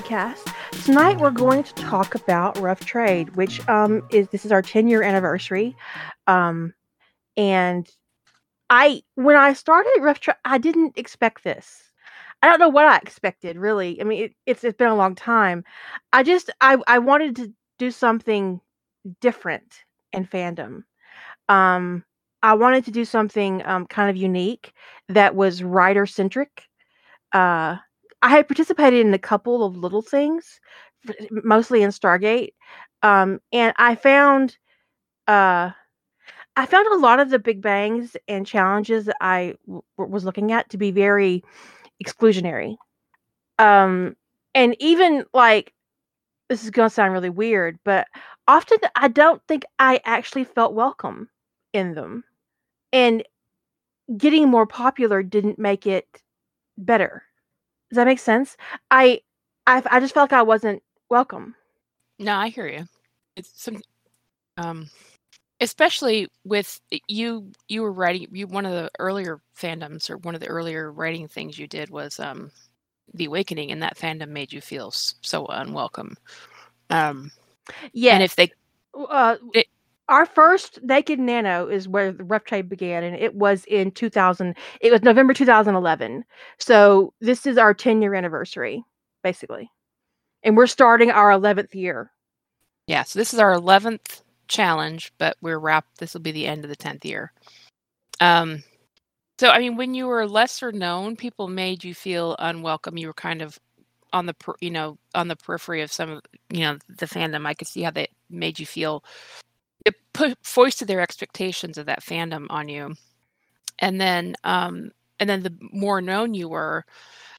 podcast. Tonight we're going to talk about Rough Trade, which um is this is our 10 year anniversary. Um and I when I started Rough Trade, I didn't expect this. I don't know what I expected really. I mean it, it's it's been a long time. I just I I wanted to do something different in fandom. Um I wanted to do something um kind of unique that was writer centric. Uh I had participated in a couple of little things, mostly in Stargate, um, and I found uh, I found a lot of the Big Bangs and challenges that I w- was looking at to be very exclusionary. Um, and even like this is gonna sound really weird, but often I don't think I actually felt welcome in them, and getting more popular didn't make it better. Does that make sense? I I I just felt like I wasn't welcome. No, I hear you. It's some, um, especially with you. You were writing. You one of the earlier fandoms, or one of the earlier writing things you did was um, the awakening, and that fandom made you feel so unwelcome. Um, Yeah. and if they, uh, it, our first Naked Nano is where the rough trade began, and it was in 2000. It was November 2011. So this is our 10 year anniversary, basically, and we're starting our 11th year. yeah. So this is our eleventh challenge, but we're wrapped. This will be the end of the tenth year. Um, so I mean, when you were lesser known, people made you feel unwelcome. You were kind of on the you know on the periphery of some of you know the fandom. I could see how they made you feel. It put foisted their expectations of that fandom on you, and then um, and then the more known you were,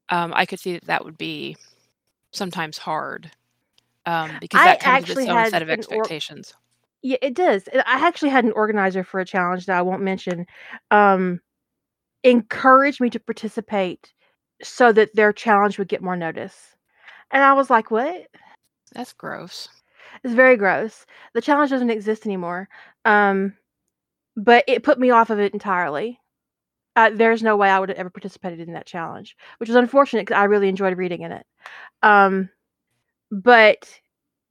um, I could see that that would be sometimes hard um, because I that comes with its own set of an or- expectations. Yeah, it does. I I actually had an organizer for a challenge that I won't mention. Um, encouraged me to participate so that their challenge would get more notice, and I was like, "What?" That's gross. It's very gross. The challenge doesn't exist anymore. Um, but it put me off of it entirely. Uh, there's no way I would have ever participated in that challenge, which was unfortunate because I really enjoyed reading in it. Um, but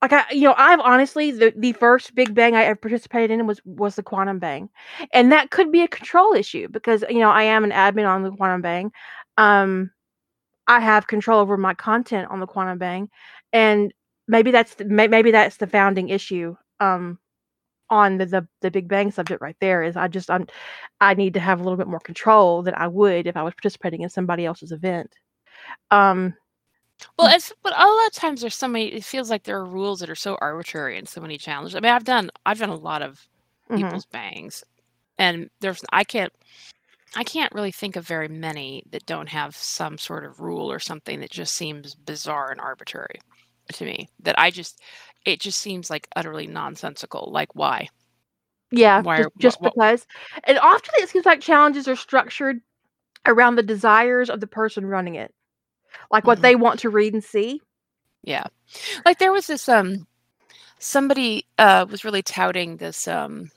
like I, you know, I've honestly the the first Big Bang I ever participated in was was the Quantum Bang, and that could be a control issue because you know I am an admin on the Quantum Bang. Um, I have control over my content on the Quantum Bang, and maybe that's the, maybe that's the founding issue um on the, the the Big Bang subject right there is I just I'm I need to have a little bit more control than I would if I was participating in somebody else's event. Um Well, it's but a lot of times there's so many. It feels like there are rules that are so arbitrary and so many challenges. I mean, I've done I've done a lot of mhm. people's bangs, and there's I can't I can't really think of very many that don't have some sort of rule or something that just seems bizarre and arbitrary to me. That I just it just seems like utterly nonsensical. Like why? yeah, Why? just just because. And often it seems like challenges are structured around the desires of the person running it. Like what Mhm. they want to read and see. Yeah, like there was this um somebody uh was really touting this um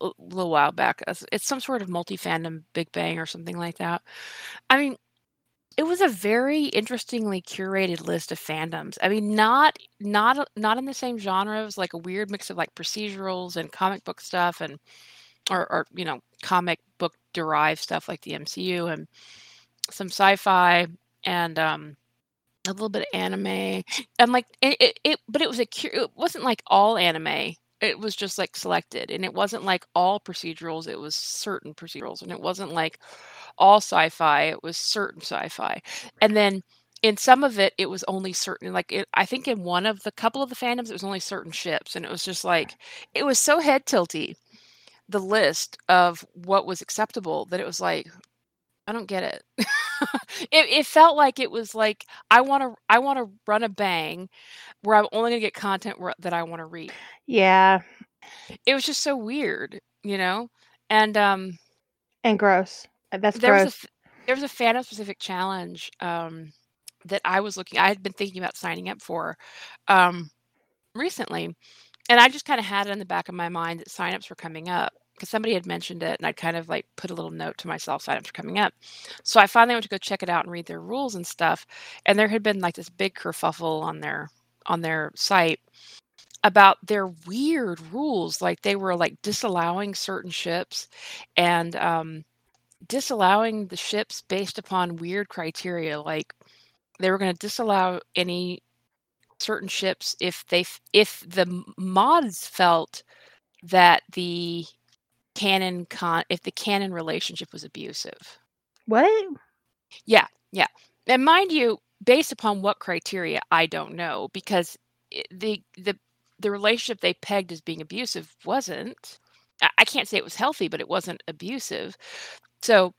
a little while back. It's some sort of multi fandom Big Bang or something like that. I mean, it was a very interestingly curated list of fandoms. I mean, not not not in the same genres, like a weird mix of like procedurals and comic book stuff, and or or you know comic book derived stuff like the MCU and some sci-fi and um a little bit of anime. And like it, it, it but it was a it wasn't like all anime it was just like selected and it wasn't like all procedurals it was certain procedurals and it wasn't like all sci-fi it was certain sci-fi and then in some of it it was only certain like it, i think in one of the couple of the fandoms it was only certain ships and it was just like it was so head tilty the list of what was acceptable that it was like I don't get it. it. It felt like it was like I want to I want to run a bang where I'm only going to get content where, that I want to read. Yeah, It was just so weird, you know. And um, and gross. Uh, That's there was a gross. there was a fandom specific challenge um, that I was looking. I had been thinking about signing up for um, recently, and I just kind of had it in the back of my mind that signups were coming up because somebody had mentioned it and I'd kind of like put a little note to myself so after coming up. So I finally went to go check it out and read their rules and stuff. And there had been like this big kerfuffle on their on their site about their weird rules. Like they were like disallowing certain ships and um disallowing the ships based upon weird criteria. Like they were going to disallow any certain ships if they if the mods felt that the canon con if the canon relationship was abusive. What? Yeah, yeah. And mind you, based upon what criteria, I don't know because the the the relationship they pegged as being abusive wasn't. I can't say it was healthy, but it wasn't abusive. So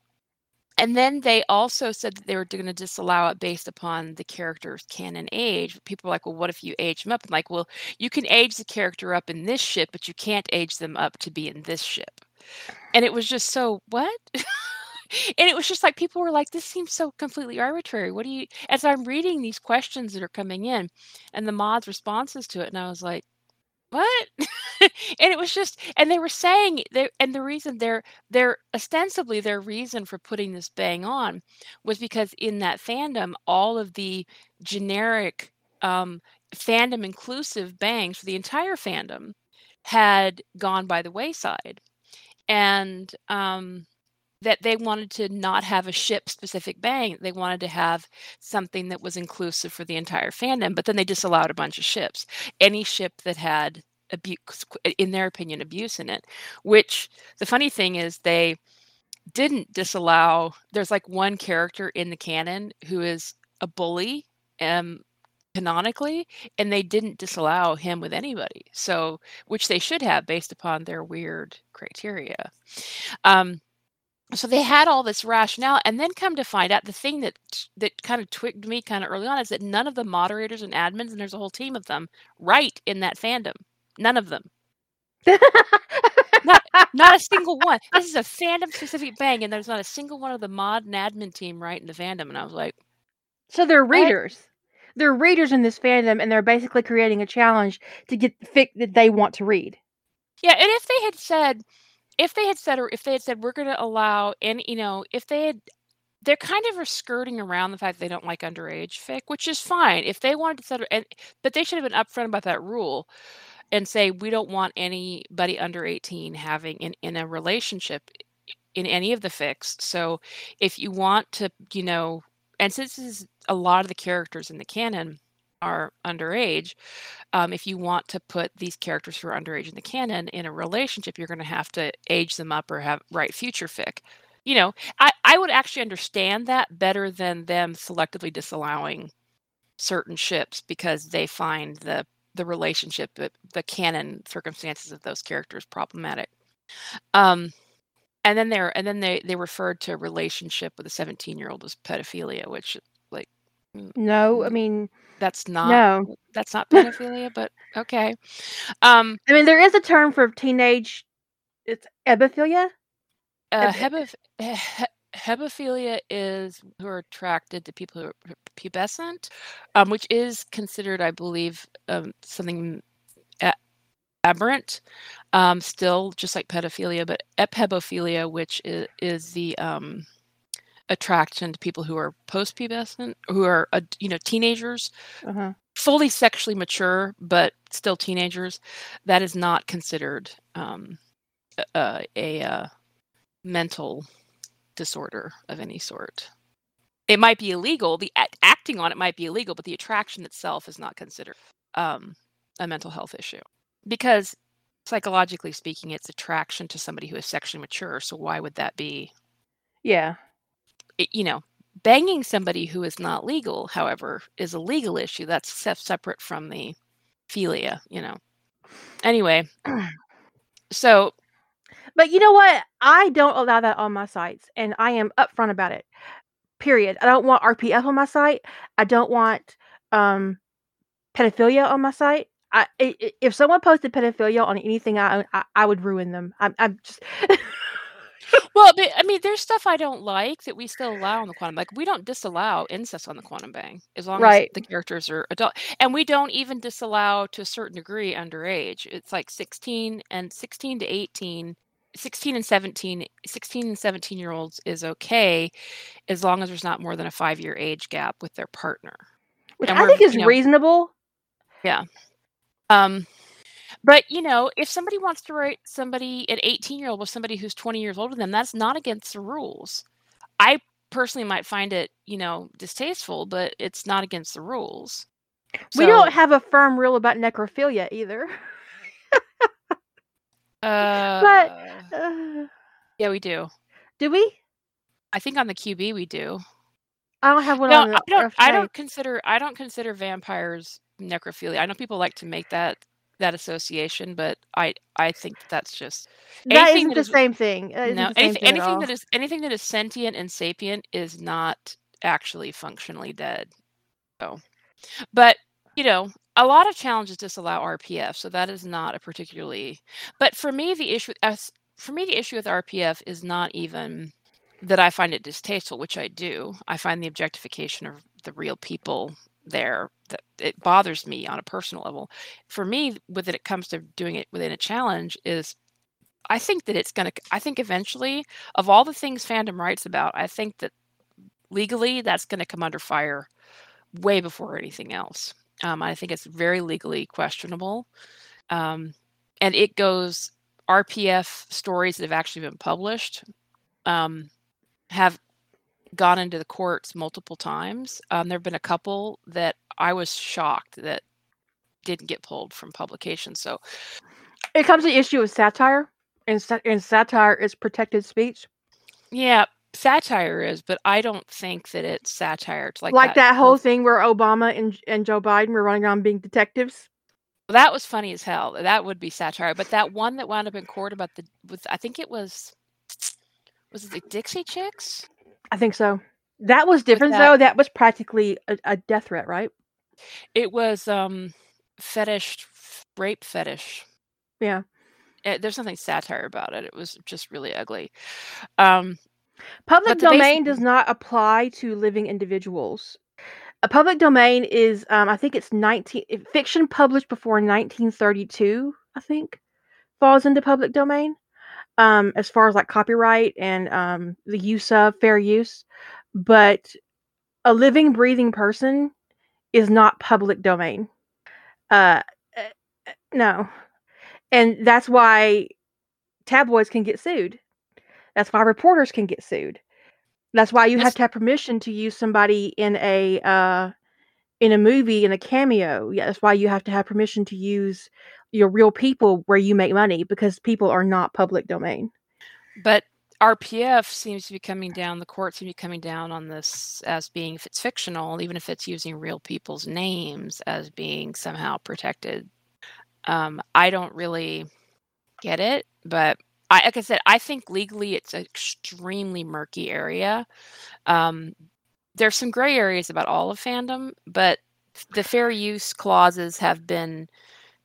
and then they also said that they were going to disallow it based upon the character's canon age. People were like, well, what if you age them up? I'm like, well, you can age the character up in this ship, but you can't age them up to be in this ship. And it was just so, what? and it was just like, people were like, this seems so completely arbitrary. What do you, as I'm reading these questions that are coming in and the mods' responses to it, and I was like, what? and it was just, and they were saying they, and the reason they're they're ostensibly their reason for putting this bang on was because in that fandom, all of the generic um, fandom inclusive bangs for the entire fandom had gone by the wayside, and um, that they wanted to not have a ship specific bang. They wanted to have something that was inclusive for the entire fandom, but then they disallowed a bunch of ships. Any ship that had abuse, in their opinion, abuse in it, which the funny thing is they didn't disallow. There's like one character in the canon who is a bully. Um, canonically and they didn't disallow him with anybody so which they should have based upon their weird criteria um so they had all this rationale and then come to find out the thing that that kind of twigged me kind of early on is that none of the moderators and admins and there's a whole team of them write in that fandom. None of them. Not not a single one. This is a fandom specific bang and there's not a single one of the mod and admin team right in the fandom and i was like so they're readers what? they're readers in this fandom and they're basically creating a challenge to get the fic that they want to read. Yeah and if they had said if they had said or if they had said we're going to allow and you know if they had they're kind of skirting around the fact they don't like underage fic which is fine. If they wanted to set and but they should have been upfront about that rule and say we don't want anybody under 18 having in, in a relationship in any of the fics. So if you want to you know and since this is a lot of the characters in the canon are underage, um, if you want to put these characters who are underage in the canon in a relationship, you're going to have to age them up or have write future fic. You know, I, I would actually understand that better than them selectively disallowing certain ships because they find the the relationship, the, the canon circumstances of those characters problematic. Um, and then they're and then they they referred to a relationship with a 17 year old as pedophilia, which like no, I mean that's not no, that's not pedophilia, but okay. Um, I mean, there is a term for teenage. It's ebophilia. Uh, heboph- he- hebophilia is who are attracted to people who are pubescent, um, which is considered, I believe, um, something a- aberrant. Um, still, just like pedophilia, but ephebophilia, which is, is the um, attraction to people who are post-pubescent, who are uh, you know teenagers, uh-huh. fully sexually mature but still teenagers. That is not considered um, a, a, a mental disorder of any sort. It might be illegal. The acting on it might be illegal, but the attraction itself is not considered um, a mental health issue because psychologically speaking, it's attraction to somebody who is sexually mature. So why would that be? Yeah, you know, banging somebody who is not legal, however, is a legal issue. That's separate from the philia, you know. Anyway, so. But you know what? I don't allow that on my sites, and I am upfront about it. Period. I don't want RPF on my site. I don't want um, pedophilia on my site. I, if someone posted pedophilia on anything I I, I would ruin them. I'm, I'm just. well, but, I mean, there's stuff I don't like that we still allow on the quantum. Like we don't disallow incest on the quantum bang as long right. as the characters are adult, and we don't even disallow to a certain degree underage. It's like 16 and 16 to 18 16 and 17 16 and 17 year olds is okay as long as there's not more than a five year age gap with their partner which And I think is you know- reasonable. Yeah um but you know if somebody wants to write somebody an 18 year old with somebody who's 20 years older than them that's not against the rules. I personally might find it you know distasteful but it's not against the rules. We don't have a firm rule about necrophilia either. uh, Uh, yeah we do. Do we? i think on the qb we do. I don't have one no on i don't i don't consider i don't consider vampires necrophilia. I know people like to make that that association but i i think that's just That isn't that the is- same thing. That isn't no the same anything, anything all. that is anything that is sentient and sapient is not actually functionally dead so but you know a lot of challenges disallow rpf so that is not a particularly but for me the issue as for me the issue with rpf is not even that i find it distasteful which i do i find the objectification of the real people there that it bothers me on a personal level. For me with it it comes to doing it within a challenge is i think that it's going to i think eventually of all the things fandom writes about i think that legally that's going to come under fire way before anything else. Um, i think it's very legally questionable. Um, and it goes rpf stories that have actually been published um, have gone into the courts multiple times um, there have been a couple that i was shocked that didn't get pulled from publication so It comes to the issue of satire, and, and satire is protected speech. yeah satire is but i don't think that it's satire it's like, Like, that, whole thing where Obama and, and Joe Biden were running around being detectives. That was funny as hell. That would be satire. But that one that wound up in court about the with I think it was was it the Dixie Chicks? I think so. That was different, that- though. That was practically a, a death threat, right? It was um fetish rape fetish. Yeah. Eh, there's nothing satire about it. It was just really ugly. Um Public the basic- domain does not apply to living individuals. A public domain is, um, I think it's 19 fiction published before 1932. I think falls into public domain, um, as far as like copyright and um, the use of fair use. But a living, breathing person is not public domain. Uh, uh, no, and that's why tabloids can get sued. That's why reporters can get sued. That's why you have to have permission to use somebody in a uh, in a movie in a cameo. Yeah, that's why you have to have permission to use your real people where you make money because people are not public domain. but RPF seems to be coming down, the court seems to be coming down on this as being if it's fictional, even if it's using real people's names as being somehow protected. Um, I don't really get it, but I like I said, I think legally it's an extremely murky area. Um, there's some gray areas about all of fandom, but the fair use clauses have been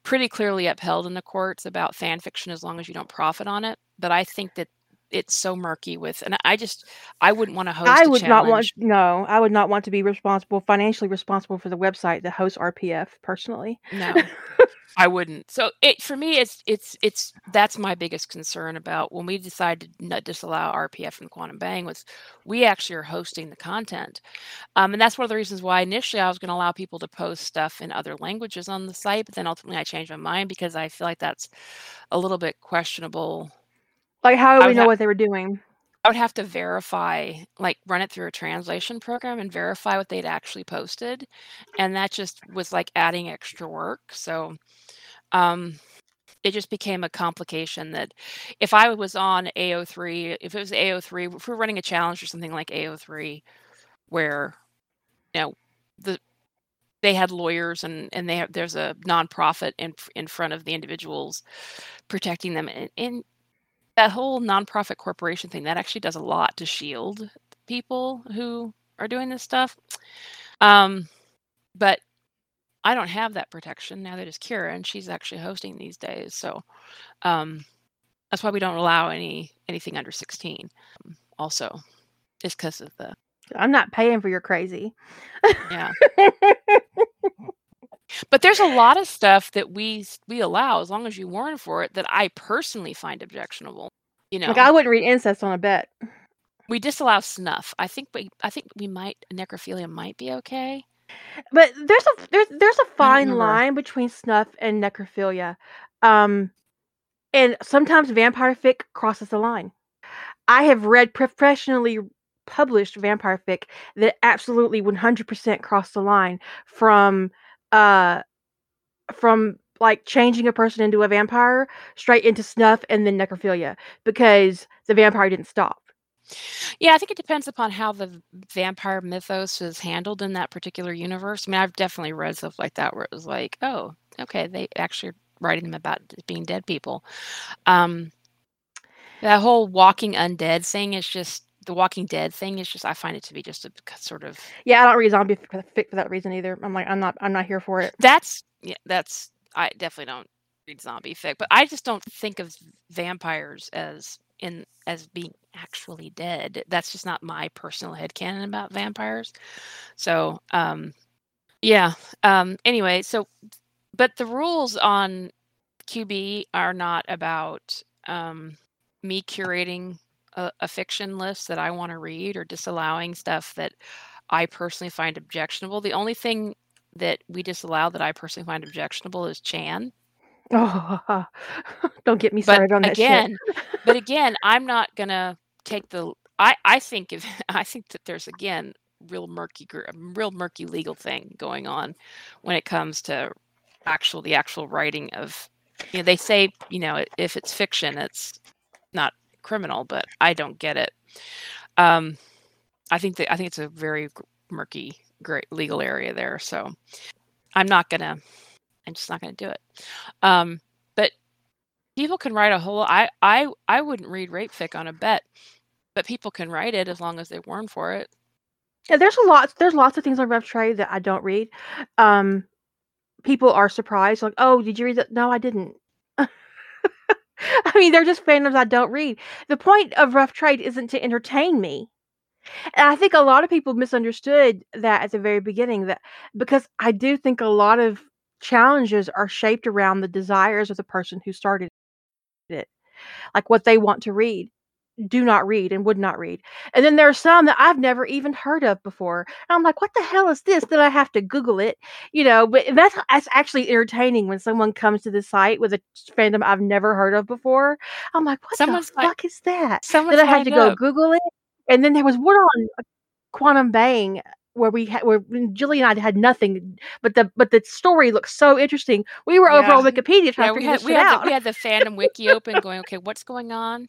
pretty clearly upheld in the courts about fan fiction as long as you don't profit on it. But I think that it's so murky with, and I just I wouldn't want to host. I would not want no, I would not want to be responsible financially responsible for the website that hosts RPF personally. No, I wouldn't. So it for me, it's it's it's that's my biggest concern about when we decided to not disallow RPF from Quantum Bang was we actually are hosting the content, um, and that's one of the reasons why initially I was going to allow people to post stuff in other languages on the site, but then ultimately I changed my mind because I feel like that's a little bit questionable. Like how do we know ha- what they were doing? I would have to verify, like run it through a translation program and verify what they'd actually posted. And that just was like adding extra work. So um, it just became a complication that if I was on AO3, if it was AO3, if we're running a challenge or something like AO3, where, you know, the they had lawyers and and they have there's a nonprofit in in front of the individuals protecting them and, and that whole nonprofit corporation thing that actually does a lot to shield people who are doing this stuff. Um but i don't have that protection. Now that is kira and she's actually hosting these days so um that's why we don't allow any anything under 16 um, also just because of the I'm not paying for your crazy. yeah but there's a lot of stuff that we we allow as long as you warn for it that i personally find objectionable You know, Like I wouldn't read incest on a bet. we disallow snuff. I think we I think we might necrophilia might be okay. But there's a there's there's a fine line between snuff and necrophilia. Um and sometimes vampire fic crosses the line. I have read professionally published vampire fic that absolutely 100% crossed the line from uh from like changing a person into a vampire straight into snuff and then necrophilia because the vampire didn't stop. Yeah, I think it depends upon how the vampire mythos is handled in that particular universe. I mean, I've definitely read stuff like that where it was like, oh, okay, they actually writing them about being dead people. Um, that whole Walking Undead thing is just the Walking Dead thing is just I find it to be just a sort of Yeah, I don't read zombie fic for, for that reason either. I'm like I'm not I'm not here for it. that's yeah that's I definitely don't read zombie fic, but I just don't think of vampires as in as being actually dead. That's just not my personal headcanon about vampires. So um yeah. Um anyway, so but the rules on QB are not about um me curating a, a fiction list that I want to read or disallowing stuff that I personally find objectionable. The only thing that we disallow that I personally find objectionable is Chan. Oh, don't get me But started on that shit. again, but again, I'm not gonna take the. I I think if I think that there's again real murky, real murky legal thing going on when it comes to actual the actual writing of. You know, they say you know if it's fiction, it's not criminal, but I don't get it. Um, I think that I think it's a very murky, great legal area there. So I'm not gonna. I'm just not gonna do it. Um, but people can write a whole. I I I wouldn't read rape fic on a bet, but people can write it as long as they warn for it. Yeah, there's a lot. There's lots of things on Trade that I don't read. Um, people are surprised, like, "Oh, did you read that?" No, I didn't. I mean, they're just fandoms I don't read. The point of Rough Trade isn't to entertain me. And I think a lot of people misunderstood that at the very beginning. That because I do think a lot of challenges are shaped around the desires of the person who started it, like what they want to read do not read and would not read. And then there are some that I've never even heard of before. And I'm like, what the hell is this? Then I have to Google it, you know. But that's that's actually entertaining when someone comes to the site with a fandom I've never heard of before. I'm like, what Someone's the like- fuck is that? Then I had to go up. Google it. And then there was one on uh, Quantum Bang where we had where Julie and I had nothing, but the but the story looked so interesting. We were over on Wikipedia trying Yeah, to we figure had we had out. the, we had the fandom wiki open, going, okay, what's going on?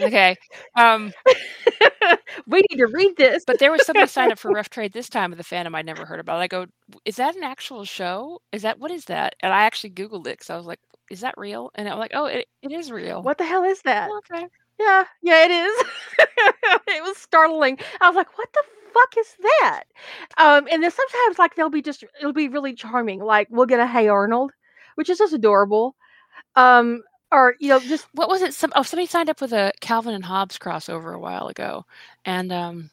Okay, um, we need to read this. but there was somebody signed up for Rough Trade this time of the fandom I'd never heard about. I go, is that an actual show? Is that what is that? And I actually googled it because I was like, is that real? And I'm like, oh, it, it is real. what the hell is that? Oh, okay. Yeah, yeah, it is. it was startling. I was like, "What the fuck is that?" Um, and then sometimes, like, they'll be just, it'll be really charming. Like, we'll get a Hey Arnold, which is just adorable. Um, or you know, just What was it? Some oh, somebody signed up with a Calvin and Hobbes crossover a while ago, and um,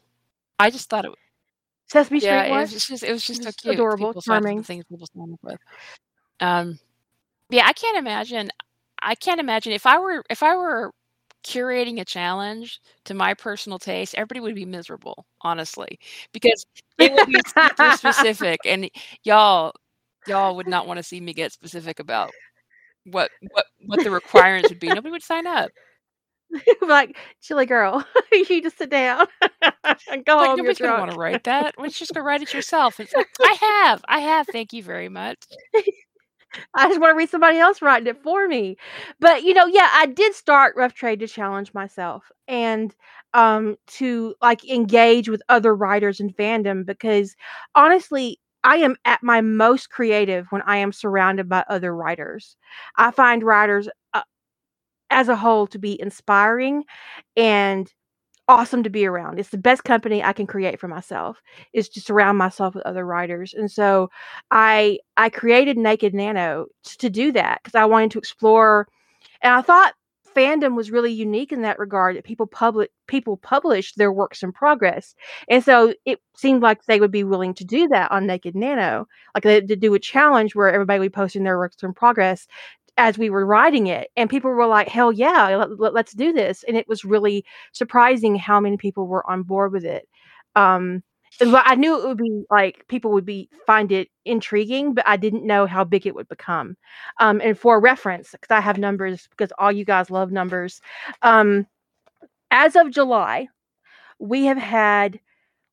I just thought it. Sesame Street Yeah, it was. was just it was just so Just cute. adorable, people charming. things people sign up with. Um, yeah, I can't imagine. I can't imagine if I were if I were curating a challenge to my personal taste, everybody would be miserable, honestly, because it would be super specific, and y'all y'all would not want to see me get specific about what what what the requirements would be. Nobody would sign up. like, chilly girl, you just sit down and go Like home. Nobody's gonna want to write that. You just go write it yourself? It's like, I have, I have. Thank you very much. I just want to read somebody else writing it for me. But you know, yeah, I did start Rough Trade to challenge myself and um to like engage with other writers in fandom because honestly, I am at my most creative when I am surrounded by other writers. I find writers uh, as a whole to be inspiring and awesome to be around. It's the best company I can create for myself is to surround myself with other writers. And so I I created Naked Nano t- to do that because I wanted to explore and I thought fandom was really unique in that regard that people public people published their works in progress. And so it seemed like they would be willing to do that on Naked Nano. Like they to do a challenge where everybody would be posting their works in progress as we were writing it and people were like hell yeah let, us do this and it was really surprising how many people were on board with it um but i knew it would be like people would be find it intriguing but i didn't know how big it would become um and for reference because i have numbers because all you guys love numbers um as of july we have had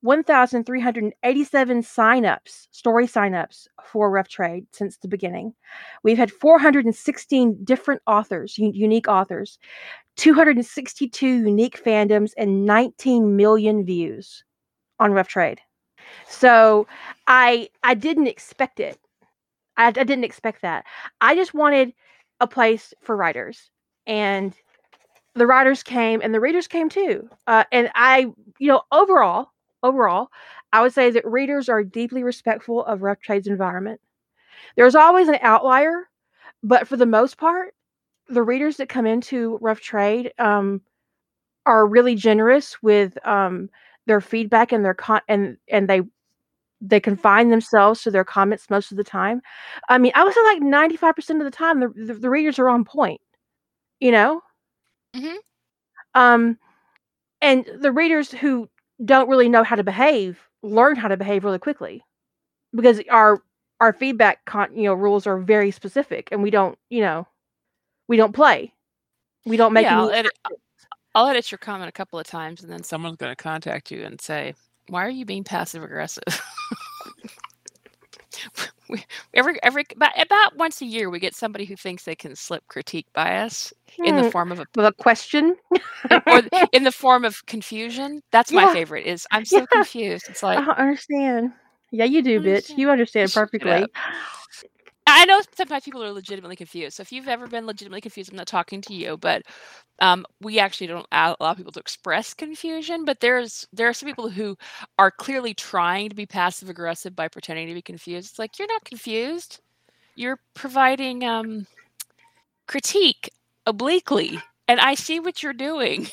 1,387 signups, story signups for Rough Trade since the beginning. We've had 416 different authors, unique authors, 262 unique fandoms, and 19 million views on Rough Trade. So I I didn't expect it. I, I didn't expect that. I just wanted a place for writers, and the writers came, and the readers came too. Uh, and I, you know, overall, overall, I would say that readers are deeply respectful of Rough Trade's environment. There's always an outlier, but for the most part, the readers that come into Rough Trade um, are really generous with um, their feedback and their con and and they they confine themselves to their comments most of the time. I mean, I would say like 95% of the time the, the, the readers are on point, you know? Mm-hmm. Um, and the readers who don't really know how to behave learn how to behave really quickly because our our feedback con- you know rules are very specific and we don't you know we don't play we don't make yeah, any edit, I'll edit your comment a couple of times and then someone's going to contact you and say why are you being passive aggressive we, every every about, about once a year we get somebody who thinks they can slip critique by us in the Hmm, form of a with a question or in the form of confusion. That's my Yeah. favorite. Is I'm so Yeah. confused. It's like i don't understand yeah you do bitch you understand perfectly I know sometimes people are legitimately confused. So if you've ever been legitimately confused, I'm not talking to you, but um, we actually don't allow people to express confusion. But there's there are some people who are clearly trying to be passive aggressive by pretending to be confused. It's like you're not confused. You're providing um, critique obliquely, and I see what you're doing.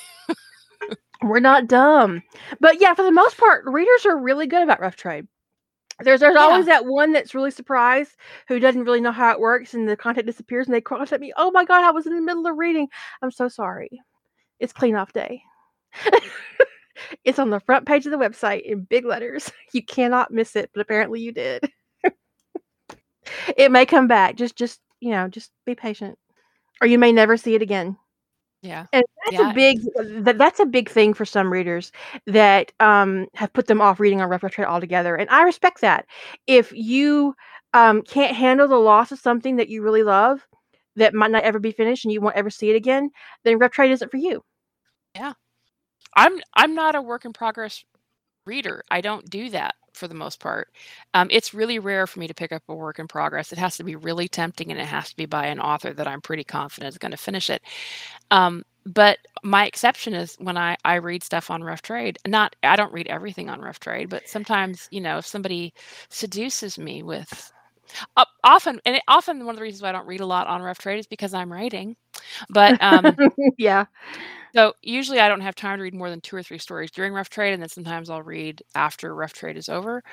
we're not dumb but yeah for the most part readers are really good about rough trade there's there's Yeah. always that one that's really surprised who doesn't really know how it works and the content disappears and they contact me oh my god i was in the middle of reading. I'm so sorry. It's clean off day. It's on the front page of the website in big letters. You cannot miss it but apparently you did. It may come back. Just just you know just be patient. Or you may never see it again Yeah. and that's Yeah. a big that, that's a big thing for some readers that um, have put them off reading on Rough Trade altogether, and I respect that. If you um, can't handle the loss of something that you really love, that might not ever be finished, and you won't ever see it again, then Rough Trade isn't for you. Yeah. I'm I'm not a work in progress reader. I don't do that for the most part. Um, it's really rare for me to pick up a work in progress. It has to be really tempting, and it has to be by an author that I'm pretty confident is going to finish it. Um, but my exception is when I I read stuff on Rough Trade. Not I don't read everything on Rough Trade, but sometimes you know if somebody seduces me with. Uh, often, and it, often one of the reasons why I don't read a lot on Rough Trade is because I'm writing. But um, yeah, so usually I don't have time to read more than two or three stories during Rough Trade, and then sometimes I'll read after Rough Trade is over.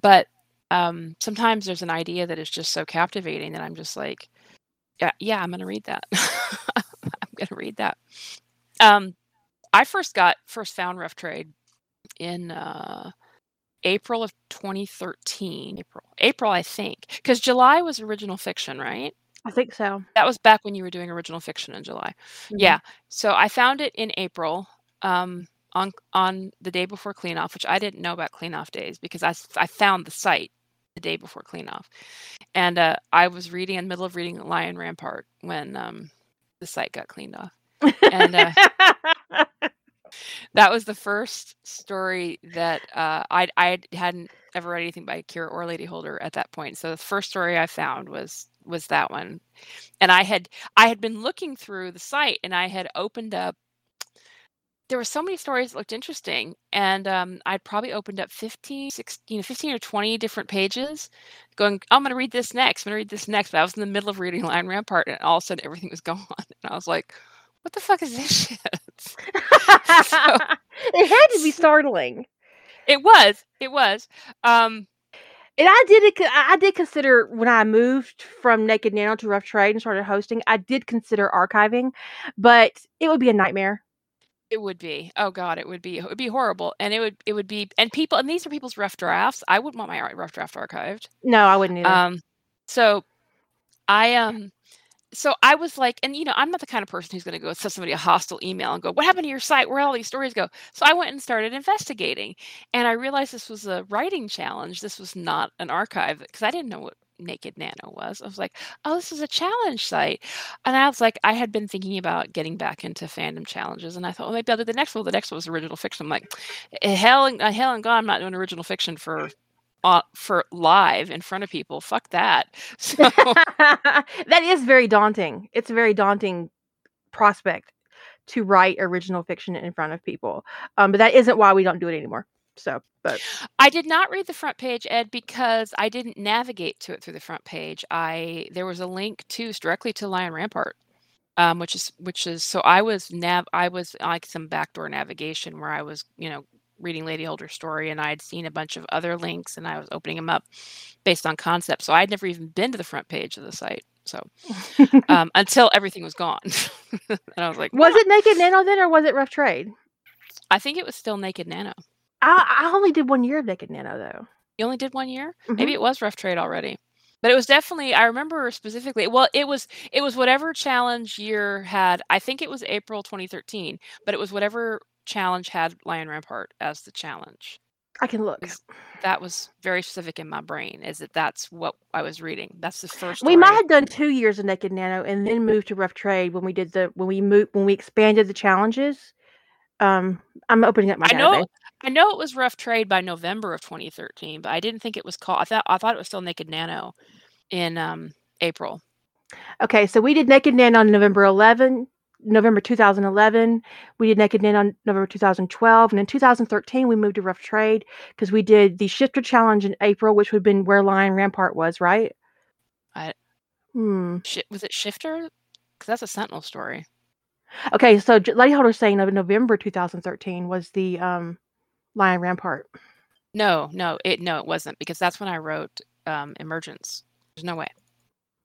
But um, sometimes there's an idea that is just so captivating that I'm just like, yeah, yeah, I'm gonna read that. I'm gonna read that. Um, I first got first found Rough Trade in uh, April of 2013. April, April, I think, because July was original fiction, right? I think so. That was back when you were doing original fiction in July. Mhm. Yeah. So I found it in April um, on on the day before clean off, which I didn't know about clean off days because I, I found the site the day before clean off. And uh, I was reading in the middle of reading Lion Rampart when um, the site got cleaned off. And uh, that was the first story that uh, I I hadn't ever read anything by Kira or Lady Holder at that point. So the first story I found was was that one, and I had I had been looking through the site and I had opened up. There were so many stories that looked interesting, and um, I'd probably opened up 15, 16, you know, 15 or 20 different pages going, I'm going to read this next, I'm going to read this next. But I was in the middle of reading Lion Rampart, and all of a sudden everything was gone. And I was like, what the fuck is this shit? it had to be startling. It was. It was. Um, and I did I did consider when I moved from Naked Nano to Rough Trade and started hosting, I did consider archiving, but it would be a nightmare. It would be. Oh god, it would be. It would be horrible, and it would it would be. And people, and these are people's rough drafts. I wouldn't want my rough draft archived. No, I wouldn't either. Um, so I um so I was like, and you know, I'm not the kind of person who's going to go send somebody a hostile email and go, "What happened to your site? Where all these stories go?" So I went and started investigating, and I realized this was a writing challenge. This was not an archive because I didn't know what Naked Nano was. I was like, "Oh, this is a challenge site," and I was like, I had been thinking about getting back into fandom challenges, and I thought, well, maybe I'll do the next one. The next one was original fiction. I'm like, eh, hell, hell and God, I'm not doing original fiction for uh, for live in front of people. Fuck that. So that is very daunting. It's a very daunting prospect to write original fiction in front of people. Um, but that isn't why we don't do it anymore. So, but I did not read the front page, Ed, because I didn't navigate to it through the front page. I there was a link to directly to Lion Rampart. Um, which is which is so I was nav I was like some backdoor navigation where I was you know reading Lady Holder's story and I had seen a bunch of other links and I was opening them up based on concept. So I'd never even been to the front page of the site. So um, until everything was gone. and I was like, Was it Naked Nano then or was it Rough Trade? I think it was still Naked Nano. I, I only did one year of Naked Nano though. You only did one year? Mm-hmm. Maybe it was Rough Trade already. But it was definitely I remember specifically well it was it was whatever challenge year had I think it was April 2013, but it was whatever challenge had Lion Rampart as the challenge. I can look. That was very specific in my brain. Is that that's what I was reading? That's the first. We might have done two years of Naked Nano and then moved to Rough Trade when we did the when we moved when we expanded the challenges. Um, I'm opening up my. I know. Database. I know it was Rough Trade by November of 2013, but I didn't think it was called. I thought I thought it was still Naked Nano in um, April. Okay, so we did Naked Nano on November 11, November 2011. We did Naked Nano on November 2012. And in 2013, we moved to Rough Trade because we did the Shifter Challenge in April, which would have been where Lion Rampart was, right? I, hmm. was it Shifter? Because that's a Sentinel story. Okay, so Lady Holder's saying of November 2013 was the um, Lion Rampart. No, no, it no, it wasn't because that's when I wrote um, Emergence. There's no way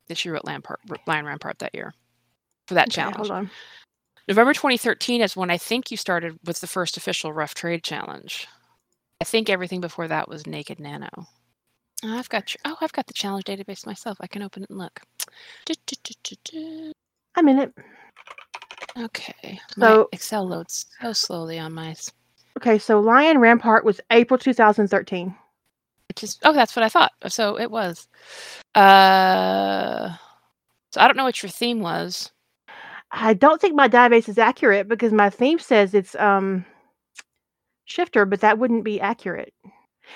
that she wrote Lampart, Lion Rampart that year for that okay, challenge. Hold on. November 2013 is when I think you started with the first official Rough Trade challenge. I think everything before that was Naked Nano. Oh, I've got your, oh, I've got the challenge database myself. I can open it and look. I'm in it. Okay. So my Excel loads so slowly on my. Okay, so Lion Rampart was April 2013. Which is oh, that's what I thought. So it was. Uh, so I don't know what your theme was. I don't think my database is accurate because my theme says it's um shifter, but that wouldn't be accurate.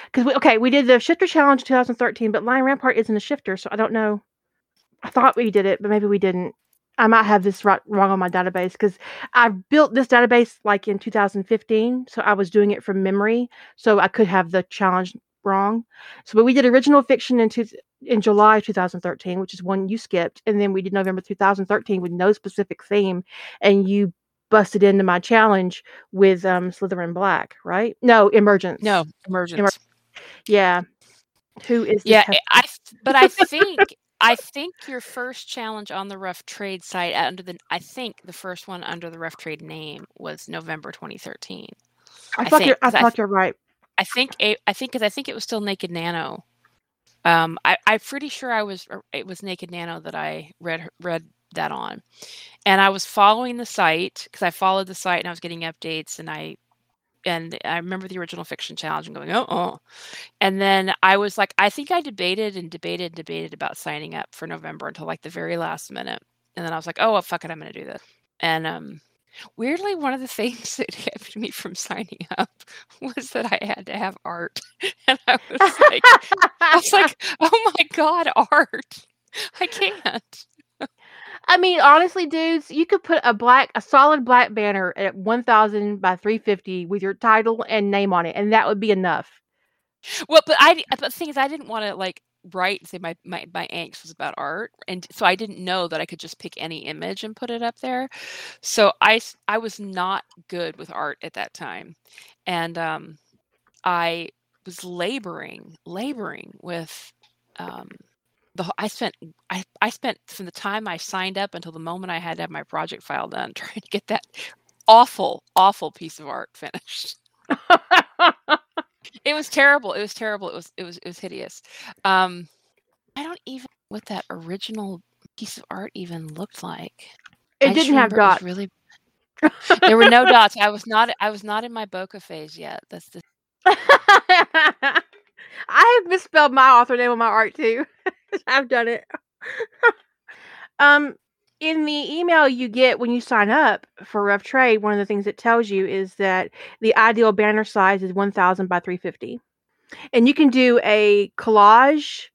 Because we okay, we did the shifter challenge 2013, but Lion Rampart isn't a shifter, so I don't know. I thought we did it, but maybe we didn't. I might have this right, wrong on my database because I built this database like in 2015, so I was doing it from memory, so I could have the challenge wrong. So, but we did original fiction in two, in July 2013, which is one you skipped, and then we did November 2013 with no specific theme, and you busted into my challenge with um Slytherin Black, right? No, Emergence. No, Emergence. Emer- yeah. Who is Yeah, I but I think I think your first challenge on the Rough Trade site under the I think the first one under the Rough Trade name was November 2013. I, I thought think, you're I thought I, you're right. I think I think because I think it was still Naked Nano um, I, I'm pretty sure I was it was Naked Nano that I read read that on, and I was following the site because I followed the site and I was getting updates and I and I remember the original fiction challenge and going, oh, oh. And then I was like, I think I debated and debated and debated about signing up for November until like the very last minute. And then I was like, oh, well, fuck it, I'm to do this. And um, Weirdly, one of the things that kept me from signing up was that I had to have art. And I was like, I was like, oh my God, art. I can't. I mean, honestly, dudes, you could put a black, a solid black banner at 1000 by 350 with your title and name on it, and that would be enough. Well, but I, but the thing is, I didn't want to like write and say my, my my angst was about art and so i didn't know that i could just pick any image and put it up there so i i was not good with art at that time and um i was laboring, laboring with um, the. I spent I I spent from the time I signed up until the moment I had to have my project file done, trying to get that awful, awful piece of art finished. it was terrible. It was terrible. It was it was it was hideous. Um, I don't even what that original piece of art even looked like. It didn't have dots. Really, there were no dots. I was not. I was not in my bokeh phase yet. That's the. I have misspelled my author name on my art too. I've done it. um, in the email you get when you sign up for Rough Trade, one of the things it tells you is that the ideal banner size is 1000 by 350. And you can do a collage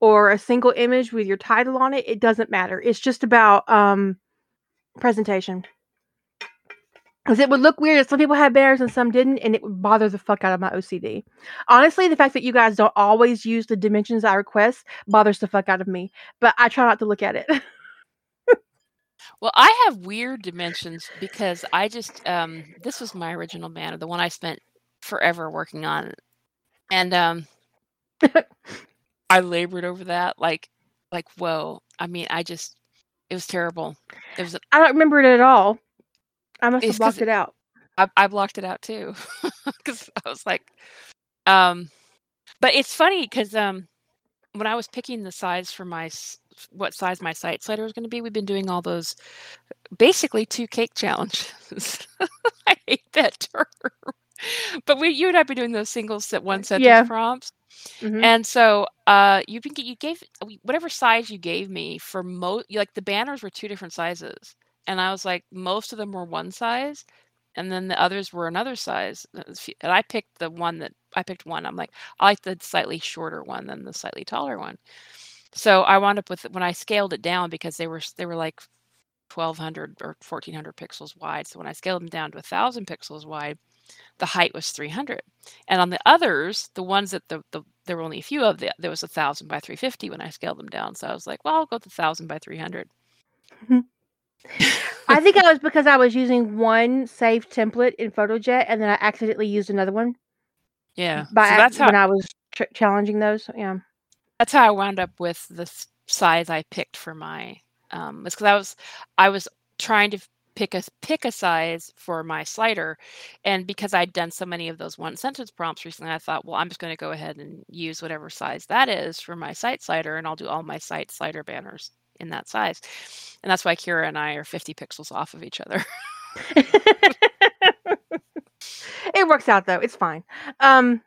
or a single image with your title on it. It doesn't matter. It's just about um, presentation. Because it would look weird if some people had banners and some didn't, and it would bother the fuck out of my OCD. Honestly, the fact that you guys don't always use the dimensions I request bothers the fuck out of me. But I try not to look at it. Well, I have weird dimensions because I just um this was my original banner, the one I spent forever working on. And um I labored over that like like whoa. I mean, I just it was terrible. It was I don't remember it at all. I must have blocked it out. I, I blocked it out too because I was like, um, but it's funny because um, when I was picking the size for my what size my site slider was going to be. We've been doing all those basically two cake challenges. I hate that term. But we you and I have been doing those single set one sentence yeah. prompts. Mm-hmm. And so uh you can get you gave whatever size you gave me for most like the banners were two different sizes. And I was like, most of them were one size and then the others were another size. And I picked the one that I picked one. I'm like, I like the slightly shorter one than the slightly taller one. So I wound up with when I scaled it down because they were they were like 1200 or 1400 pixels wide. So when I scaled them down to 1000 pixels wide, the height was 300. And on the others, the ones that the, the there were only a few of, the, there was a 1000 by 350 when I scaled them down. So I was like, well, I'll go with 1000 by 300. I think it was because I was using one saved template in PhotoJet and then I accidentally used another one. Yeah. By so that's how, when I was ch- challenging those. Yeah that's how I wound up with the size I picked for my um it's because I was I was trying to pick a pick a size for my slider and because I'd done so many of those one sentence prompts recently I thought well I'm just going to go ahead and use whatever size that is for my site slider and I'll do all my site slider banners in that size. And that's why Kira and I are 50 pixels off of each other. It works out though it's fine. Um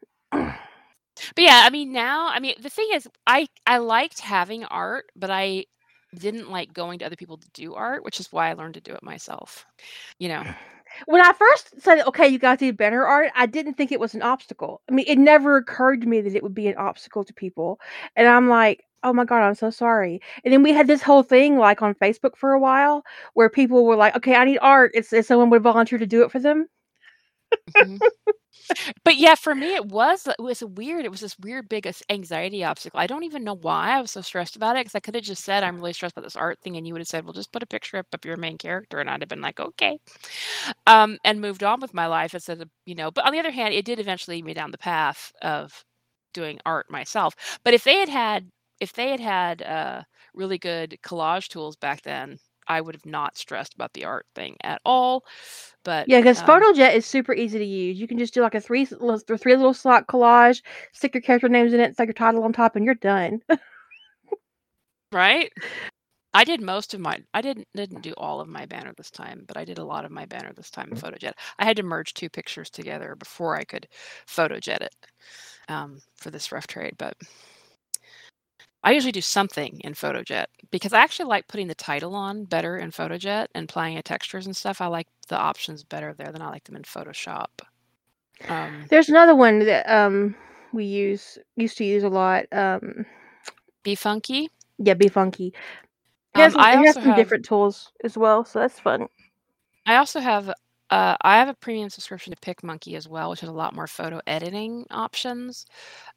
but yeah, I mean now, I mean the thing is I I liked having art, but I didn't like going to other people to do art, which is why I learned to do it myself. You know. When I first said, "Okay, you guys need better art," I didn't think it was an obstacle. I mean, it never occurred to me that it would be an obstacle to people. And I'm like, "Oh my god, I'm so sorry." And then we had this whole thing like on Facebook for a while where people were like, "Okay, I need art." It's, it's someone would volunteer to do it for them. Mm-hmm but yeah, for me, it was it was weird. It was this weird big anxiety obstacle. I don't even know why I was so stressed about it because I could have just said I'm really stressed about this art thing, and you would have said, "Well, just put a picture up of your main character," and I'd have been like, "Okay," um, and moved on with my life instead of you know. But on the other hand, it did eventually lead me down the path of doing art myself. But if they had had if they had had uh, really good collage tools back then, I would have not stressed about the art thing at all. But yeah, because um, PhotoJet is super easy to use. You can just do like a three three little slot collage, stick your character names in it, stick your title on top, and you're done. right. I did most of mine. I didn't didn't do all of my banner this time, but I did a lot of my banner this time in PhotoJet. I had to merge two pictures together before I could PhotoJet it um, for this rough trade, but I usually do something in PhotoJet because I actually like putting the title on better in PhotoJet and applying textures and stuff. I like the options better there than I like them in Photoshop. Um, There's another one that um we use used to use a lot. Um, BeFunky. Yeah, BeFunky. It has, um, I it has some have, different tools as well, so that's fun. I also have uh, I have a premium subscription to PicMonkey as well, which has a lot more photo editing options.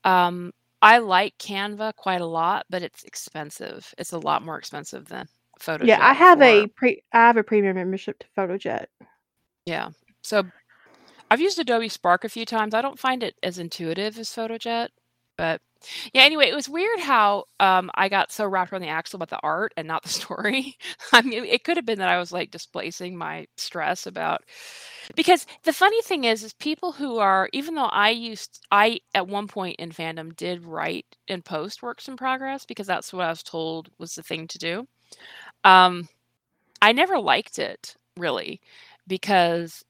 Um, I like Canva quite a lot, but it's expensive. It's a lot more expensive than PhotoJet. Yeah, I have a pre I have a premium membership to PhotoJet. Yeah. So I've used Adobe Spark a few times. I don't find it as intuitive as PhotoJet, but yeah. Anyway, it was weird how um, I got so wrapped around the axle about the art and not the story. I mean, it could have been that I was like displacing my stress about because the funny thing is, is people who are even though I used I at one point in fandom did write and post works in progress because that's what I was told was the thing to do. Um, I never liked it really because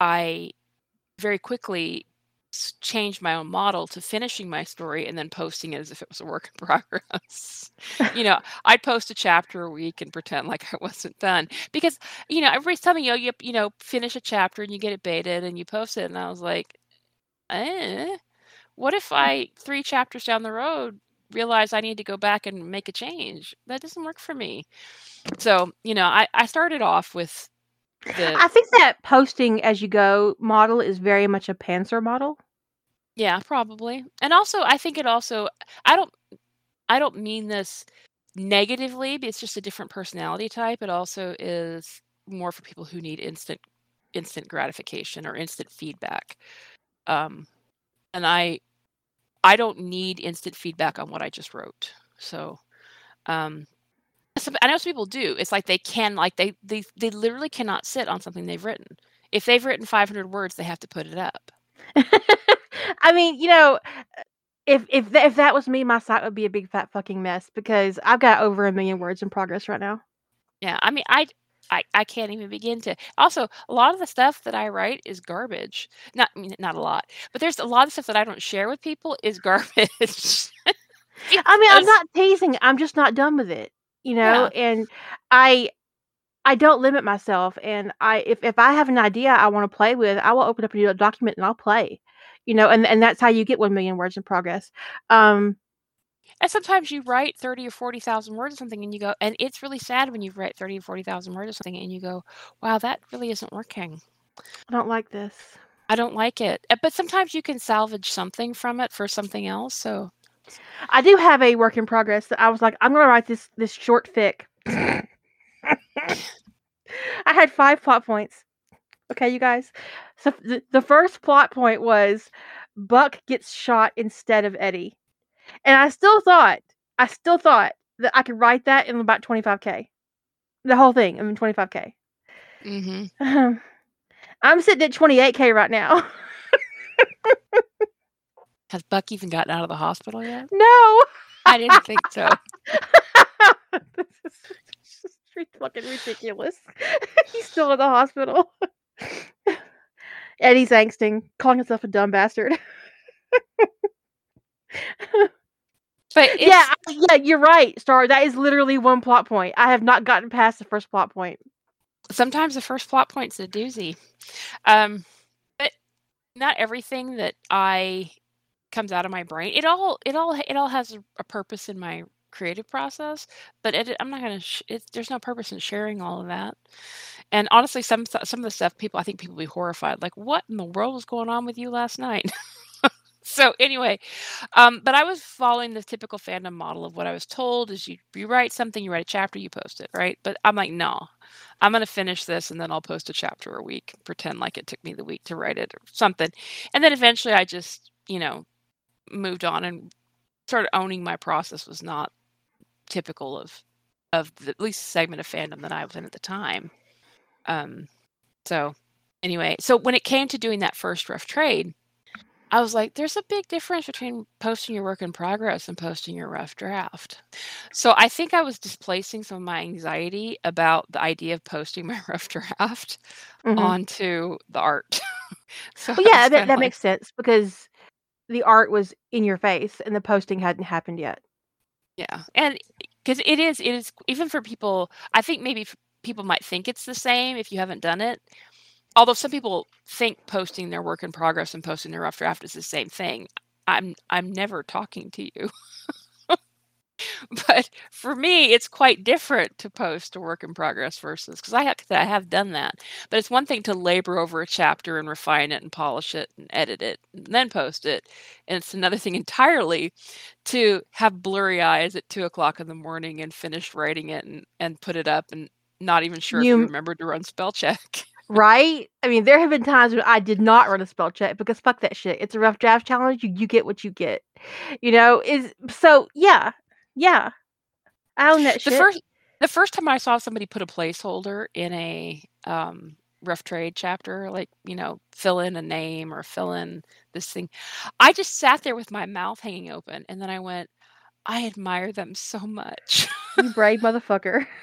I very quickly changed my own model to finishing my story and then posting it as if it was a work in progress. you know, I'd post a chapter a week and pretend like I wasn't done because you know everybody's telling me, oh, you you know, finish a chapter and you get it baited and you post it, and I was like, eh, what if I three chapters down the road realize I need to go back and make a change? That doesn't work for me. So you know, I I started off with the I think that posting as you go model is very much a pantser model. Yeah, probably. And also, I think it also I don't I don't mean this negatively, but it's just a different personality type. It also is more for people who need instant instant gratification or instant feedback. Um, and I I don't need instant feedback on what I just wrote. So, um, I know some people do. It's like they can like they they they literally cannot sit on something they've written. If they've written 500 words, they have to put it up. I mean, you know, if if th- if that was me, my site would be a big fat fucking mess because I've got over a million words in progress right now. Yeah, I mean, I I, I can't even begin to. Also, a lot of the stuff that I write is garbage. Not I mean, not a lot, but there's a lot of stuff that I don't share with people is garbage. I mean, I'm not teasing. I'm just not done with it, you know. Yeah. And I I don't limit myself. And I if if I have an idea I want to play with, I will open up a new document and I'll play, you know. And and that's how you get one million words in progress. Um, And sometimes you write 30 or 40,000 words or something and you go, and it's really sad when you write 30 or 40,000 words or something and you go, wow, that really isn't working. I don't like this. I don't like it. Uh, But sometimes you can salvage something from it for something else. So, I do have a work in progress that I was like, I'm gonna write this this short fic. I had five plot points. Okay, you guys. So the, the first plot point was Buck gets shot instead of Eddie. And I still thought, I still thought that I could write that in about 25k. The whole thing I in 25k. hmm I'm sitting at 28k right now. has Buck even gotten out of the hospital yet? no. I didn't think so. this is just fucking ridiculous. He's still in the hospital. Eddie's angsting, calling himself a dumb bastard. But it's, yeah, yeah, you're right, Star. That is literally one plot point. I have not gotten past the first plot point. sometimes the first plot point's a doozy. Um, but not everything that I comes out of my brain. It all it all it all has a, a purpose in my creative process, but it, I'm not gonna. Sh- it, there's no purpose in sharing all of that. And honestly, some some of the stuff people I think people be horrified. Like, what in the world was going on with you last night? so anyway, um, but I was following the typical fandom model of what I was told is you you write something, you write a chapter, you post it, right? But I'm like, no, I'm gonna finish this and then I'll post a chapter a week, pretend like it took me the week to write it or something. And then eventually I just, you know, moved on and started owning my process was not typical of of the at least segment of fandom that I was in at the time. Um so anyway, so when it came to doing that first rough trade, I was like, there's a big difference between posting your work in progress and posting your rough draft. So I think I was displacing some of my anxiety about the idea of posting my rough draft Mhm. onto the art. so Well, yeah, that, that like, makes sense because the art was in your face and the posting hadn't happened yet. yeah. And because it is, it is, even for people, I think maybe people might think it's the same if you haven't done it. Although some people think posting their work in progress and posting their rough draft is the same thing. I'm I'm never talking to you. but for me, it's quite different to post a work in progress versus because I have, I have done that. But it's one thing to labor over a chapter and refine it and polish it and edit it and then post it. And it's another thing entirely to have blurry eyes at two o'clock in the morning and finish writing it and, and put it up and not even sure if you You remembered to run spell check. right? I mean, there have been times when I did not run a spell check because fuck that shit. It's a rough draft challenge. You you get what you get. You know, is so yeah. Yeah. I own that The shit. first the first time I saw somebody put a placeholder in a um, rough trade chapter, like, you know, fill in a name or fill in this thing, I just sat there with my mouth hanging open and then I went, I admire them so much. you brave motherfucker.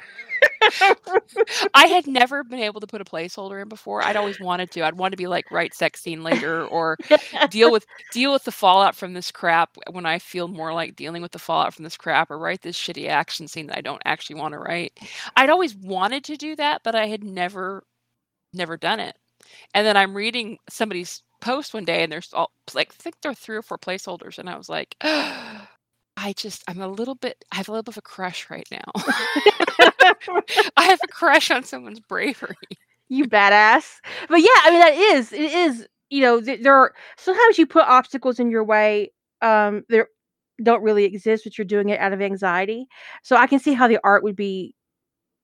I had never been able to put a placeholder in before. I'd always wanted to. I'd want to be like write sex scene later or deal with deal with the fallout from this crap when I feel more like dealing with the fallout from this crap or write this shitty action scene that I don't actually want to write. I'd always wanted to do that, but I had never never done it. And then I'm reading somebody's post one day and there's all like I think there are three or four placeholders and I was like I just I'm a little bit I have a little bit of a crush right now. I have a crush on someone's bravery. you badass. But yeah, I mean that is it is you know th- there are sometimes you put obstacles in your way um there don't really exist but you're doing it out of anxiety. So I can see how the art would be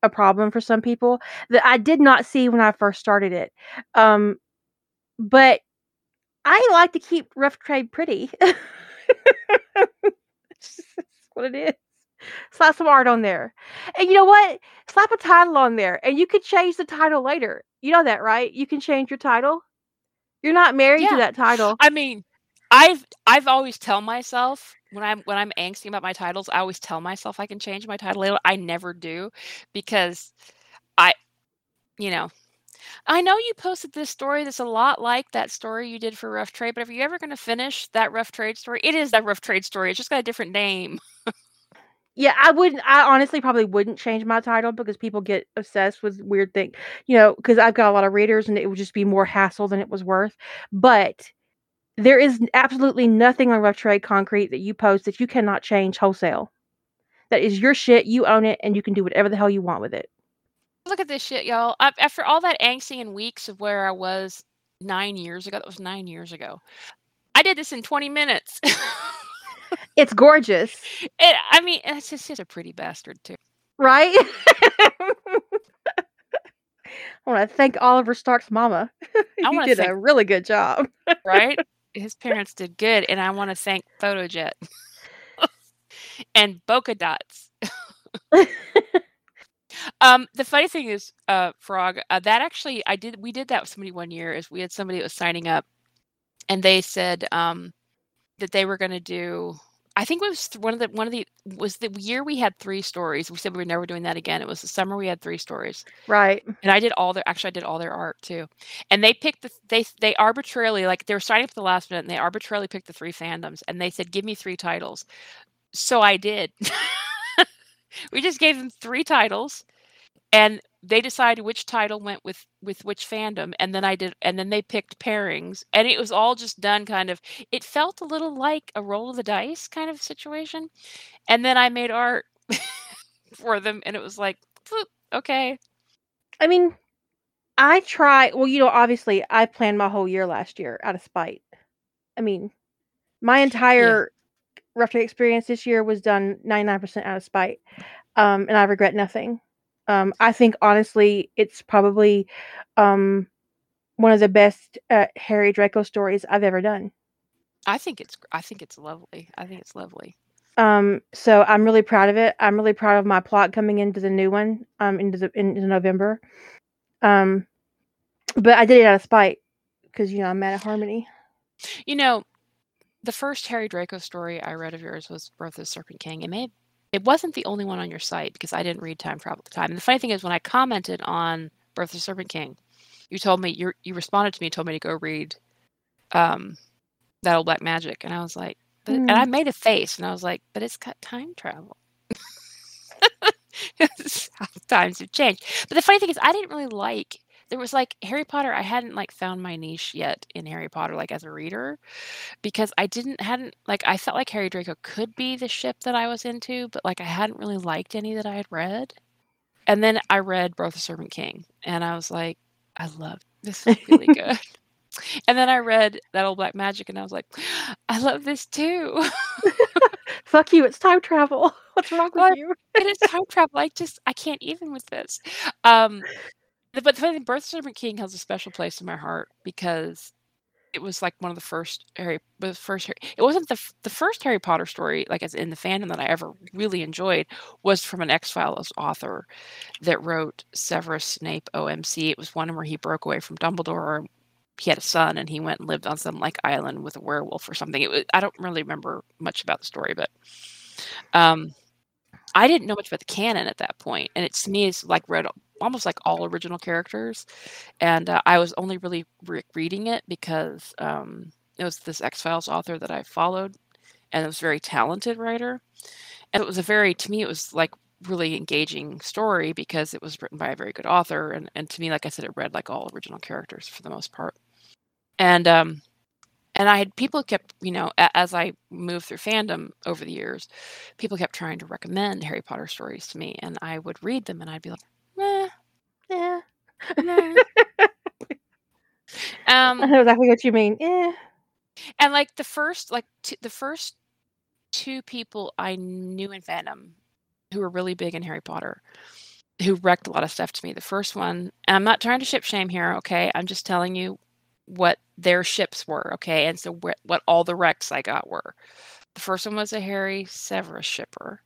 a problem for some people that I did not see when I first started it. Um but I like to keep rough trade pretty. What it is. Slap some art on there. And you know what? Slap a title on there and you could change the title later. You know that, right? You can change your title. You're not married Yeah. to that title. I mean, I've I've always tell myself when I'm when I'm angsty about my titles, I always tell myself I can change my title later. I never do because I you know, I know you posted this story that's a lot like that story you did for Rough Trade, but are you ever going to finish that Rough Trade story? It is that Rough Trade story. It's just got a different name. Yeah, I wouldn't. I honestly probably wouldn't change my title because people get obsessed with weird things, you know, because I've got a lot of readers and it would just be more hassle than it was worth. But there is absolutely nothing on Rough Trade Concrete that you post that you cannot change wholesale. That is your shit. You own it and you can do whatever the hell you want with it. Look at this shit, y'all. I, after all that angsty and weeks of where I was nine years ago, that was nine years ago. I did this in 20 minutes. It's gorgeous, it, I mean, it's just he's a pretty bastard too. right? I want to thank Oliver Stark's mama. I you did thank- a really good job. right? His parents did good, and I want to thank PhotoJet and Bokeh Dots. Um, the funny thing is, uh, Frog, uh, that actually I did. We did that with somebody one year. Is we had somebody that was signing up, and they said um, that they were going to do. I think it was one of the one of the was the year we had three stories. We said we were never doing that again. It was the summer we had three stories. right. and I did all their actually I did all their art too. And they picked the they they arbitrarily like they were signing up at the last minute and they arbitrarily picked the three fandoms and they said give me three titles. So I did. we just gave them three titles and they decided which title went with with which fandom and then I did and then they picked pairings and it was all just done kind of it felt a little like a roll of the dice kind of situation. And then I made art for them and it was like okay. I mean, I try. Well, you know, obviously, I planned my whole year last year out of spite. I mean, my entire rough trade experience this year was done 99% out of spite, um, and I regret nothing. Um, I think honestly, it's probably um, one of the best uh, Harry Draco stories I've ever done. I think it's I think it's lovely. I think it's lovely. Um, so I'm really proud of it. I'm really proud of my plot coming into the new one, um, into the into November. Um, but I did it out of spite because you know I'm mad at Harmony. You know, the first Harry Draco story I read of yours was Birth of the Serpent King. It may have, it wasn't the only one on your site because I didn't read Time Travel at the time. And the funny thing is, when I commented on Birth of the Serpent King, you told me you you responded to me and told me to go read um, that old Black Magic, and I was like, but, and I made a face, and I was like, but it's got time travel. Times have changed. But the funny thing is, I didn't really like. There was like Harry Potter. I hadn't like found my niche yet in Harry Potter, like as a reader, because I didn't hadn't like I felt like Harry Draco could be the ship that I was into, but like I hadn't really liked any that I had read. And then I read Birth of the Serpent King, and I was like, I love this is really good. And then I read that old Black Magic, and I was like, I love this too. Fuck you! It's time travel. What's wrong with you? it is time travel. I just I can't even with this. Um, But the Birth of Serpent King has a special place in my heart because it was like one of the first Harry, the first Harry. It wasn't the the first Harry Potter story, like as in the fandom that I ever really enjoyed, was from an X Files author that wrote Severus Snape OMC. It was one where he broke away from Dumbledore. He had a son, and he went and lived on some like island with a werewolf or something. It was, I don't really remember much about the story, but um, I didn't know much about the canon at that point, and it's to me it's like read almost like all original characters, and uh, I was only really re- reading it because um, it was this X Files author that I followed, and it was a very talented writer, and it was a very to me it was like really engaging story because it was written by a very good author, and and to me like I said it read like all original characters for the most part, and um, and I had people kept, you know, as I moved through fandom over the years, people kept trying to recommend Harry Potter stories to me, and I would read them, and I'd be like, eh, Yeah. I um, know exactly what you mean. Yeah. and like the first, like t- the first two people I knew in fandom who were really big in Harry Potter, who wrecked a lot of stuff to me. The first one, and I'm not trying to ship shame here, okay? I'm just telling you what their ships were, okay? And so wh- what all the wrecks I got were. The first one was a Harry Severus shipper,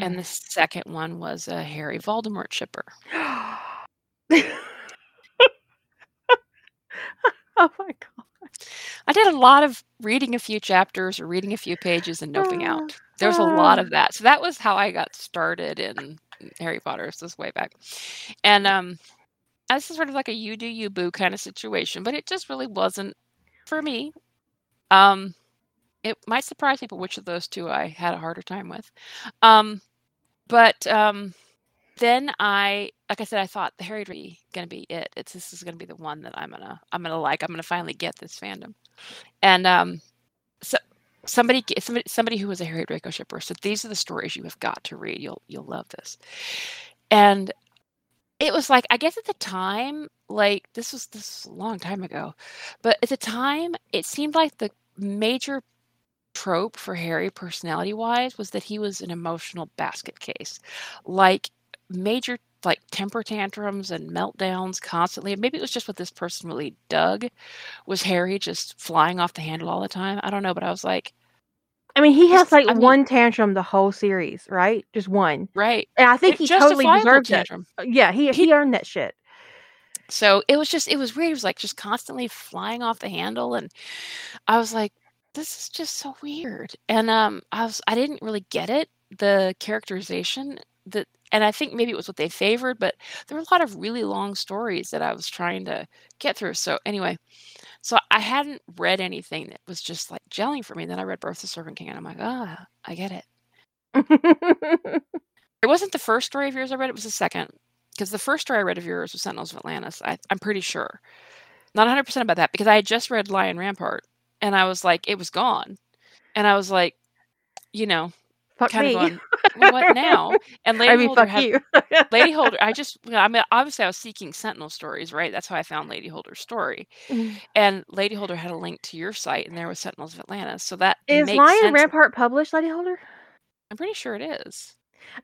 and the second one was a Harry Voldemort shipper. oh my god. I did a lot of reading a few chapters or reading a few pages and noping Ah, out. There was a lot ah. of that. So that was how I got started in Harry Potter. This was way back. And um this is sort of like a you do you boo kind of situation, but it just really wasn't for me. Um it might surprise people which of those two I had a harder time with. Um but um then I like I said I thought the Harry be gonna be it. It's this is gonna be the one that I'm gonna I'm gonna like. I'm gonna finally get this fandom. And um so somebody somebody somebody who was a Harry Draco shipper said these are the stories you have got to read. You'll you'll love this. And it was like I guess at the time, like this was this was a long time ago, but at the time it seemed like the major trope for Harry personality wise was that he was an emotional basket case. Like major like temper tantrums and meltdowns constantly. Maybe it was just what this person really dug was Harry just flying off the handle all the time. I don't know, but I was like, I mean, he has like I mean- one tantrum the whole series, right? Just one. right. And I think he totally justifiable deserved it. tantrum. Uh, yeah, he, He- he earned that shit. So it was just it was weird. It was like just constantly flying off the handle and I was like, this is just so weird. And um I was I didn't really get it, the characterization that and I think maybe it was what they favored, but there were a lot of really long stories that I was trying to get through. So anyway, so I hadn't read anything that was just like gelling for me. Then I read Birth of the Serpent King and I'm like, ah, I get it. It wasn't the first story of yours I read, it was the second. Because the first story I read of yours was Sentinels of Atlantis. I, I'm pretty sure. Not 100% about that because I had just read Lion Rampant and I was like, it was gone. And I was like, you know, Fuck kind me. of going, well, what now? And I Lady mean, Holder had. Lady Holder. I just, I mean, obviously I was seeking Sentinel stories, right? That's how I found Lady Holder's story. Mm. And Lady Holder had a link to your site, and there was Sentinels of Atlantis. So that Is Lion. Rampant published, Lady Holder? I'm pretty sure it is.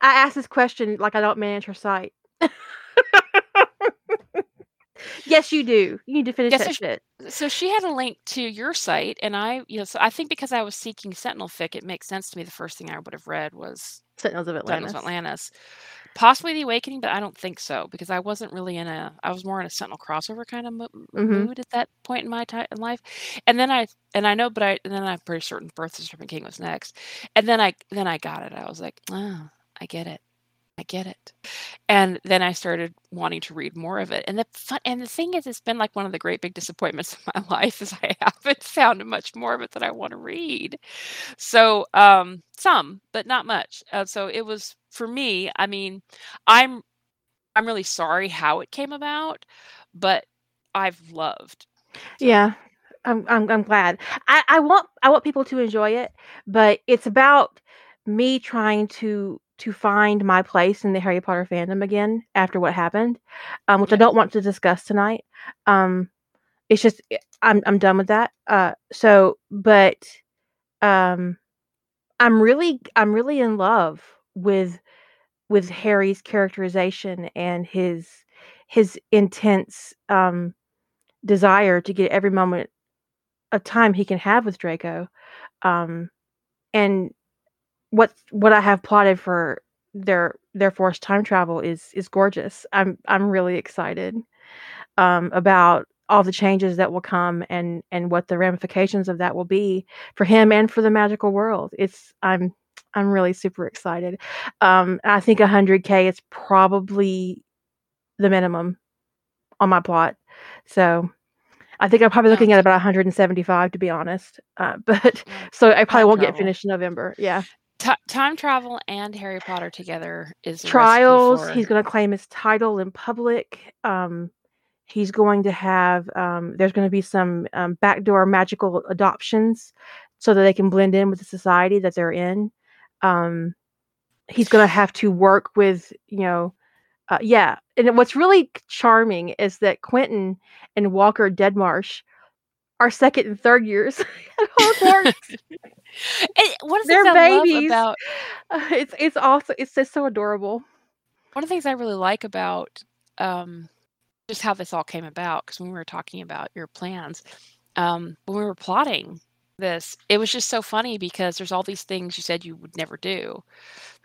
I asked this question like I don't manage her site. yes, you do. You need to finish Yes, that sh- shit. So she had a link to your site, and I, you know, so I think because I was seeking Sentinel fic, it makes sense to me. The first thing I would have read was Sentinels of Atlantis. Sentinels of Atlantis, possibly the Awakening, but I don't think so because I wasn't really in a. I was more in a Sentinel crossover kind of mo- Mhm. mood at that point in my time in life, and then I and I know, but I and then I'm pretty certain Birth of the Serpent King was next, and then I then I got it. I was like, oh, I get it. I get it. And then I started wanting to read more of it. And the fun and the thing is it's been like one of the great big disappointments of my life is I haven't found much more of it that I want to read. So um some, but not much. Uh, so it was for me, I mean, I'm I'm really sorry how it came about, but I've loved. Yeah. I'm I'm I'm glad. I, I want I want people to enjoy it, but it's about me trying to to find my place in the Harry Potter fandom again after what happened, um, which I don't want to discuss tonight. Um, it's just i- I'm I'm done with that. Uh, so but um, I'm really I'm really in love with with Harry's characterization and his his intense um, desire to get every moment of time he can have with Draco. Um, and what what I have plotted for their their forced time travel is is gorgeous. I'm I'm really excited um, about all the changes that will come and and what the ramifications of that will be for him and for the magical world. It's I'm I'm really super excited. Um, I think 100k is probably the minimum on my plot. So I think I'm probably looking at about 175 to be honest. Uh, but so I probably won't get finished in November. Yeah. Ti time travel and Harry Potter together is Trials. for He's going to claim his title in public. Um, he's going to have. Um, there's going to be some um, backdoor magical adoptions, so that they can blend in with the society that they're in. Um, he's going to have to work with you know uh, yeah and what's really charming is that quentin and walker deadmarsh are second and third years at hogwarts And one of they're things I love babies about Uh, it's it's also it's just so adorable one of the things I really like about um, just how this all came about, because when we were talking about your plans, um, when we were plotting this, it was just so funny because there's all these things you said you would never do.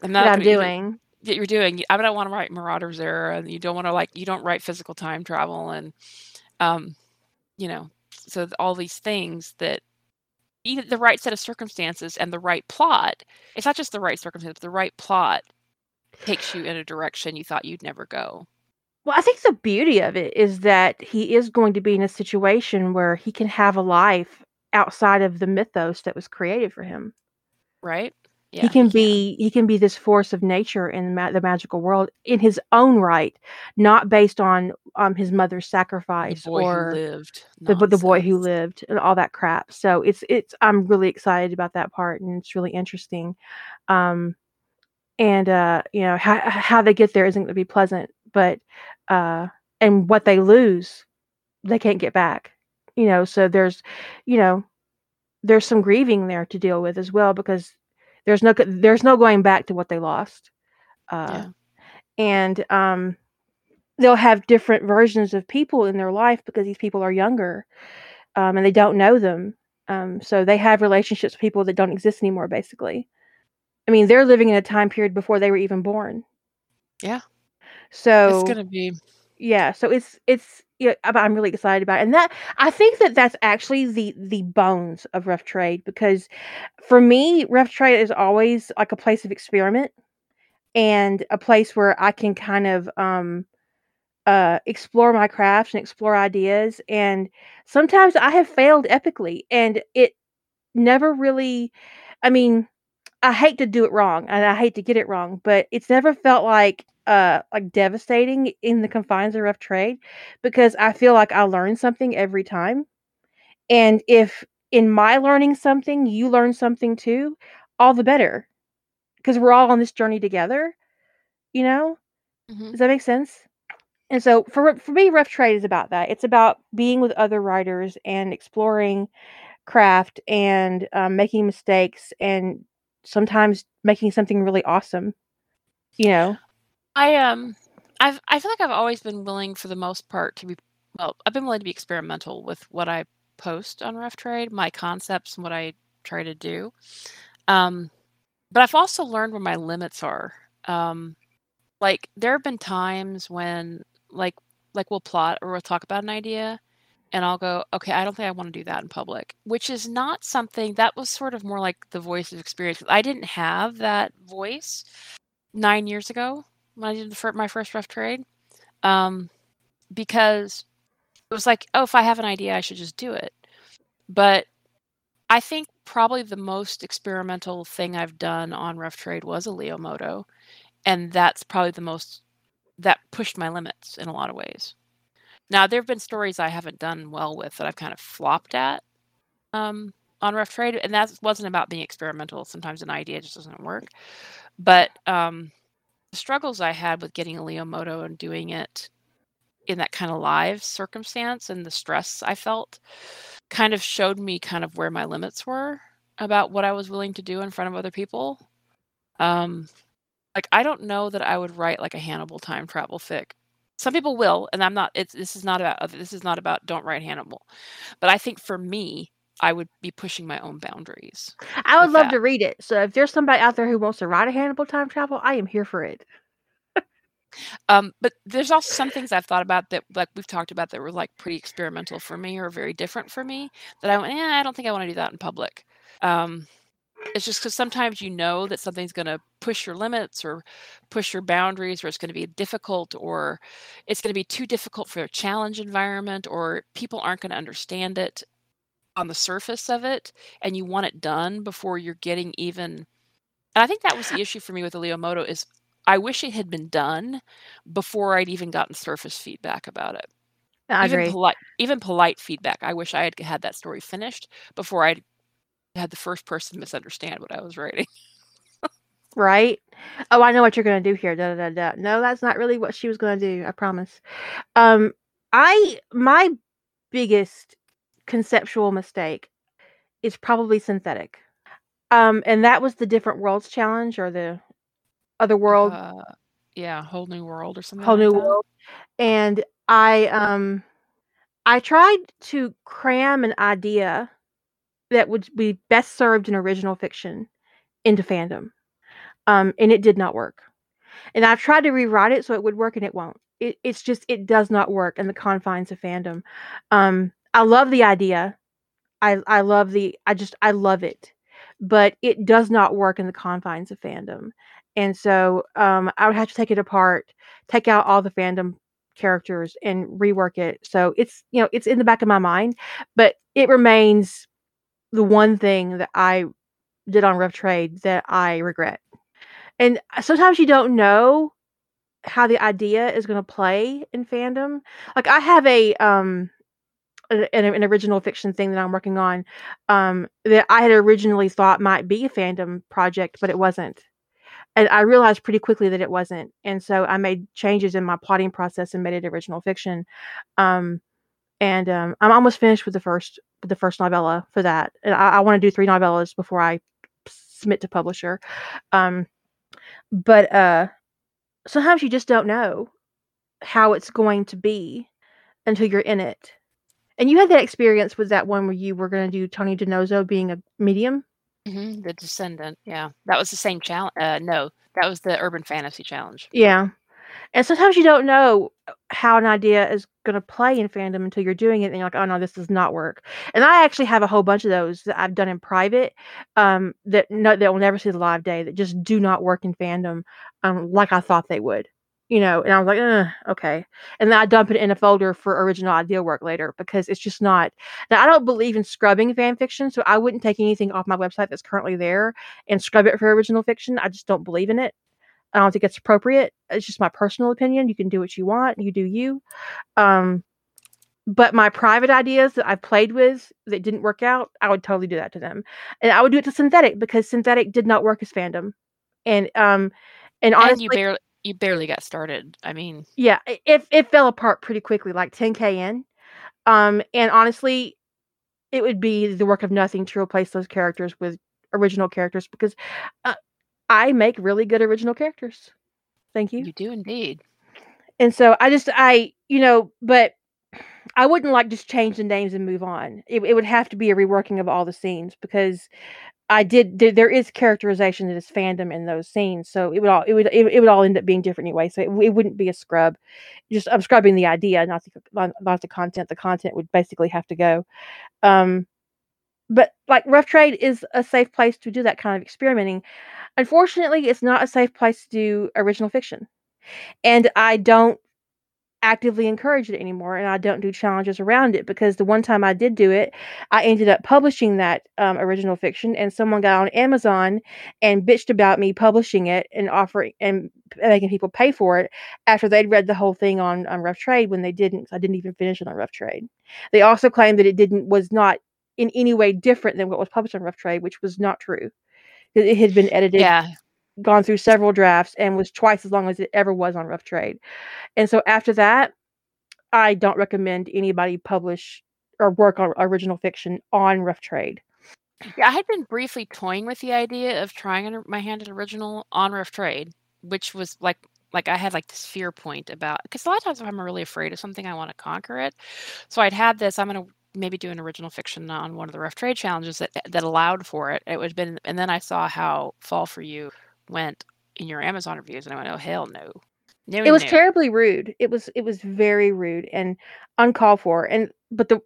And that i'm doing that you're doing. I don't want to write Marauders Era, and you don't want to like you don't write physical time travel, and um, you know, so all these things that either the right set of circumstances and the right plot. It's not just the right circumstance the right plot takes you in a direction you thought you'd never go. well i think the beauty of it is that he is going to be in a situation where he can have a life outside of the mythos that was created for him Right? Yeah, he can be he can be this force of nature in ma- the magical world in his own right not based on um his mother's the sacrifice boy or who lived. the the boy who lived and all that crap so it's it's i'm really excited about that part and it's really interesting um and uh you know how how they get there isn't going to be pleasant but uh and what they lose they can't get back you know so there's you know there's some grieving there to deal with as well because there's no there's no going back to what they lost uh Yeah. and um they'll have different versions of people in their life because these people are younger um and they don't know them um so they have relationships with people that don't exist anymore basically i mean they're living in a time period before they were even born Yeah. so It's gonna be yeah so it's it's yeah I'm- really excited about it. and that i think that that's actually the the bones of rough trade because for me rough trade is always like a place of experiment and a place where i can kind of um uh explore my crafts and explore ideas and sometimes i have failed epically and it never really i mean i hate to do it wrong and i hate to get it wrong but it's never felt like uh like devastating in the confines of rough trade because i feel like i learn something every time and if in my learning something you learn something too all the better because we're all on this journey together you know? Mhm. does that make sense? And so for for me rough trade is about that it's about being with other writers and exploring craft and um, making mistakes and sometimes making something really awesome you know I um I've I feel like I've always been willing for the most part to be well, I've been willing to be experimental with what I post on Rough Trade, my concepts and what I try to do. Um but I've also learned where my limits are. Um like there have been times when like like we'll plot or we'll talk about an idea and I'll go, okay, I don't think I want to do that in public, which is not something that was sort of more like the voice of experience. I didn't have that voice nine years ago when I did the my first rough trade, um, because it was like, oh, if I have an idea, I should just do it. But I think probably the most experimental thing I've done on rough trade was a Leo Moto, and that's probably the most that pushed my limits in a lot of ways. Now there have been stories I haven't done well with that I've kind of flopped at um, on rough trade, and that wasn't about being experimental. Sometimes an idea just doesn't work, but um, struggles I had with getting a Leo Moto and doing it in that kind of live circumstance and the stress I felt kind of showed me kind of where my limits were about what I was willing to do in front of other people. Um, like I don't know that I would write like a Hannibal time travel fic Some people will, and I'm not. It's this is not about this is not about don't write Hannibal, but I think for me, I would be pushing my own boundaries. I would love that. to read it. So if there's somebody out there who wants to write a Hannibal time travel, I am here for it. Um, but there's also some things I've thought about that, like we've talked about, that were like pretty experimental for me or very different for me. That I went, yeah, I don't think I want to do that in public. Um, it's just because sometimes you know that something's going to push your limits or push your boundaries, or it's going to be difficult, or it's going to be too difficult for a challenge environment, or people aren't going to understand it on the surface of it, and you want it done before you're getting even. And I think that was the issue for me with the Leomoto is I wish it had been done before I'd even gotten surface feedback about it. I even agree. polite, even polite feedback. I wish I had had that story finished before I'd had the first person misunderstand what I was writing. Right? Oh, I know what you're gonna do here. Da, da, da, da. No, that's not really what she was gonna do. I promise. Um, I my biggest conceptual mistake It's probably synthetic. Um, and that was the different worlds challenge or the other world, Uh, yeah, whole new world or something. whole like new that. world. And I um I tried to cram an idea that would be best served in original fiction into fandom. Um, and it did not work. And I've tried to rewrite it so it would work and it won't. It, it's just it does not work in the confines of fandom. Um, I love the idea. I I love the I just I love it, but it does not work in the confines of fandom. And so um, I would have to take it apart, take out all the fandom characters and rework it. So it's you know it's in the back of my mind, but it remains the one thing that I did on Rough Trade that I regret. And sometimes you don't know how the idea is going to play in fandom. Like I have a um an, an original fiction thing that I'm working on um that I had originally thought might be a fandom project, but it wasn't. And I realized pretty quickly that it wasn't. And so I made changes in my plotting process and made it original fiction. Um and um, I'm almost finished with the first with the first novella for that. And I, I want to do three novellas before I submit to publisher. Um, but uh, sometimes you just don't know how it's going to be until you're in it. And you had that experience with that one where you were going to do Tony DiNozzo being a medium. hmm The Descendant. Yeah, that was the same challenge. Uh, no, that was the Urban Fantasy Challenge. Yeah. And sometimes you don't know how an idea is going to play in fandom until you're doing it and you're like, oh no, this does not work. And I actually have a whole bunch of those that I've done in private um, that no, that will never see the live day that just do not work in fandom um, like I thought they would. You know, and I was like, eh, okay. And then I dump it in a folder for original idea work later because it's just not. Now, I don't believe in scrubbing fan fiction, so I wouldn't take anything off my website that's currently there and scrub it for original fiction. I just don't believe in it. I don't think it's appropriate. It's just my personal opinion. You can do what you want. You do you. Um, but my private ideas that I've played with that didn't work out, I would totally do that to them, and I would do it to synthetic because synthetic did not work as fandom, and um, and honestly, and you barely you barely got started. I mean, yeah, it it fell apart pretty quickly, like 10k in, um, and honestly, it would be the work of nothing to replace those characters with original characters because uh, I make really good original characters. Thank you. you do indeed. And so I just I you know, but I wouldn't like just change the names and move on. It, it would have to be a reworking of all the scenes because I did there, is characterization that is fandom in those scenes. So it would all it would it, it would all end up being different anyway. So it, it wouldn't be a scrub. Just I'm scrubbing the idea, not the not the content. The content would basically have to go. Um but like rough trade is a safe place to do that kind of experimenting unfortunately it's not a safe place to do original fiction and i don't actively encourage it anymore and i don't do challenges around it because the one time i did do it i ended up publishing that um, original fiction and someone got on amazon and bitched about me publishing it and offering and making people pay for it after they'd read the whole thing on, on rough trade when they didn't i didn't even finish it on rough trade. They also claimed that it didn't was not in any way different than what was published on rough trade which was not true it had been edited Yeah, gone through several drafts and was twice as long as it ever was on Rough Trade. And so after that, I don't recommend anybody publish or work on original fiction on Rough Trade. yeah. I had been briefly toying with the idea of trying my hand at original on Rough Trade, which was like like I had like this fear point about because a lot of times if I'm really afraid of something, I want to conquer it. So I'd had this. I'm gonna maybe do an original fiction on one of the rough trade challenges that that allowed for it. It would have been, and then I saw how Fall for You went in your Amazon reviews, and I went, oh hell no. No, it was no. terribly rude. It was it was very rude and uncalled for. And but the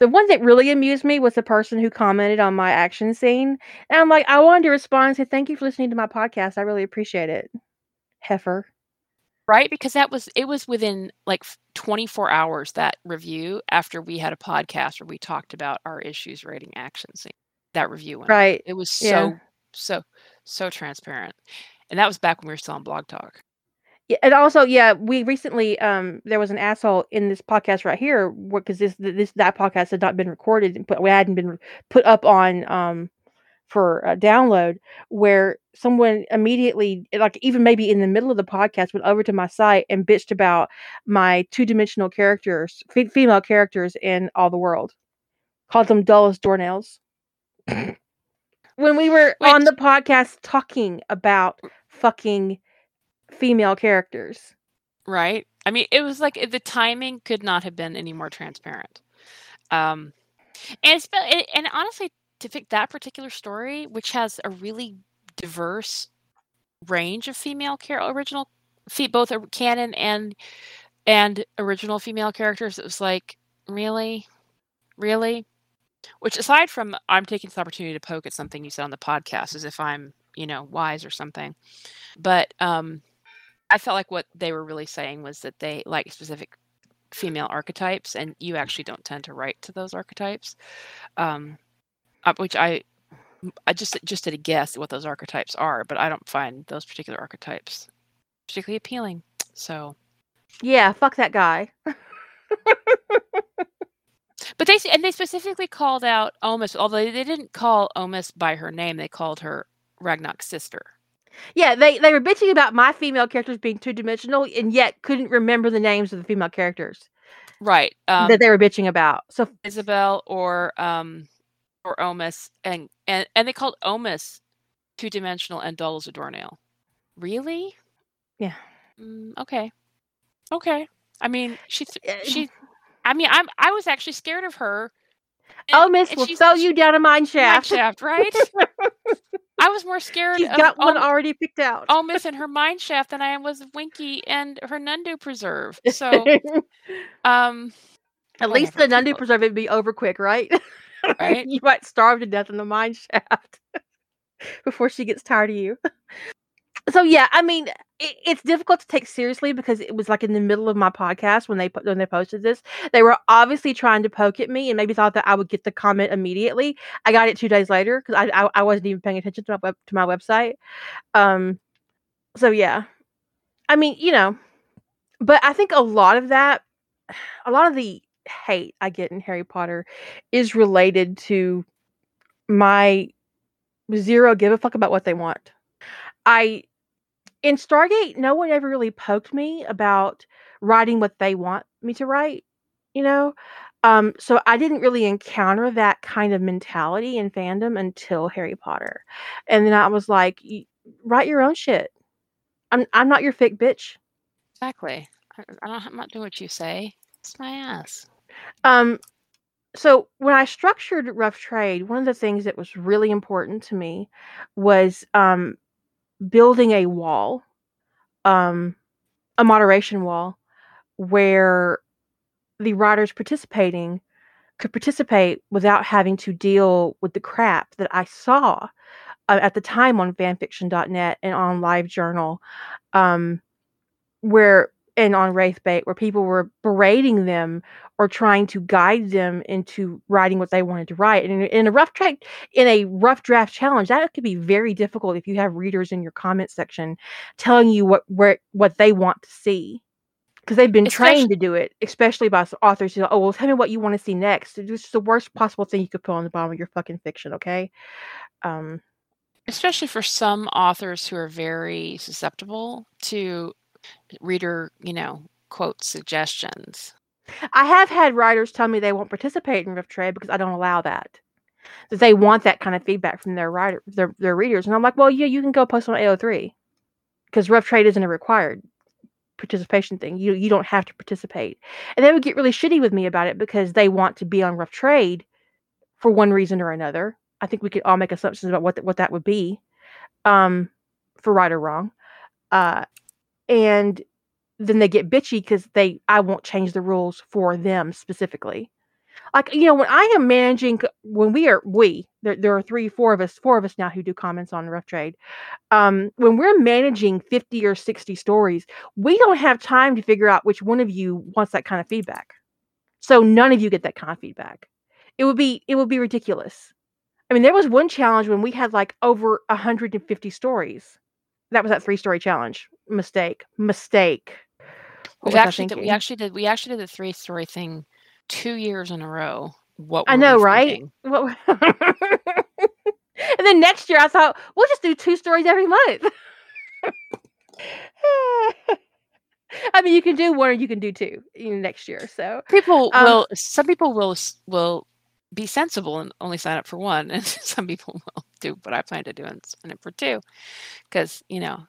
the one that really amused me was the person who commented on my action scene. And I'm like, I wanted to respond and say, Thank you for listening to my podcast. I really appreciate it. Heifer. Right? Because that was it was within like 24 hours that review after we had a podcast where we talked about our issues rating action scene. That review went. Right. It was so Yeah. so so transparent. And that was back when we were still on Blog Talk. Yeah, and also, yeah, we recently um there was an asshole in this podcast right here because this this that podcast had not been recorded, but we hadn't been put up on um for uh, download. Where someone immediately, like even maybe in the middle of the podcast, went over to my site and bitched about my two dimensional characters, fe- female characters in all the world, called them dull as doornails. When we were on the podcast talking about fucking female characters. Right? I mean, it was like the timing could not have been any more transparent. Um, and it's and, honestly, to pick that particular story, which has a really diverse range of female care original, both canon and and original female characters, it was like really, really. Which aside from I'm taking this opportunity to poke at something you said on the podcast, as if I'm you know wise or something, but um, I felt like what they were really saying was that they like specific female archetypes, and you actually don't tend to write to those archetypes. Um, uh, which I, I just just did a guess at what those archetypes are, but I don't find those particular archetypes particularly appealing. So, Yeah, fuck that guy. but they and they specifically called out Omis, although they didn't call Omis by her name. They called her Ragnar's sister. Yeah, they they were bitching about my female characters being two dimensional, and yet couldn't remember the names of the female characters Right. Um, that they were bitching about. So Isabel or um or Omis and and and they called Omis two dimensional and dull as a doornail. Really? Yeah. Mm, okay. Okay. I mean, she Uh, she. I mean, I'm I was actually scared of her. oh, Miss and will throw you down a mine mine shaft. shaft, right? I was more scared She's of got one Om- already picked out. oh, Miss and her mine shaft than I was Winky and her Nundu preserve. So, um, At least the Nundu preserve would be over quick, right? Right. you might starve to death in the mine shaft before she gets tired of you. So yeah, I mean, it, it's difficult to take seriously because it was like in the middle of my podcast when they when they posted this. They were obviously trying to poke at me and maybe thought that I would get the comment immediately. I got it two days later because I, I I wasn't even paying attention to my web, to my website. Um, so yeah, I mean, you know, but I think a lot of that, a lot of the hate I get in Harry Potter is related to my zero give a fuck about what they want. I in Stargate, no one ever really poked me about writing what they want me to write, you know? Um, so I didn't really encounter that kind of mentality in fandom until Harry Potter. And then I was like, write your own shit. I'm I'm not your fake bitch. exactly. I, I don't, I'm not doing what you say. It's my ass. Um, so when I structured Rough Trade, one of the things that was really important to me was um, building a wall, um, a moderation wall, where the writers participating could participate without having to deal with the crap that I saw uh, at the time on fanfiction.net and on LiveJournal, um, where and on Wraithbait, where people were berating them or trying to guide them into writing what they wanted to write. And in, a rough track, in a rough draft challenge, that could be very difficult if you have readers in your comment section telling you what where what they want to see. Because they've been trained to do it, especially by authors who, oh, well, tell me what you want to see next. It's just the worst possible thing you could put on the bottom of your fucking fiction, okay? Um, especially for some authors who are very susceptible to reader, you know, quote suggestions. I have had writers tell me they won't participate in Rough Trade because I don't allow that. That they want that kind of feedback from their writer, their their readers, and I'm like, well, yeah, you can go post on AO3 because Rough Trade isn't a required participation thing. You you don't have to participate. And they would get really shitty with me about it because they want to be on rough trade for one reason or another. I think we could all make assumptions about what th- what that would be, um, for right or wrong. Uh, and then they get bitchy because they I won't change the rules for them specifically. Like you know, when I am managing, when we are we there, there are three, four of us, four of us now who do comments on rough trade. Um, when we're managing fifty or sixty stories, we don't have time to figure out which one of you wants that kind of feedback. So none of you get that kind of feedback. It would be it would be ridiculous. I mean, there was one challenge when we had like over 150 stories. That was that three story challenge. Mistake. Mistake. we actually did, we actually did we actually did the three story thing two years in a row. What I know, right? and then next year I thought we'll just do two stories every month. I mean, you can do one or you can do two next year. So people um, will. Some people will will be sensible and only sign up for one, and some people will do what I plan to do and sign up for two, because you know,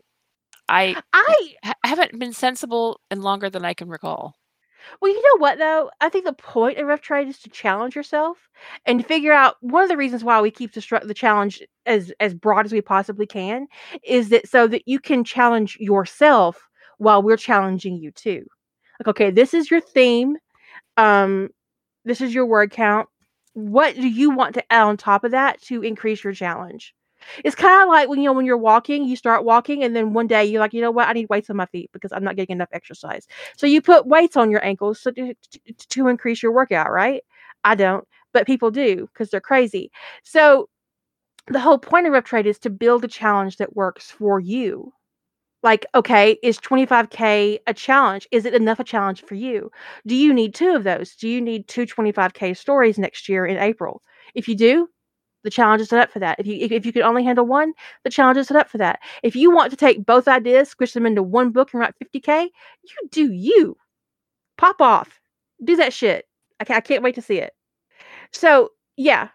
I I ha- haven't been sensible in longer than I can recall. Well, you know what though? I think the point of rough trade is to challenge yourself and to figure out one of the reasons why we keep the, the challenge as as broad as we possibly can is that so that you can challenge yourself while we're challenging you too. Like, okay, this is your theme. Um, this is your word count. What do you want to add on top of that to increase your challenge? It's kind of like when you know when you're walking, you start walking, and then one day you're like, you know what, I need weights on my feet because I'm not getting enough exercise. So you put weights on your ankles to, to, to increase your workout, right? I don't, but people do because they're crazy. So the whole point of rough trade is to build a challenge that works for you. Like, okay, is 25K a challenge? Is it enough a challenge for you? Do you need two of those? Do you need two 25K stories next year in April? If you do, the challenge is set up for that. If you if, if you can only handle one, the challenge is set up for that. If you want to take both ideas, squish them into one book and write 50k, you do you. Pop off. Do that shit. I can't, I can't wait to see it. So, yeah.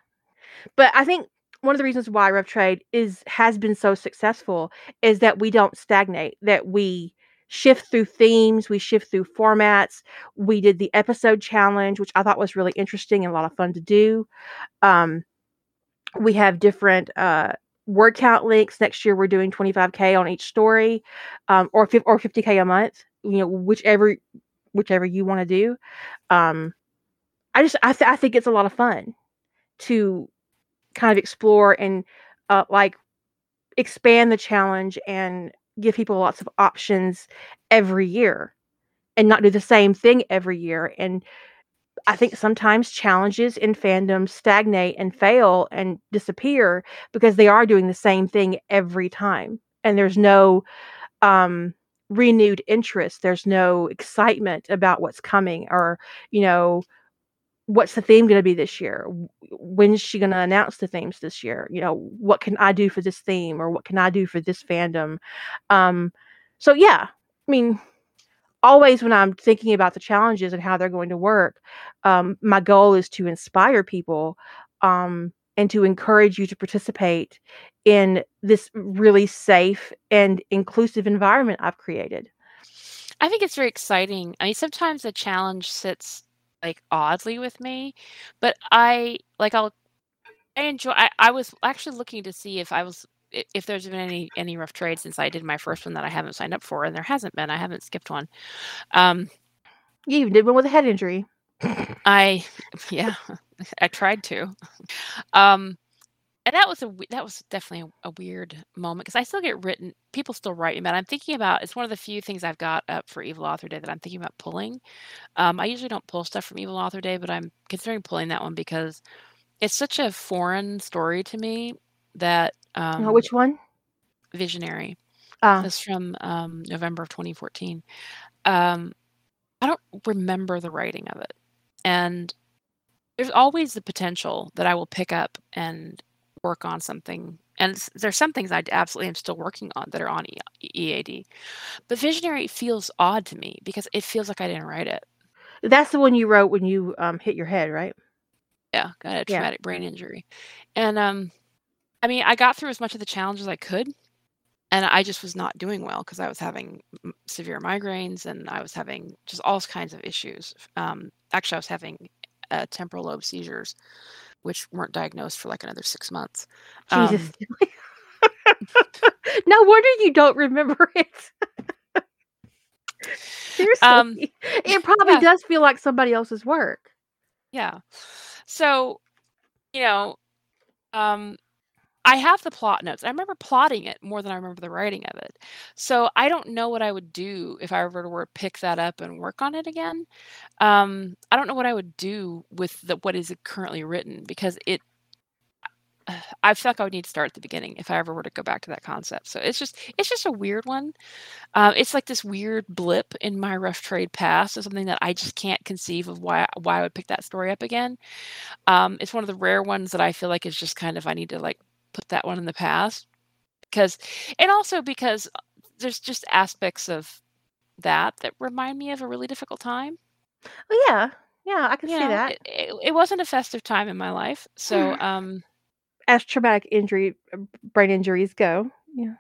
But I think one of the reasons why Rough Trade is has been so successful is that we don't stagnate, that we shift through themes, we shift through formats. We did the episode challenge, which I thought was really interesting and a lot of fun to do. Um, we have different uh, word count links. Next year, we're doing 25k on each story, um, or or 50k a month. You know, whichever whichever you want to do. Um, I just I, th- I think it's a lot of fun to kind of explore and uh, like expand the challenge and give people lots of options every year and not do the same thing every year and I think sometimes challenges in fandom stagnate and fail and disappear because they are doing the same thing every time. And there's no um, renewed interest. There's no excitement about what's coming or, you know, what's the theme going to be this year? When's she going to announce the themes this year? You know, what can I do for this theme or what can I do for this fandom? Um, so, yeah, I mean, always when I'm thinking about the challenges and how they're going to work, um, my goal is to inspire people um, and to encourage you to participate in this really safe and inclusive environment I've created. I think it's very exciting. I mean, sometimes the challenge sits like oddly with me, but I like I'll I enjoy. I, I was actually looking to see if I was if there's been any any rough trade since I did my first one that I haven't signed up for, and there hasn't been. I haven't skipped one. Um, you even did one with a head injury. I yeah, I tried to. Um, and that was a that was definitely a, a weird moment because I still get written. People still write me about. I'm thinking about. It's one of the few things I've got up for Evil Author Day that I'm thinking about pulling. Um, I usually don't pull stuff from Evil Author Day, but I'm considering pulling that one because it's such a foreign story to me that um, which one? Visionary. Ah. This from um, November of 2014. Um, I don't remember the writing of it, and there's always the potential that I will pick up and work on something. And there's some things I absolutely am still working on that are on EAD, but Visionary feels odd to me because it feels like I didn't write it. That's the one you wrote when you um, hit your head, right? Yeah, got a traumatic yeah. brain injury, and um, I mean, I got through as much of the challenge as I could, and I just was not doing well because I was having m- severe migraines and I was having just all kinds of issues. Um, actually, I was having uh, temporal lobe seizures, which weren't diagnosed for like another six months. Jesus. Um, no wonder you don't remember it. Seriously. Um, it probably yeah. does feel like somebody else's work. yeah. So, you know, um, I have the plot notes. I remember plotting it more than I remember the writing of it. So I don't know what I would do if I were to pick that up and work on it again. Um, I don't know what I would do with the what is currently written because it. I feel like I would need to start at the beginning if I ever were to go back to that concept. So it's just it's just a weird one. Um, it's like this weird blip in my rough trade past of something that I just can't conceive of why why I would pick that story up again. Um, it's one of the rare ones that I feel like is just kind of I need to like put that one in the past because and also because uh, there's just aspects of that that remind me of a really difficult time Oh yeah. Yeah, I can you see know that. it, it, it wasn't a festive time in my life so um As traumatic injury uh, brain injuries go. Yeah.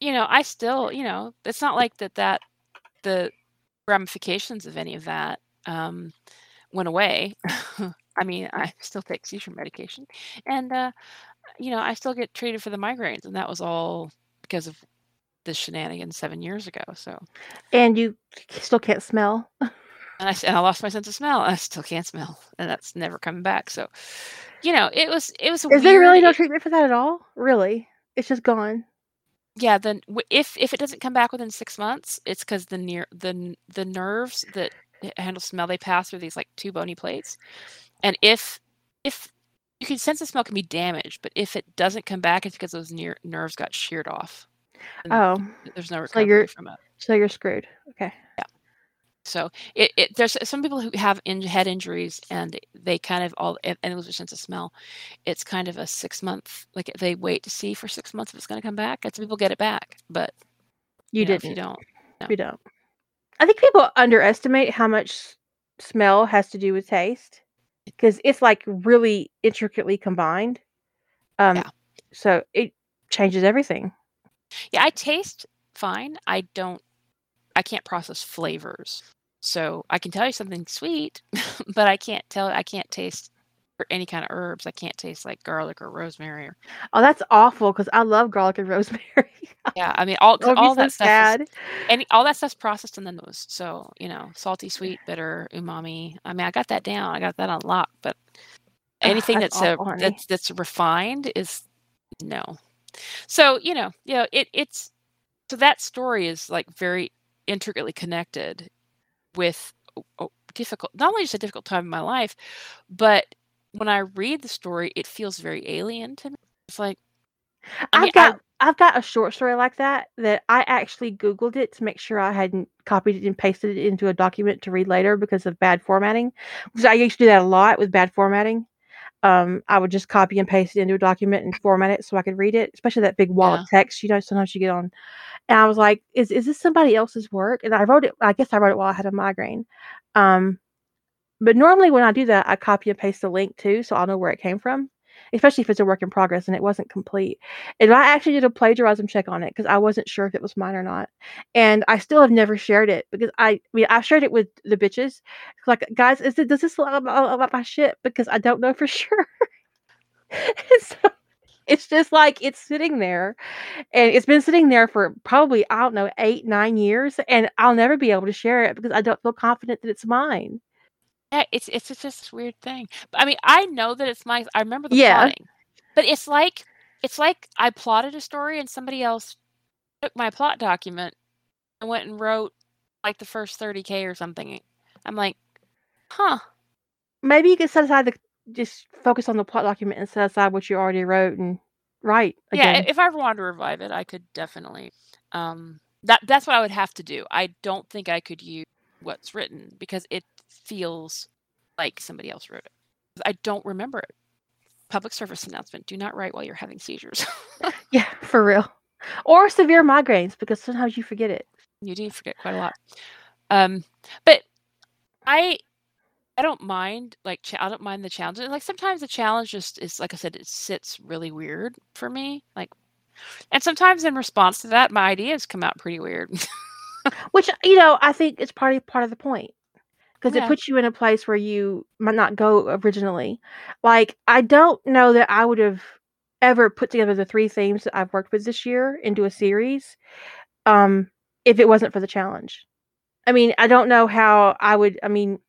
you know i still you know it's not like that that the ramifications of any of that um went away i mean i still take seizure medication and uh you know i still get treated for the migraines and that was all because of the shenanigans seven years ago so And you still can't smell. and I, and I lost my sense of smell. I still can't smell, and that's never coming back. So, you know, it was it was Is there really no treatment for that at all? Really? It's just gone. yeah, then if if it doesn't come back within six months, it's because the near the the nerves that handle smell they pass through these like two bony plates, and if if you can sense the smell can be damaged, but if it doesn't come back, it's because those near nerves got sheared off. Oh, there's no so recovery you're from it. so you're screwed. Okay. Yeah. So it, it there's some people who have in, head injuries and they kind of all and lose their sense of smell. It's kind of a six month like they wait to see for six months if it's going to come back. And some people get it back, but You, you didn't. you don't. You don't. I think people underestimate how much smell has to do with taste because it's like really intricately combined. Um, Yeah. So it changes everything. Yeah, I taste fine. I don't. I can't process flavors, so I can tell you something sweet, but I can't tell. I can't taste or any kind of herbs. I can't taste like garlic or rosemary. Or, Oh, that's awful because I love garlic and rosemary. yeah, I mean all That all so that stuff. Is, sad. any all that stuff's processed in the nose. So you know, salty, sweet, bitter, umami. I mean, I got that down. I got that on lock. But Ugh, ah, anything that's that's awful, honey. that's that's refined is no. So you know, you know, it it's so that story is like very intricately connected with a- a difficult. Not only just a difficult time in my life, but when I read the story, it feels very alien to me. It's like I mean, I've got I've got a short story like that that I actually Googled it to make sure I hadn't copied it and pasted it into a document to read later because of bad formatting. Because I used to do that a lot with bad formatting. Um, I would just copy and paste it into a document and format it so I could read it, especially that big wall Yeah. of text. You know, sometimes you get on, and I was like, "Is is this somebody else's work?" And I wrote it. I guess I wrote it while I had a migraine. Um, but normally when I do that, I copy and paste the link too, so I'll know where it came from, especially if it's a work in progress and it wasn't complete. And I actually did a plagiarism check on it because I wasn't sure if it was mine or not. And I still have never shared it because I, I mean, I've shared it with the bitches. Like, guys, is it, does this look about, about my shit? Because I don't know for sure. So it's just like it's sitting there and it's been sitting there for probably, I don't know, eight, nine years. And I'll never be able to share it because I don't feel confident that it's mine. Yeah, it's it's just this weird thing. But I mean, I know that it's my. I remember the Yeah. plotting, but it's like it's like I plotted a story and somebody else took my plot document and went and wrote like the first thirty k or something. I'm like, huh? Maybe you could set aside the just focus on the plot document and set aside what you already wrote and write Yeah, again. i- if I ever wanted to revive it, I could definitely. Um, that that's what I would have to do. I don't think I could use what's written because it feels like somebody else wrote it. I don't remember it. Public service announcement: Do not write while you're having seizures. Yeah, for real. Or severe migraines because sometimes you forget it. you do forget quite a lot. Um, but I I don't mind like cha- I don't mind the challenge. Like sometimes the challenge just is like I said, it sits really weird for me. Like And sometimes in response to that, my ideas come out pretty weird. Which, you know, I think it's part of part of the point. Because it puts you in a place where you might not go originally. Like, I don't know that I would have ever put together the 3 themes that I've worked with this year into a series, um, if it wasn't for the challenge. I mean, I don't know how I would I mean,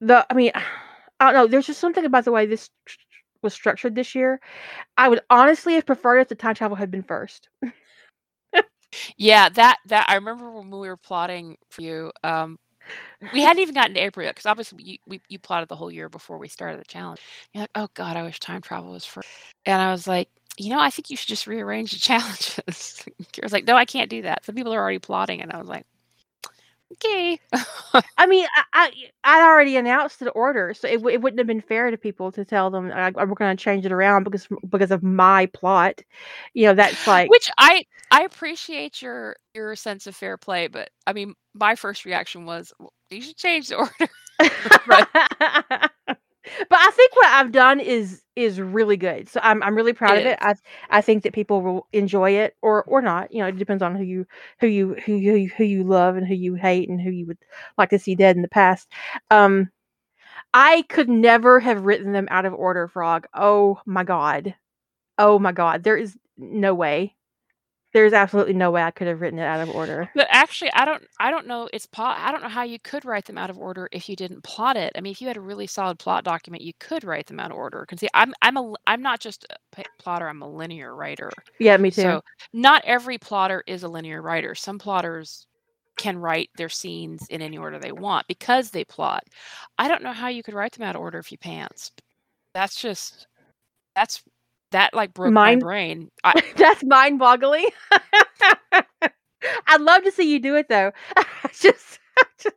the I mean, I don't know, there's just something about the way this tr was structured this year. I would honestly have preferred if the time travel had been first. Yeah, that that I remember when we were plotting for you, um, we hadn't even gotten to April yet because obviously you we you plotted the whole year before we started the challenge. You're like, "Oh god, I wish time travel was for. and I was like, "You know, I think you should just rearrange the challenges." I was like, "No, I can't do that. Some people are already plotting," and I was like, "Okay." I mean, I I I'd already announced the order, so it it wouldn't have been fair to people to tell them, "I we're gonna change it around because because of my plot." You know, that's like Which I I appreciate your your sense of fair play, but, I mean, my first reaction was, "W you should change the order." But But I think what I've done is is really good, so I'm I'm really proud It of it. is. I I think that people will enjoy it or or not, you know, it depends on who you who you who you who you love and who you hate and who you would like to see dead in the past. Um, I could never have written them out of order, Frog. Oh my god. Oh my god. There is no way. There's absolutely no way I could have written it out of order. But actually, I don't I don't know, it's po I don't know how you could write them out of order if you didn't plot it. I mean, if you had a really solid plot document, you could write them out of order. 'Cause see, I'm I'm a I'm not just a plotter, I'm a linear writer. Yeah, me too. So, not every plotter is a linear writer. Some plotters can write their scenes in any order they want because they plot. I don't know how you could write them out of order if you pants. That's just that's that, like, broke my brain. I That's mind-boggling. I'd love to see you do it, though. I just I just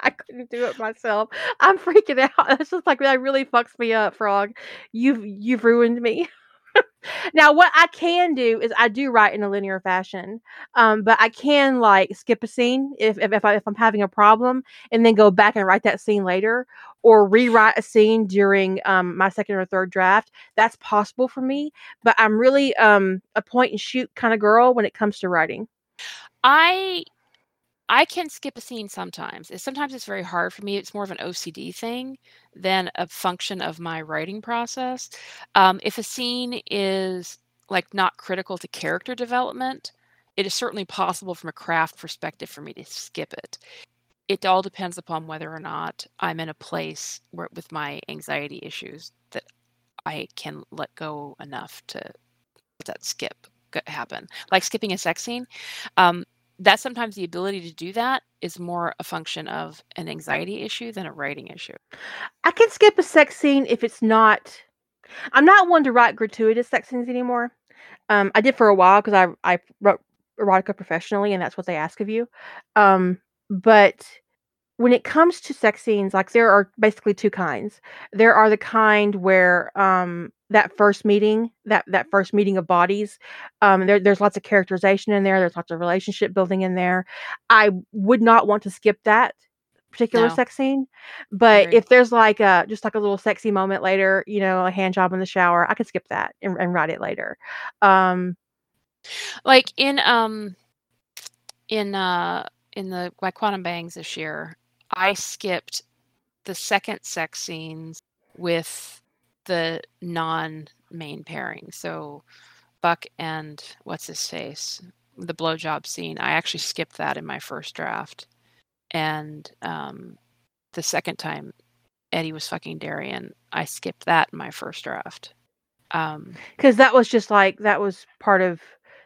I couldn't do it myself. I'm freaking out. It's just like, that really fucks me up, Frog. You've you've ruined me. Now, what I can do is I do write in a linear fashion, um, but I can, like, skip a scene if if if I I'm having a problem and then go back and write that scene later or rewrite a scene during, um, my 2nd or 3rd draft. That's possible for me, but I'm really, um, a point and shoot kinda girl when it comes to writing. I I can skip a scene sometimes. Sometimes it's very hard for me. It's more of an OCD thing than a function of my writing process. Um, if a scene is, like, not critical to character development, it is certainly possible from a craft perspective for me to skip it. It all depends upon whether or not I'm in a place where with my anxiety issues that I can let go enough to let that skip happen. Like skipping a sex scene, um, that's sometimes the ability to do that is more a function of an anxiety issue than a writing issue. I can skip a sex scene if it's not I'm not one to write gratuitous sex scenes anymore. Um, I did for a while 'cause I I wrote erotica professionally, and that's what they ask of you. Um, but when it comes to sex scenes, like, there are basically 2 kinds. There are the kind where, um, that first meeting that that first meeting of bodies, um, there there's lots of characterization in there, there's lots of relationship building in there. I would not want to skip that particular No. sex scene, but if there's, like, a just, like, a little sexy moment later, you know, a hand job in the shower, I could skip that and and write it later. Um Like, in, um in, uh in the my Quantum Bangs this year, I skipped the 2nd sex scenes with the non-main pairing. So, Buck and what's his face? The blowjob scene, I actually skipped that in my first draft. And, um, the 2nd time Eddie was fucking Darian, I skipped that in my first draft. Um 'Cause that was just, like that was part of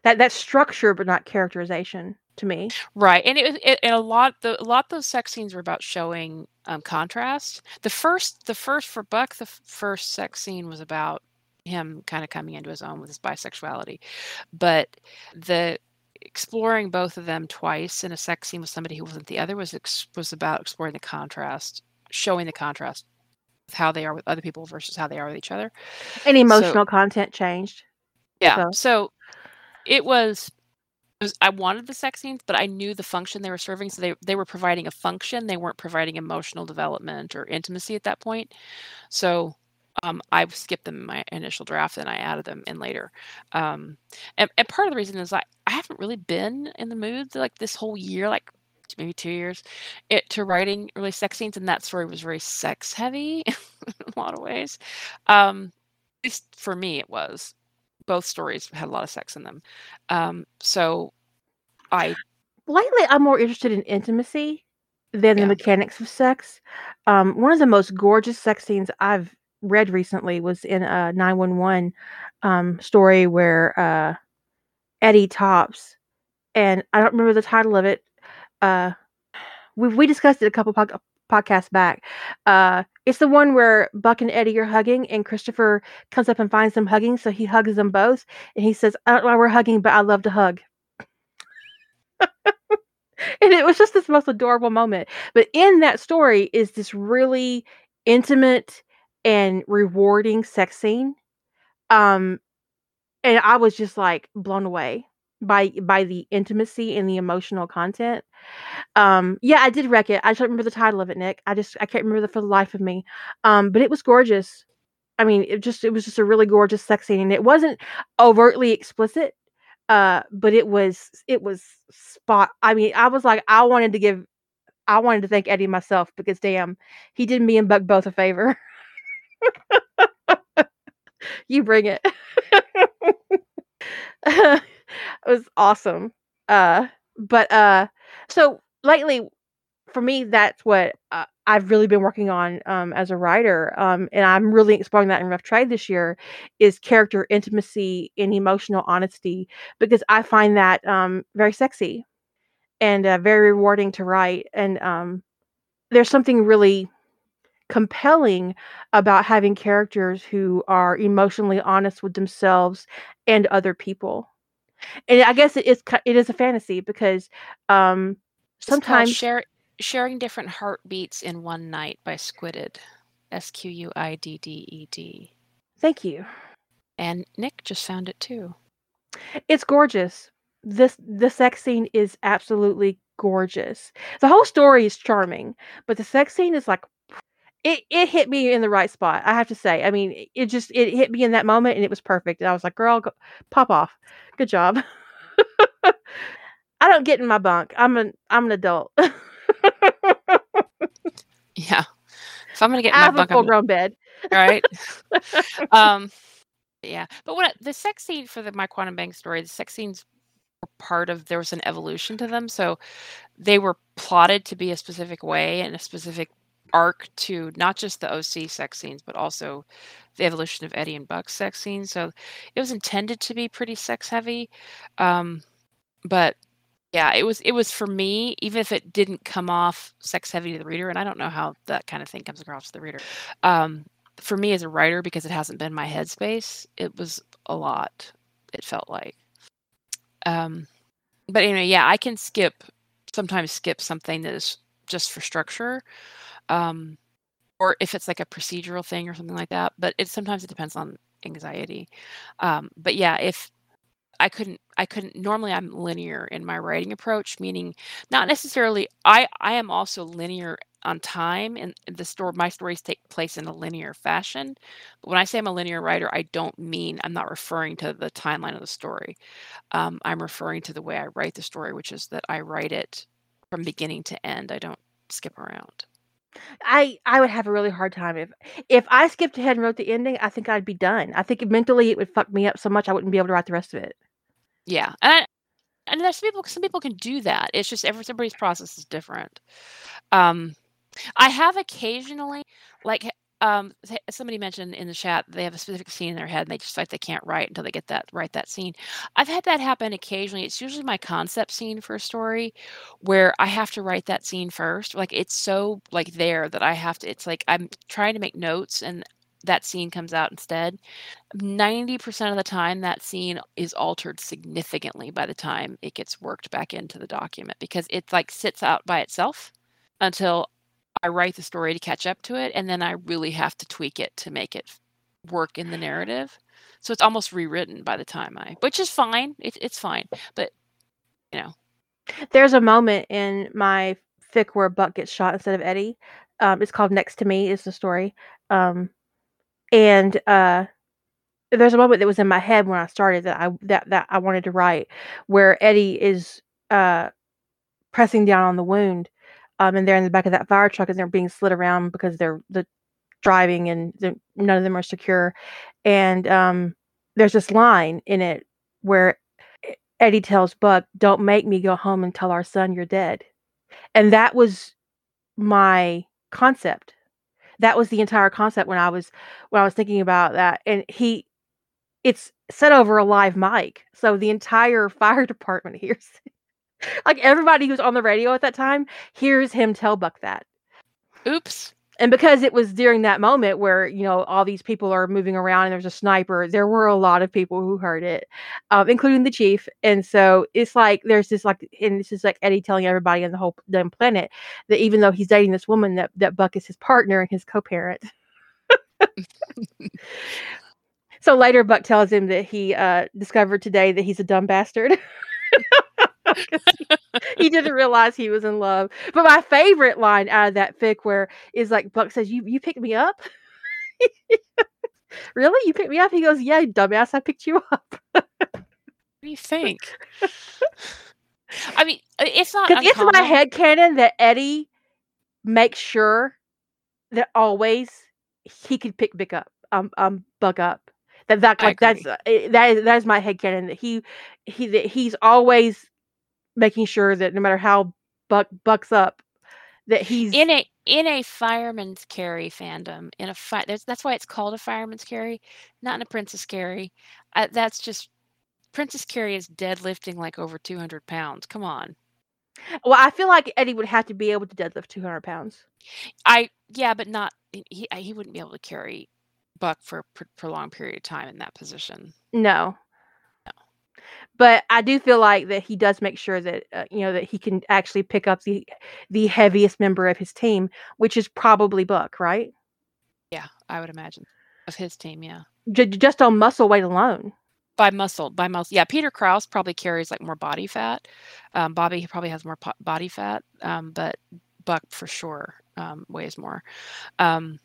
that that's structure, but not characterization to me. Right, and it it and a lot the a lot those sex scenes were about showing, um, contrast. The first the first for Buck, the f first sex scene was about him kinda coming into his own with his bisexuality. But the exploring both of them twice in a sex scene with somebody who wasn't the other was ex was about exploring the contrast, showing the contrast with how they are with other people versus how they are with each other. And So emotional content changed. Yeah, So so it was was I wanted the sex scenes, but I knew the function they were serving, so they they were providing a function, they weren't providing emotional development or intimacy at that point. So, um, I skipped them in my initial draft and I added them in later. Um, and, and part of the reason is I, I haven't really been in the mood like this whole year, like maybe two years, it to writing really sex scenes, and that story was very sex heavy in a lot of ways. Um, at least for me, it was. Both stories had a lot of sex in them. Um, so I lately I'm more interested in intimacy than Yeah. the mechanics of sex. Um, one of the most gorgeous sex scenes I've read recently was in a 911 um, story where uh, Eddie tops, and I don't remember the title of it. Uh, we we discussed it a couple pod- podcasts back. Uh, it's the one where Buck and Eddie are hugging, and Christopher comes up and finds them hugging, so he hugs them both, and he says, "I don't know why we're hugging, but I love to hug." and it was just this most adorable moment. But in that story is this really intimate and rewarding sex scene. Um, and I was just like blown away by by the intimacy and the emotional content. Um, yeah, I did wreck it. I just don't remember the title of it, Nick. I just I can't remember the for the life of me. Um, but it was gorgeous. I mean, it just it was just a really gorgeous sex scene, and it wasn't overtly explicit. Uh, but it was it was spot. I mean, I was like, I wanted to give, I wanted to thank Eddie myself because damn, he did me and Buck both a favor. you bring it. it was awesome. Uh, but uh, so lately, for me, that's what uh, I've really been working on um, as a writer, um, and I'm really exploring that in Rough Trade this year, is character intimacy and emotional honesty because I find that um, very sexy and uh, very rewarding to write. And um, there's something really compelling about having characters who are emotionally honest with themselves and other people. And I guess it is it is a fantasy because um, sometimes share, sharing different heartbeats in one night by Squidded, S Q U I D D E D. Thank you. And Nick just found it too. It's gorgeous. This the sex scene is absolutely gorgeous. The whole story is charming, but the sex scene is like it it hit me in the right spot. I have to say. I mean, it just it hit me in that moment and it was perfect. And I was like, "Girl, go, pop off. Good job." I don't get in my bunk. I'm an I'm an adult. yeah. If I'm gonna get I in my have bunk, a full grown bed. right. um, yeah. But when the sex scene for the My Quantum Bang story, the sex scenes were part of there was an evolution to them, so they were plotted to be a specific way and a specific arc to not just the OC sex scenes, but also the evolution of Eddie and Buck's sex scenes. So it was intended to be pretty sex heavy. Um, but yeah, it was it was for me, even if it didn't come off sex heavy to the reader, and I don't know how that kind of thing comes across to the reader. Um, for me as a writer, because it hasn't been my headspace, it was a lot. It felt like. Um, but anyway, yeah, I can skip sometimes skip something that is just for structure um, or if it's like a procedural thing or something like that. But it sometimes it depends on anxiety. Um, but yeah, if I couldn't, I couldn't. Normally, I'm linear in my writing approach, meaning not necessarily. I I am also linear on time, and the story, my stories take place in a linear fashion. But when I say I'm a linear writer, I don't mean I'm not referring to the timeline of the story. Um, I'm referring to the way I write the story, which is that I write it from beginning to end. I don't skip around. I I would have a really hard time if if I skipped ahead and wrote the ending. I think I'd be done. I think mentally it would fuck me up so much I wouldn't be able to write the rest of it. Yeah, and and there's people. Some people can do that. It's just everybody's process is different. Um, I have occasionally like um somebody mentioned in the chat they have a specific scene in their head and they just like they can't write until they get that write that scene. I've had that happen occasionally. It's usually my concept scene for a story where i have to write that scene first. Like it's so like there that i have to it's like i'm trying to make notes and that scene comes out instead. 90% of the time that scene is altered significantly by the time it gets worked back into the document because it like sits out by itself until I write the story to catch up to it, and then I really have to tweak it to make it work in the narrative. So it's almost rewritten by the time I, which is fine. It, it's fine, but you know, there's a moment in my fic where Buck gets shot instead of Eddie. Um, it's called Next to Me. Is the story. Um, and uh, there's a moment that was in my head when I started that I that that I wanted to write, where Eddie is uh, pressing down on the wound, um, and they're in the back of that fire truck and they're being slid around because they're the driving and none of them are secure, and um, there's this line in it where Eddie tells Buck, "Don't make me go home and tell our son you're dead," and that was my concept. That was the entire concept when I was when I was thinking about that, and he, it's set over a live mic, so the entire fire department hears. Like everybody who's on the radio at that time hears him tell Buck that. Oops. And because it was during that moment where you know all these people are moving around and there's a sniper there were a lot of people who heard it um, including the chief. And so it's like there's this like and this is like eddie telling everybody on the whole damn planet that even though he's dating this woman that, that buck is his partner and his co-parent. So later buck tells him that he uh, discovered today that he's a dumb bastard he didn't realize he was in love. But my favorite line out of that fic where is like Buck says, "You you picked me up." really? You picked me up? He goes, "Yeah, dumbass, I picked you up." what do you think? I mean, it's not. Because it's my head canon that Eddie makes sure that always he could pick Buck up, um, um, Buck up. That that like that's uh, that is that is my head canon that he he that he's always making sure that no matter how Buck bucks up, that he's in a in a fireman's carry fandom. In a fi- that's that's why it's called a fireman's carry, not in a princess carry. Uh, that's just princess carry is deadlifting like over two hundred pounds. Come on. Well, I feel like Eddie would have to be able to deadlift two hundred pounds. I yeah, but not he. He wouldn't be able to carry Buck for a prolonged period of time in that position. No, but I do feel like that he does make sure that uh, you know that he can actually pick up the the heaviest member of his team, which is probably Buck, right? Yeah, I would imagine of his team. Yeah, J- just on muscle weight alone. By muscle, by muscle. Yeah, Peter Krause probably carries like more body fat. Um, Bobby probably has more po- body fat, um, but Buck for sure um, weighs more. Um,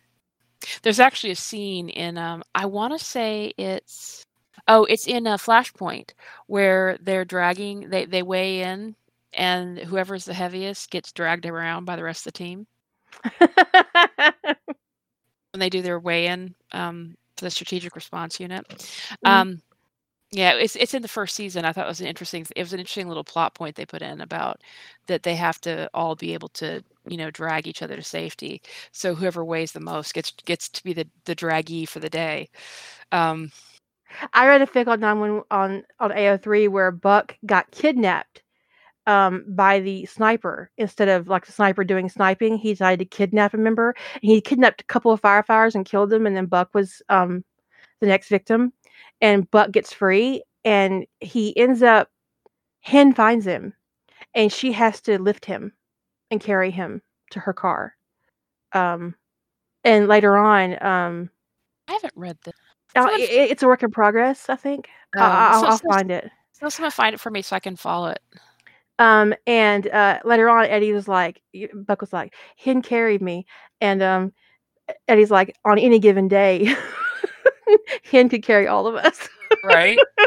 there's actually a scene in um, I want to say it's Oh, it's in a Flashpoint where they're dragging they they weigh in and whoever's the heaviest gets dragged around by the rest of the team. when they do their weigh-in um, for the strategic response unit. Mm-hmm. Um, yeah, it's it's in the first season. I thought it was an interesting. It was an interesting little plot point they put in about that they have to all be able to you know drag each other to safety. So whoever weighs the most gets gets to be the the draggy for the day. Um, I read a fic on nine one on on AO3 where Buck got kidnapped um, by the sniper instead of like the sniper doing sniping. He decided to kidnap a member. he kidnapped a couple of firefighters and killed them. And then Buck was um, the next victim. And Buck gets free, and he ends up. Hen finds him, and she has to lift him and carry him to her car. Um, and later on, um, I haven't read this. Uh, it, it's a work in progress. I think um, I'll, so, I'll so, find it. So someone find it for me so I can follow it. Um, and uh, later on, Eddie was like, Buck was like, Hen carried me, and um, Eddie's like, on any given day, Hen could carry all of us. Right.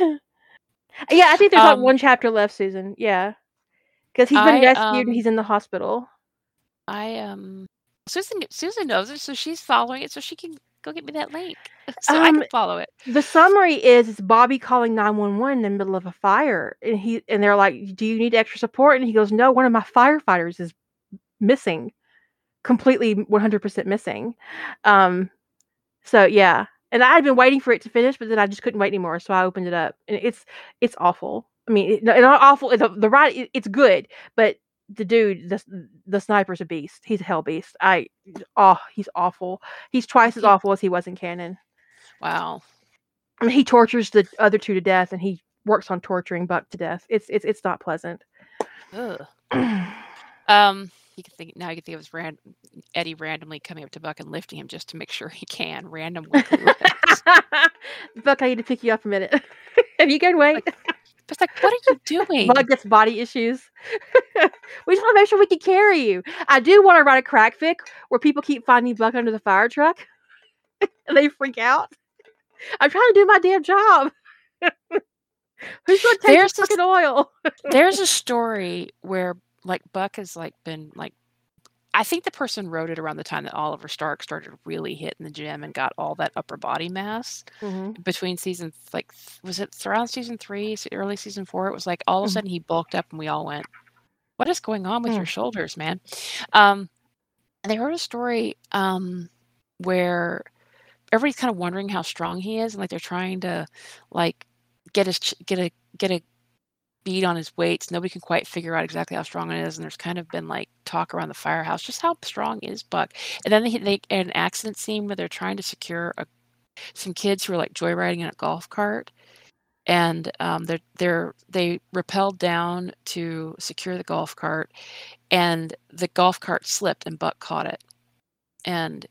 yeah, I think there's um, like one chapter left, Susan. Yeah, because he's been I, rescued um, and he's in the hospital. I um Susan Susan knows it, so she's following it, so she can go get me that link, so I can um, follow it. the summary is it's Bobby calling 911 in the middle of a fire, and he and they're like, "Do you need extra support?" And he goes, "No, one of my firefighters is missing, completely 100% missing." Um, so yeah, and I had been waiting for it to finish, but then I just couldn't wait anymore, so I opened it up, and it's it's awful. I mean, it, not awful. The, the ride, it, it's good, but the dude, the the sniper's a beast. He's a hell beast. I oh, he's awful. He's twice as awful as he was in canon. Wow. I mean, he tortures the other two to death, and he works on torturing Buck to death. It's it's it's not pleasant. Ugh. um, you can think now. You can think of his ran- Eddie randomly coming up to Buck and lifting him just to make sure he can randomly. Buck, I need to pick you up a minute. Have you gained weight? It's like, what are you doing? Buck gets body issues. we just want to make sure we can carry you. I do want to write a crack fic where people keep finding Buck under the fire truck and they freak out. I'm trying to do my damn job. Who's gonna take There's the this- fucking oil? There's a story where like Buck has like been like I think the person wrote it around the time that Oliver Stark started really hitting the gym and got all that upper body mass Mhm. between season like was it around season three, early season four? It was like all of a Mhm. sudden he bulked up and we all went, "What is going on with Mm. your shoulders, man?" Um, and they heard a story um, where everybody's kind of wondering how strong he is, and like they're trying to like get his get a get a beat on his weights. Nobody can quite figure out exactly how strong it is, and there's kind of been like talk around the firehouse just how strong is Buck. And then they they an accident scene where they're trying to secure a, some kids who are like joyriding in a golf cart, and um, they're they're they rappelled down to secure the golf cart, and the golf cart slipped and Buck caught it, and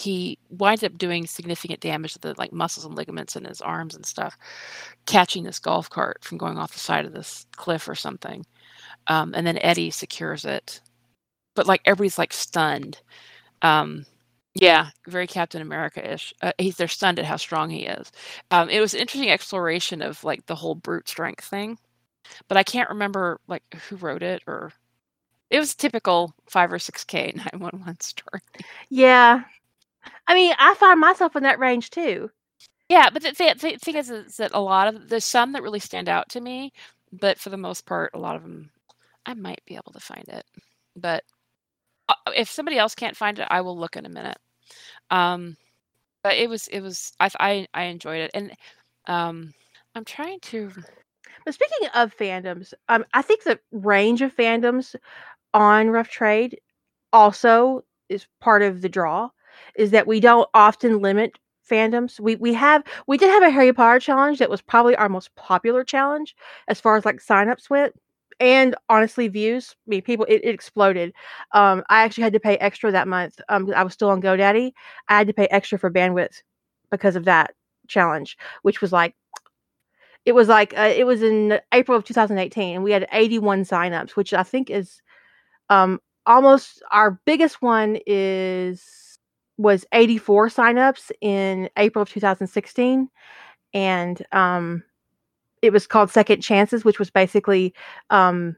he winds up doing significant damage to the like muscles and ligaments in his arms and stuff, catching this golf cart from going off the side of this cliff or something. Um, and then Eddie secures it, but like everybody's like stunned. Um, yeah, very Captain America-ish. Uh, he's they're stunned at how strong he is. Um, it was an interesting exploration of like the whole brute strength thing, but I can't remember like who wrote it or. It was a typical five or six K nine one one story. Yeah. I mean, I find myself in that range too. Yeah, but the, the, the thing is, is that a lot of there's some that really stand out to me, but for the most part, a lot of them, I might be able to find it. But uh, if somebody else can't find it, I will look in a minute. Um, but it was it was I I, I enjoyed it, and um, I'm trying to. But speaking of fandoms, um, I think the range of fandoms on Rough Trade also is part of the draw. Is that we don't often limit fandoms. We we have we did have a Harry Potter challenge that was probably our most popular challenge as far as like signups went. And honestly, views. I mean, people it, it exploded. Um, I actually had to pay extra that month. Um, I was still on GoDaddy. I had to pay extra for bandwidth because of that challenge, which was like it was like uh, it was in April of 2018 and we had 81 signups which I think is um almost our biggest one is was 84 signups in April of 2016 and um it was called Second Chances which was basically um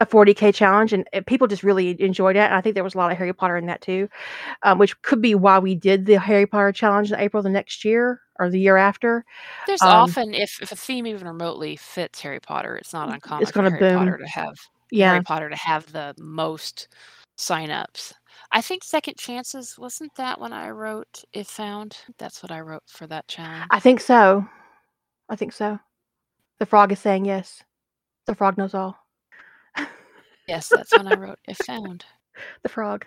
a 40k challenge and people just really enjoyed it and i think there was a lot of harry potter in that too um, which could be why we did the harry potter challenge in april the next year or the year after There's Um, often if if a theme even remotely fits Harry Potter, it's not uncommon gonna for Harry boom. Potter to have yeah Harry Potter to have the most signups. I think Second Chances wasn't that when I wrote If Found. That's what I wrote for that challenge. I think so. I think so. The frog is saying yes. The frog knows all. yes, that's when I wrote If Found. The frog.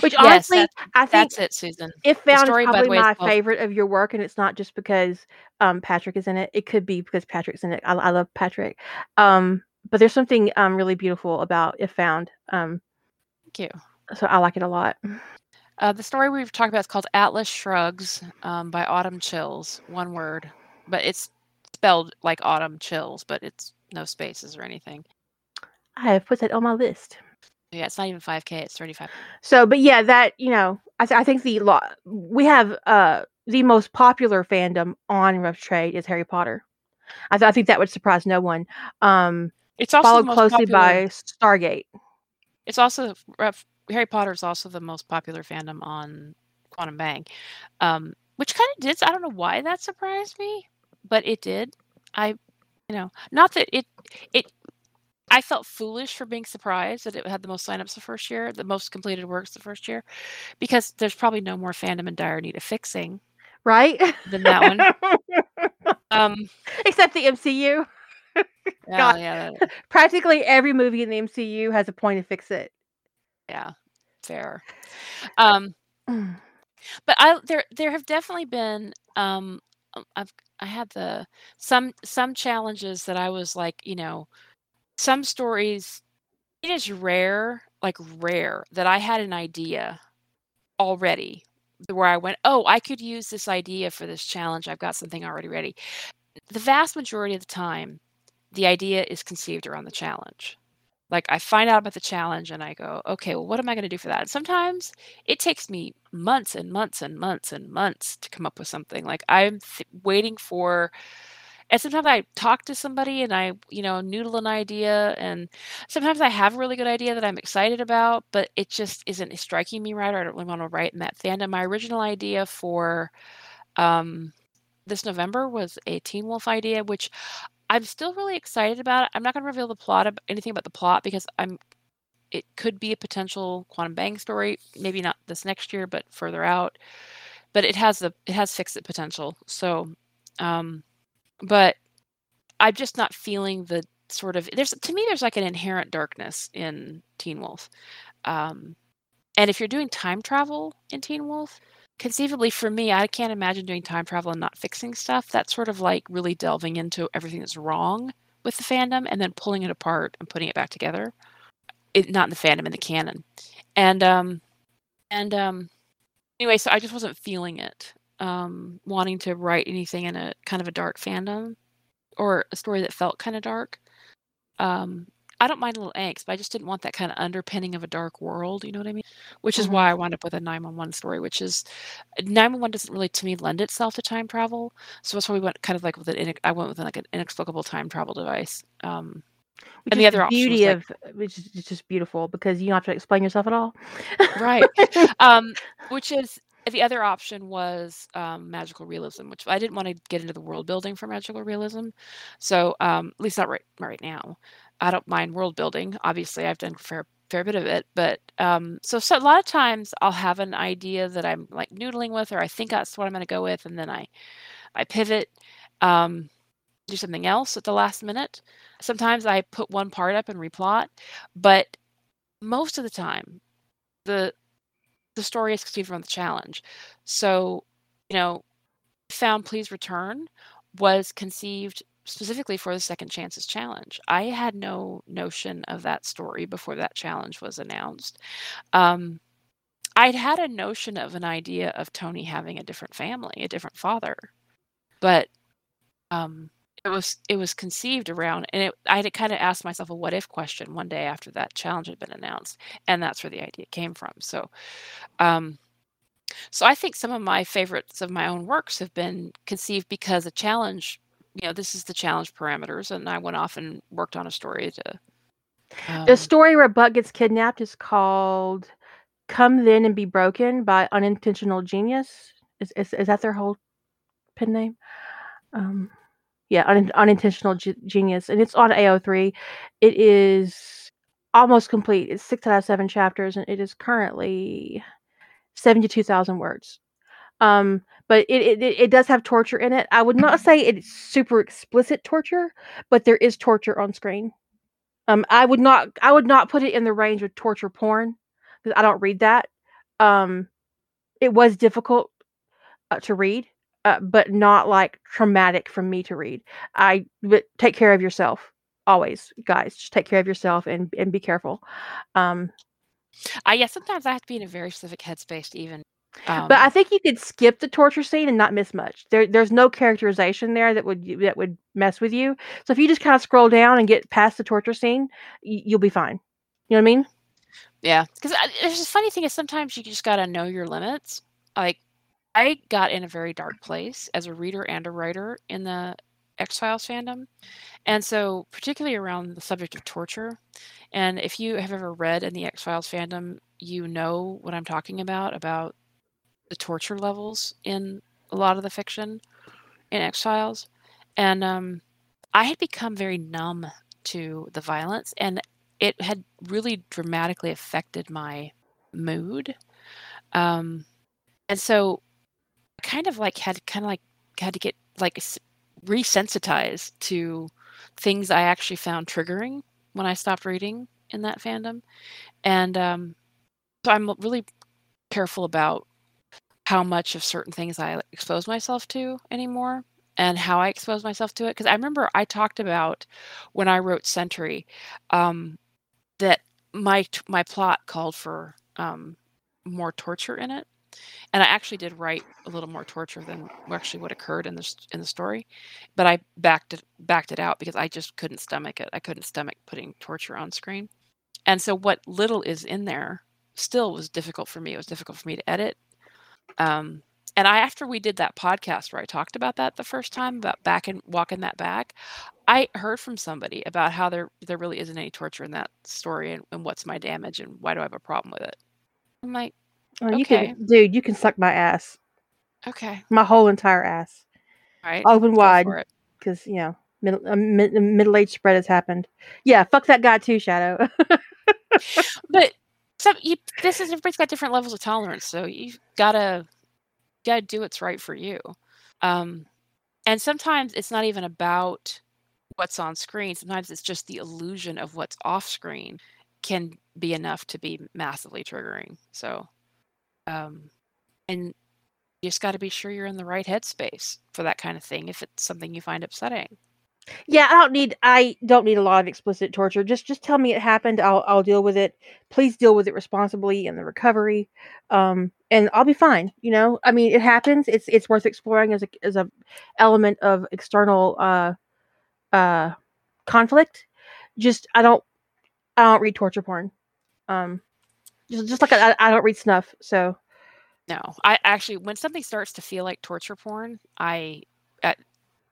Which Yes, honestly, that's- I think That's it, Susan. if found is probably is my favorite of your work, and it's not just because um, Patrick is in it. It could be because Patrick's in it. I, I love Patrick. Um, but there's something um, really beautiful about if found. Um, Thank you. So I like it a lot. Uh, the story we've talked about is called Atlas Shrugs um, by Autumn Chills. One word, but it's spelled like Autumn Chills, but it's no spaces or anything. I have put that on my list. Yeah, it's not even 5K, it's 35. So, but yeah, that you know, I, th- I think the lo- we have uh the most popular fandom on Rough Trade is Harry Potter. I, th- I think that would surprise no one. Um, It's also followed closely popular- by Stargate. It's also rough- Harry Potter is also the most popular fandom on Quantum Bang, um, which kind of did. I don't know why that surprised me, but it did. I, you know, not that it it. I felt foolish for being surprised that it had the most signups the first year, the most completed works the first year, because there's probably no more fandom in dire need of fixing Right? than that one. Um, Except the MCU. yeah, God. yeah, Practically every movie in the MCU has a point to fix it. Yeah, fair. Um, Mm. but I there there have definitely been um um, I've I had the some some challenges that I was like, you know, some stories it is rare, like rare that I had an idea already where I went, "Oh, I could use this idea for this challenge. I've got something already ready." The vast majority of the time, the idea is conceived around the challenge. Like I find out about the challenge and I go, okay, well, what am I going to do for that? And sometimes it takes me months and months and months and months to come up with something. Like I'm th- waiting for, and sometimes I talk to somebody and I, you know, noodle an idea. And sometimes I have a really good idea that I'm excited about, but it just isn't striking me right or I don't really want to write in that fandom. My original idea for um, this November was a Teen Wolf idea, which I'm still really excited about it. I'm not going to reveal the plot of anything about the plot because I'm. It could be a potential Quantum Bang story, maybe not this next year, but further out. But it has the it has fix it potential. So, um, but I'm just not feeling the sort of there's to me there's like an inherent darkness in Teen Wolf, um, and if you're doing time travel in Teen Wolf, conceivably for me, I can't imagine doing time travel and not fixing stuff. That's sort of like really delving into everything that's wrong with the fandom and then pulling it apart and putting it back together. It not in the fandom in the canon. And um and um anyway, so I just wasn't feeling it. Um wanting to write anything in a kind of a dark fandom or a story that felt kind of dark. Um I don't mind a little angst, but I just didn't want that kind of underpinning of a dark world, you know what I mean? Which is Mm-hmm. why I wound up with a 911 story, which is 911 doesn't really to me lend itself to time travel. So that's why we went kind of like with an I went with like an inexplicable time travel device. Um Which and the other option was beauty like of which is it's just beautiful because you don't have to explain yourself at all. right. Um which is the other option was um, magical realism, which I didn't want to get into the world building for magical realism. So um, at least not right right now. I don't mind world building. Obviously, I've done fair fair bit of it, but um, so, so a lot of times I'll have an idea that I'm like noodling with, or I think that's what I'm going to go with, and then I I pivot, um, do something else at the last minute. Sometimes I put one part up and replot, but most of the time, the the story is conceived from the challenge. So, you know, found please return was conceived specifically for the second chances challenge. I had no notion of that story before that challenge was announced. Um, I'd had a notion of an idea of Tony having a different family, a different father, but um, it was it was conceived around, and it, I had kind of asked myself a what if question one day after that challenge had been announced, and that's where the idea came from. So, um, so I think some of my favorites of my own works have been conceived because a challenge you know, this is the challenge parameters, and I went off and worked on a story to. The Um, story where Buck gets kidnapped is called "Come Then and Be Broken" by Unintentional Genius. Is is, is that their whole pen name? Um, yeah, un, Unintentional G- Genius, and it's on AO3. It is almost complete. It's six out of seven chapters, and it is currently seventy-two thousand words. Um, but it, it it does have torture in it. I would not say it's super explicit torture, but there is torture on screen. Um, I would not I would not put it in the range of torture porn because I don't read that. Um, it was difficult uh, to read, uh, but not like traumatic for me to read. I but take care of yourself always, guys. Just take care of yourself and and be careful. Um, I yeah, sometimes I have to be in a very specific headspace to even. Um, but I think you could skip the torture scene and not miss much. There, there's no characterization there that would that would mess with you. So if you just kind of scroll down and get past the torture scene, y- you'll be fine. You know what I mean? Yeah, because there's a funny thing is sometimes you just gotta know your limits. Like, I got in a very dark place as a reader and a writer in the X Files fandom, and so particularly around the subject of torture. And if you have ever read in the X Files fandom, you know what I'm talking about about the torture levels in a lot of the fiction in X Files, and um, I had become very numb to the violence, and it had really dramatically affected my mood. Um, and so I kind of like had kind of like had to get like resensitized to things I actually found triggering when I stopped reading in that fandom. And um, so I'm really careful about how much of certain things I expose myself to anymore and how I expose myself to it. Because I remember I talked about when I wrote Sentry um, that my my plot called for um, more torture in it, and I actually did write a little more torture than actually what occurred in the in the story, but I backed it backed it out because I just couldn't stomach it. I couldn't stomach putting torture on screen, and so what little is in there still was difficult for me. It was difficult for me to edit. Um, and I after we did that podcast where I talked about that the first time about back and walking that back, I heard from somebody about how there there really isn't any torture in that story and, and what's my damage and why do I have a problem with it. I'm like, Oh, you Okay. can, dude. You can suck my ass, okay, my whole entire ass, all right, open wide, because you know middle a mid, middle age spread has happened. Yeah, fuck that guy too, Shadow. But some you this is everybody's got different levels of tolerance, so you've gotta gotta do what's right for you. Um, and sometimes it's not even about what's on screen. Sometimes it's just the illusion of what's off screen can be enough to be massively triggering. So, um, and you just got to be sure you're in the right headspace for that kind of thing if it's something you find upsetting. Yeah, I don't need. I don't need a lot of explicit torture. Just, just tell me it happened. I'll, I'll deal with it. Please deal with it responsibly in the recovery, um, and I'll be fine. You know, I mean, it happens. It's, it's worth exploring as a, as a element of external, uh, uh, conflict. Just, I don't, I don't read torture porn. Um, just, just like I, I don't read snuff. So. No, I actually, when something starts to feel like torture porn, I, uh,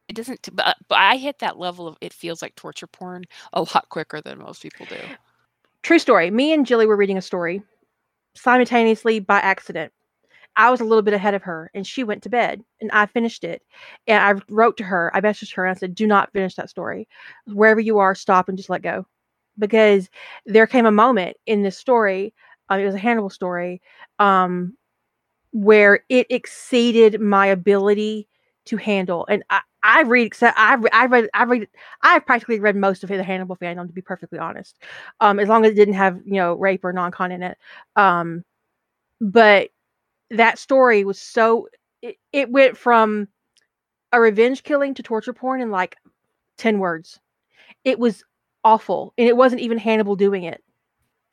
it doesn't, but, but I hit that level of it feels like torture porn a lot quicker than most people do. True story. Me and Jilly were reading a story simultaneously by accident. I was a little bit ahead of her and she went to bed and I finished it. And I wrote to her, I messaged her and I said, Do not finish that story. Wherever you are, stop and just let go. Because there came a moment in this story, uh, it was a Hannibal story, um, where it exceeded my ability to handle. And I, I read, except I, I read, I read, I've practically read most of the Hannibal fandom, to be perfectly honest. Um, as long as it didn't have, you know, rape or non-con in it. Um, but that story was so, it, it went from a revenge killing to torture porn in like 10 words. It was awful. And it wasn't even Hannibal doing it.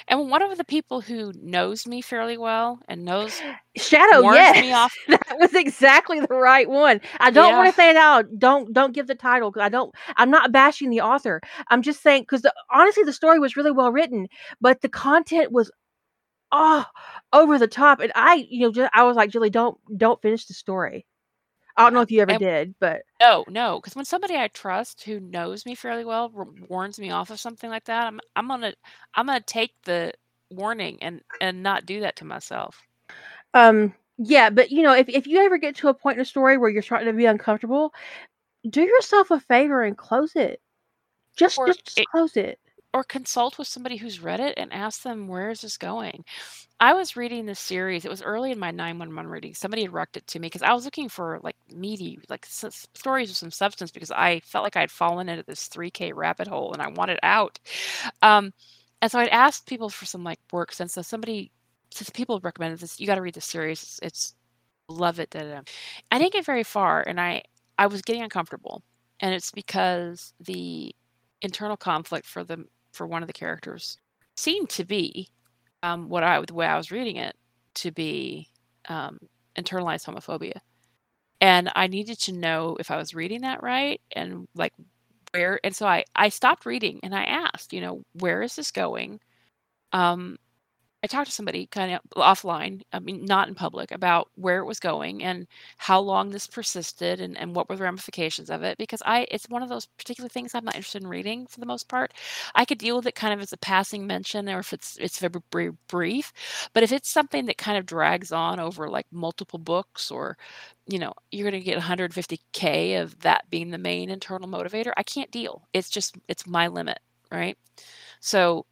And one of the people who knows me fairly well and knows Shadow, yes, me off. that was exactly the right one. I don't want to say it out. Don't don't give the title because I don't. I'm not bashing the author. I'm just saying because honestly, the story was really well written, but the content was oh over the top. And I, you know, just, I was like, Julie, don't don't finish the story. I don't know if you ever And- did, but No, no, because when somebody I trust who knows me fairly well r- warns me off of something like that, I'm I'm gonna I'm gonna take the warning and and not do that to myself. um, yeah. But you know, if if you ever get to a point in a story where you're starting to be uncomfortable, do yourself a favor and close it. Just Or just, just it- close it. Or consult with somebody who's read it and ask them where is this going. I was reading this series. It was early in my 911 reading. Somebody had recommended it to me because I was looking for like meaty, like s- stories with some substance because I felt like I had fallen into this 3K rabbit hole and I wanted out. Um, and so I'd asked people for some like work and so somebody, since people recommended this, you got to read this series. It's, it's love it. Da. I didn't get very far and I, I was getting uncomfortable. And it's because the internal conflict for the for one of the characters seemed to be um, what I the way I was reading it to be um, internalized homophobia, and I needed to know if I was reading that right and like where. And so I I stopped reading and I asked, you know, where is this going? Um, I talked to somebody kind of offline, I mean, not in public, about where it was going and how long this persisted and, and what were the ramifications of it. Because I, it's one of those particular things I'm not interested in reading for the most part. I could deal with it kind of as a passing mention, or if it's it's very br- brief. But if it's something that kind of drags on over like multiple books, or you know, you're going to get 150k of that being the main internal motivator, I can't deal. It's just it's my limit, right? So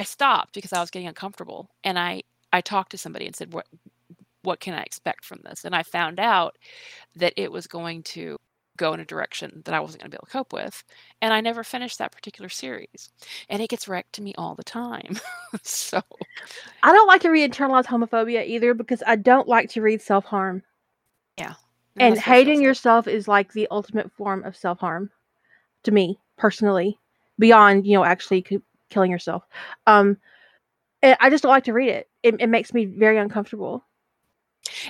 I stopped because I was getting uncomfortable and I I talked to somebody and said what what can I expect from this? And I found out that it was going to go in a direction that I wasn't going to be able to cope with. And I never finished that particular series. And it gets wrecked to me all the time. so I don't like to read internalized homophobia either because I don't like to read self harm. Yeah. And hating yourself is like the ultimate form of self harm to me personally, beyond, you know, actually killing yourself. Um, and I just don't like to read it. it. It makes me very uncomfortable.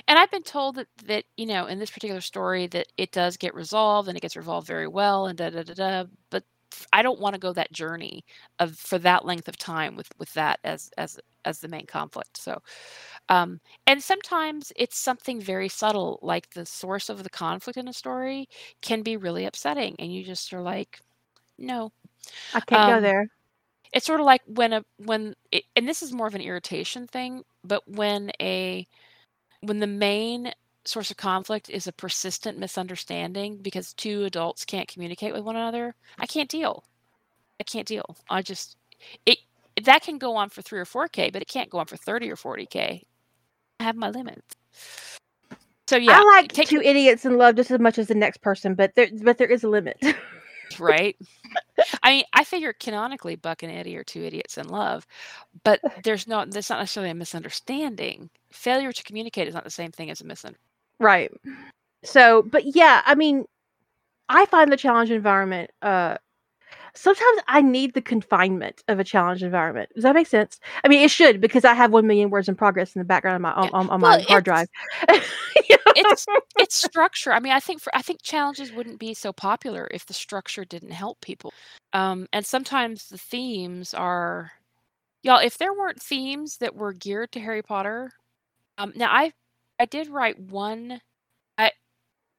And I've been told that that, you know, in this particular story that it does get resolved and it gets resolved very well and da da da da, but I don't wanna go that journey of for that length of time with with that as as as the main conflict. So, um, and sometimes it's something very subtle, like the source of the conflict in a story can be really upsetting, and you just are like, "No." I can't go Um, there. It's sort of like when a when it, and this is more of an irritation thing, but when a when the main source of conflict is a persistent misunderstanding because two adults can't communicate with one another, I can't deal. I can't deal. I just it that can go on for 3 or 4K, but it can't go on for 30 or 40K. I have my limits. So yeah, I like take two idiots in love just as much as the next person, but there but there is a limit. right? I mean, I figure canonically Buck and Eddie are two idiots in love, but there's no that's not necessarily a misunderstanding. Failure to communicate is not the same thing as a misunderstanding. right. So, but yeah, I mean, I find the challenge environment uh sometimes I need the confinement of a challenge environment. Does that make sense? I mean, it should because I have 1 million words in progress in the background of my on, on, on Well, my hard drive. You know? it's it's structure. I mean, I think for I think challenges wouldn't be so popular if the structure didn't help people. Um, and sometimes the themes are y'all. If there weren't themes that were geared to Harry Potter, um, now I I did write one. I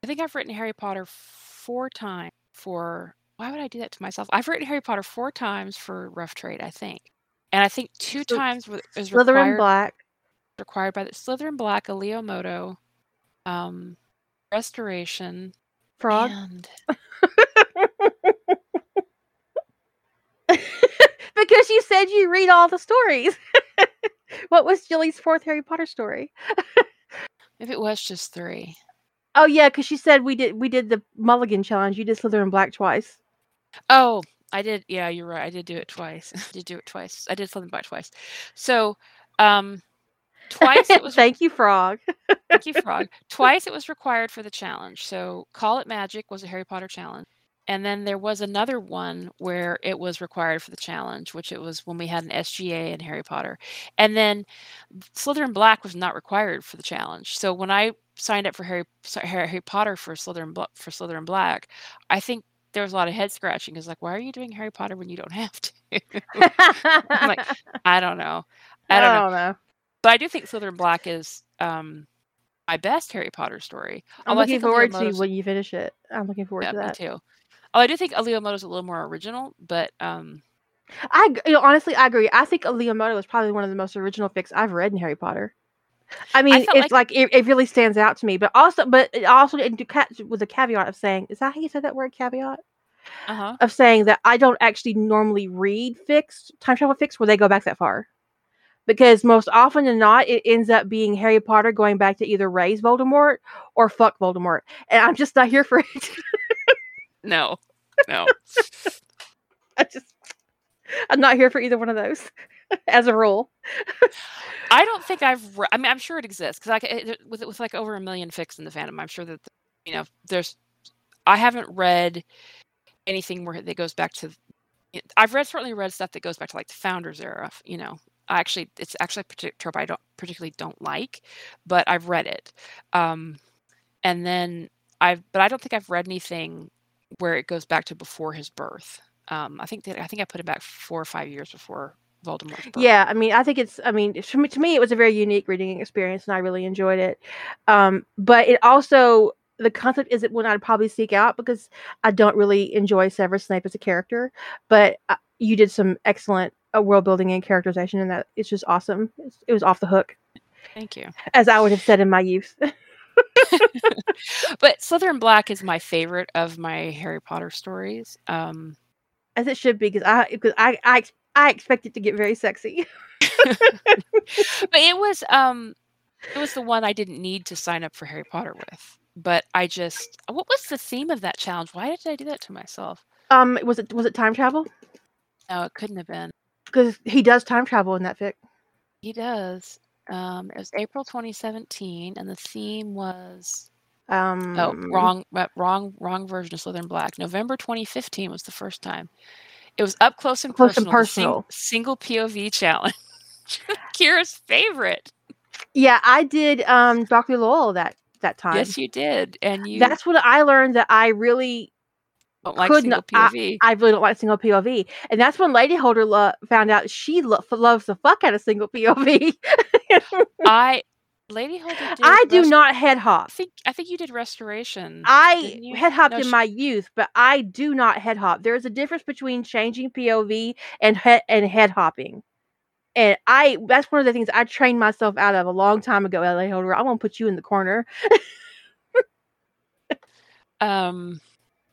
I think I've written Harry Potter four times for. Why would I do that to myself? I've written Harry Potter four times for Rough Trade, I think, and I think two So, times is Slytherin required Black. required by the Slytherin Black, a Leo Moto, um, Restoration, Frog. and because you said you read all the stories. what was Jilly's fourth Harry Potter story? if it was just three. Oh yeah, because she said we did we did the Mulligan challenge. You did Slytherin Black twice. Oh, I did. Yeah, you're right. I did do it twice. I did do it twice. I did Slytherin Black twice. So, um, twice it was. Thank you, Frog. Thank you, Frog. Twice it was required for the challenge. So, Call It Magic was a Harry Potter challenge. And then there was another one where it was required for the challenge, which it was when we had an SGA in Harry Potter. And then Slytherin Black was not required for the challenge. So when I signed up for Harry sorry, Harry Harry Potter for Slytherin for Slytherin Black, I think there was a lot of head scratching. Because like, why are you doing Harry Potter when you don't have to? I'm like, I don't know. I don't know. know. But I do think Slytherin Black is um, my best Harry Potter story. I'm Although looking forward to when you finish it. I'm looking forward yeah, to that. too. Although I do think is a little more original, but um, I you know, honestly I agree. I think Leomoto is probably one of the most original fics I've read in Harry Potter. I mean, felt it's like, it, it really stands out to me. But also, but it also it do ca- with a caveat of saying, is that how you said that word? Caveat uh huh. of saying that I don't actually normally read fixed time travel fics, where they go back that far. Because most often than not, it ends up being Harry Potter going back to either raise Voldemort or fuck Voldemort, and I'm just not here for it. No, no. I just, I'm not here for either one of those, as a rule. I don't think I've. Re- I mean, I'm sure it exists because like it, with with like over a million fics in the fandom, I'm sure that you know there's. I haven't read anything where that goes back to. I've read certainly read stuff that goes back to like the founders era. You know, I actually it's actually a trope I don't particularly don't like, but I've read it. Um, and then I've, but I don't think I've read anything where it goes back to before his birth. Um, I think that I think I put it back four or five years before Voldemort's birth. Yeah, I mean, I think it's. I mean, to me, to me, it was a very unique reading experience, and I really enjoyed it. Um, but it also the concept isn't one I'd probably seek out because I don't really enjoy Severus Snape as a character. But uh, you did some excellent uh, world building and characterization, and that it's just awesome. It's, it was off the hook, Thank you. as I would have said in my youth. but Slytherin Black is my favorite of my Harry Potter stories. Um, as it should be, because I because I, I I expect it to get very sexy. but it was um, it was the one I didn't need to sign up for Harry Potter with. But I just, what was the theme of that challenge? Why did I do that to myself? Um, was it was it time travel? No, it couldn't have been. Because he does time travel in that fic. He does. Um, it was April 2017, and the theme was Um, oh wrong, wrong, wrong version of Slytherin Black. November 2015 was the first time. It was up close and Close and personal. sing- single POV challenge. Kira's favorite. Yeah, I did um Dr. Lowell that that time. Yes, you did, and you. That's when I learned that I really don't like could single not. POV. I, I really don't like single POV, and that's when Lady Holder lo- found out she lo- loves the fuck out of single POV. I Lady Holder. Did I do rest- not head hop. I think I think you did restoration. I head hopped No, in sh- my youth, but I do not head hop. There is a difference between changing POV and head and head hopping. And I that's one of the things I trained myself out of a long time ago. LA Holder, I'm gonna put you in the corner. Um,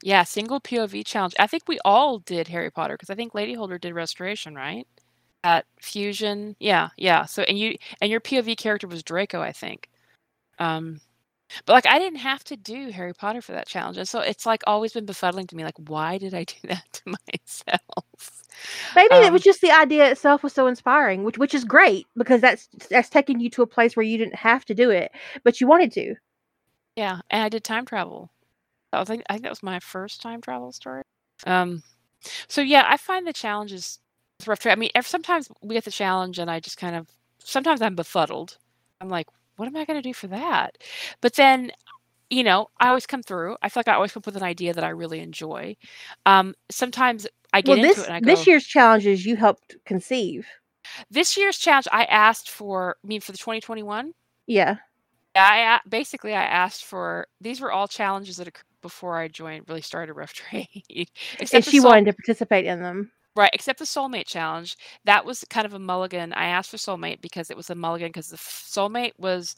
yeah, single POV challenge. I think we all did Harry Potter because I think Lady Holder did restoration, right? At fusion, yeah, yeah. So and you and your POV character was Draco, I think. Um, but like I didn't have to do Harry Potter for that challenge, and so it's like always been befuddling to me. Like, why did I do that to myself? Maybe it Um, was just the idea itself was so inspiring, which which is great because that's that's taking you to a place where you didn't have to do it, but you wanted to. Yeah, and I did time travel. I think I think that was my first time travel story. Um, so yeah, I find the challenges rough. I mean, sometimes we get the challenge, and I just kind of sometimes I'm befuddled. I'm like, what am I going to do for that? But then, you know, I always come through. I feel like I always come up with an idea that I really enjoy. Um, sometimes I get Well, into this it and I go, this year's challenges you helped conceive. this year's challenge, I asked for. I mean, for the 2021. Yeah. Yeah, I basically I asked for these were all challenges that occurred before I joined really started Rough Trade. except and she soul, wanted to participate in them. Right, except the soulmate challenge. That was kind of a mulligan. I asked for soulmate because it was a mulligan because the f- soulmate was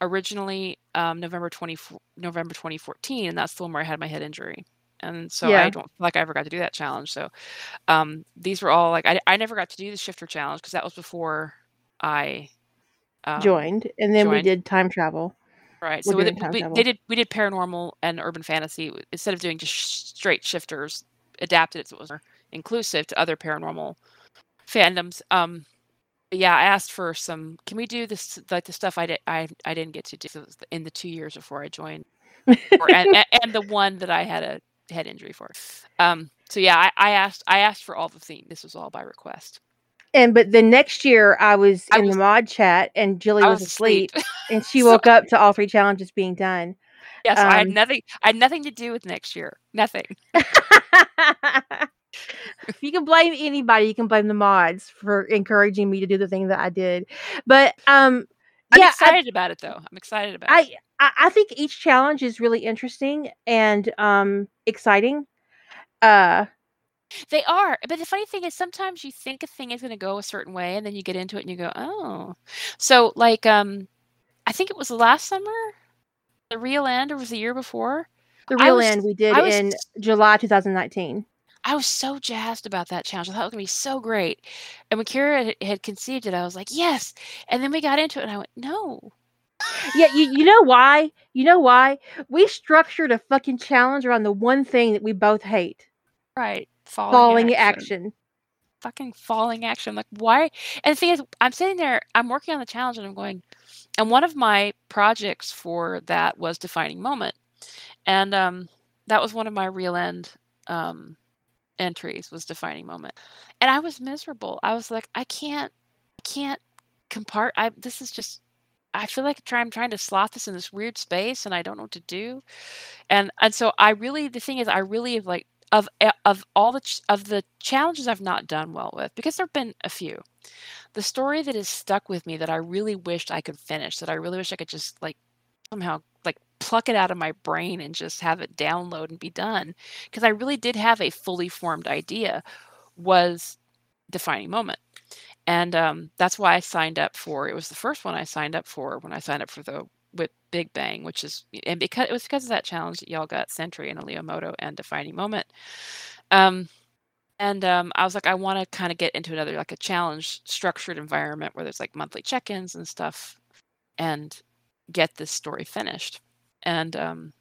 originally um, November 20 November 2014 and that's the one where I had my head injury. And so Yeah. I don't feel like I ever got to do that challenge. So um, these were all like I, I never got to do the shifter challenge because that was before I um, joined, and then we did time travel. Right. We're So we, did- time we, travel. they did we did paranormal and urban fantasy instead of doing just sh- straight shifters, adapted it so it was inclusive to other paranormal fandoms. Um, yeah, I asked for some. Can we do this like the stuff I did I I didn't get to do so it was the- in the two years before I joined, or, and, and, the one that I had a head injury for. Um, so yeah, I, I asked I asked for all the theme. This was all by request. and but the next year, I was I in was- the mod chat, and Jilly was, was asleep, asleep. and she So- woke up to all three challenges being done. yes, I had Um, nothing. I had nothing to do with next year. Nothing. if you can blame anybody, you can blame the mods for encouraging me to do the thing that I did. But um, I'm yeah, I, excited about it though. I'm excited about it. I I I think each challenge is really interesting and um exciting. Uh, They are, but the funny thing is sometimes you think a thing is going to go a certain way and then you get into it and you go, "Oh." So like um I think it was last summer, the real end or was the year before? the I real was- end we did I was in July 2019. I was so jazzed about that challenge. I thought it was going to be so great. And when Kira had- had conceived it, I was like, "Yes." And then we got into it and I went, "No." Yeah, you, you know why? You know why? We structured a fucking challenge around the one thing that we both hate: Right. Falling, falling action. action. fucking falling action. Like, why? And the thing is, I'm sitting there, I'm working on the challenge, and I'm going, and one of my projects for that was defining moment, and um, that was one of my real end um, entries was defining moment, and I was miserable. I was like, I can't, I can't compart. I this is just. I feel like I'm trying to slot this in this weird space, and I don't know what to do. And and so I really, the thing is, I really have like of e- of all the ch- of the challenges I've not done well with because there've been a few. The story that has stuck with me that I really wished I could finish, that I really wish I could just like somehow like pluck it out of my brain and just have it download and be done because I really did have a fully formed idea was defining moment. And um, that's why I signed up for it was the first one I signed up for when I signed up for the with Big Bang, which is and because it was because of that challenge that y'all got Sentry and Moto and Defining Moment. Um, and um, I was like, I want to kind of get into another like a challenge structured environment where there's like monthly check-ins and stuff, and get this story finished. And um,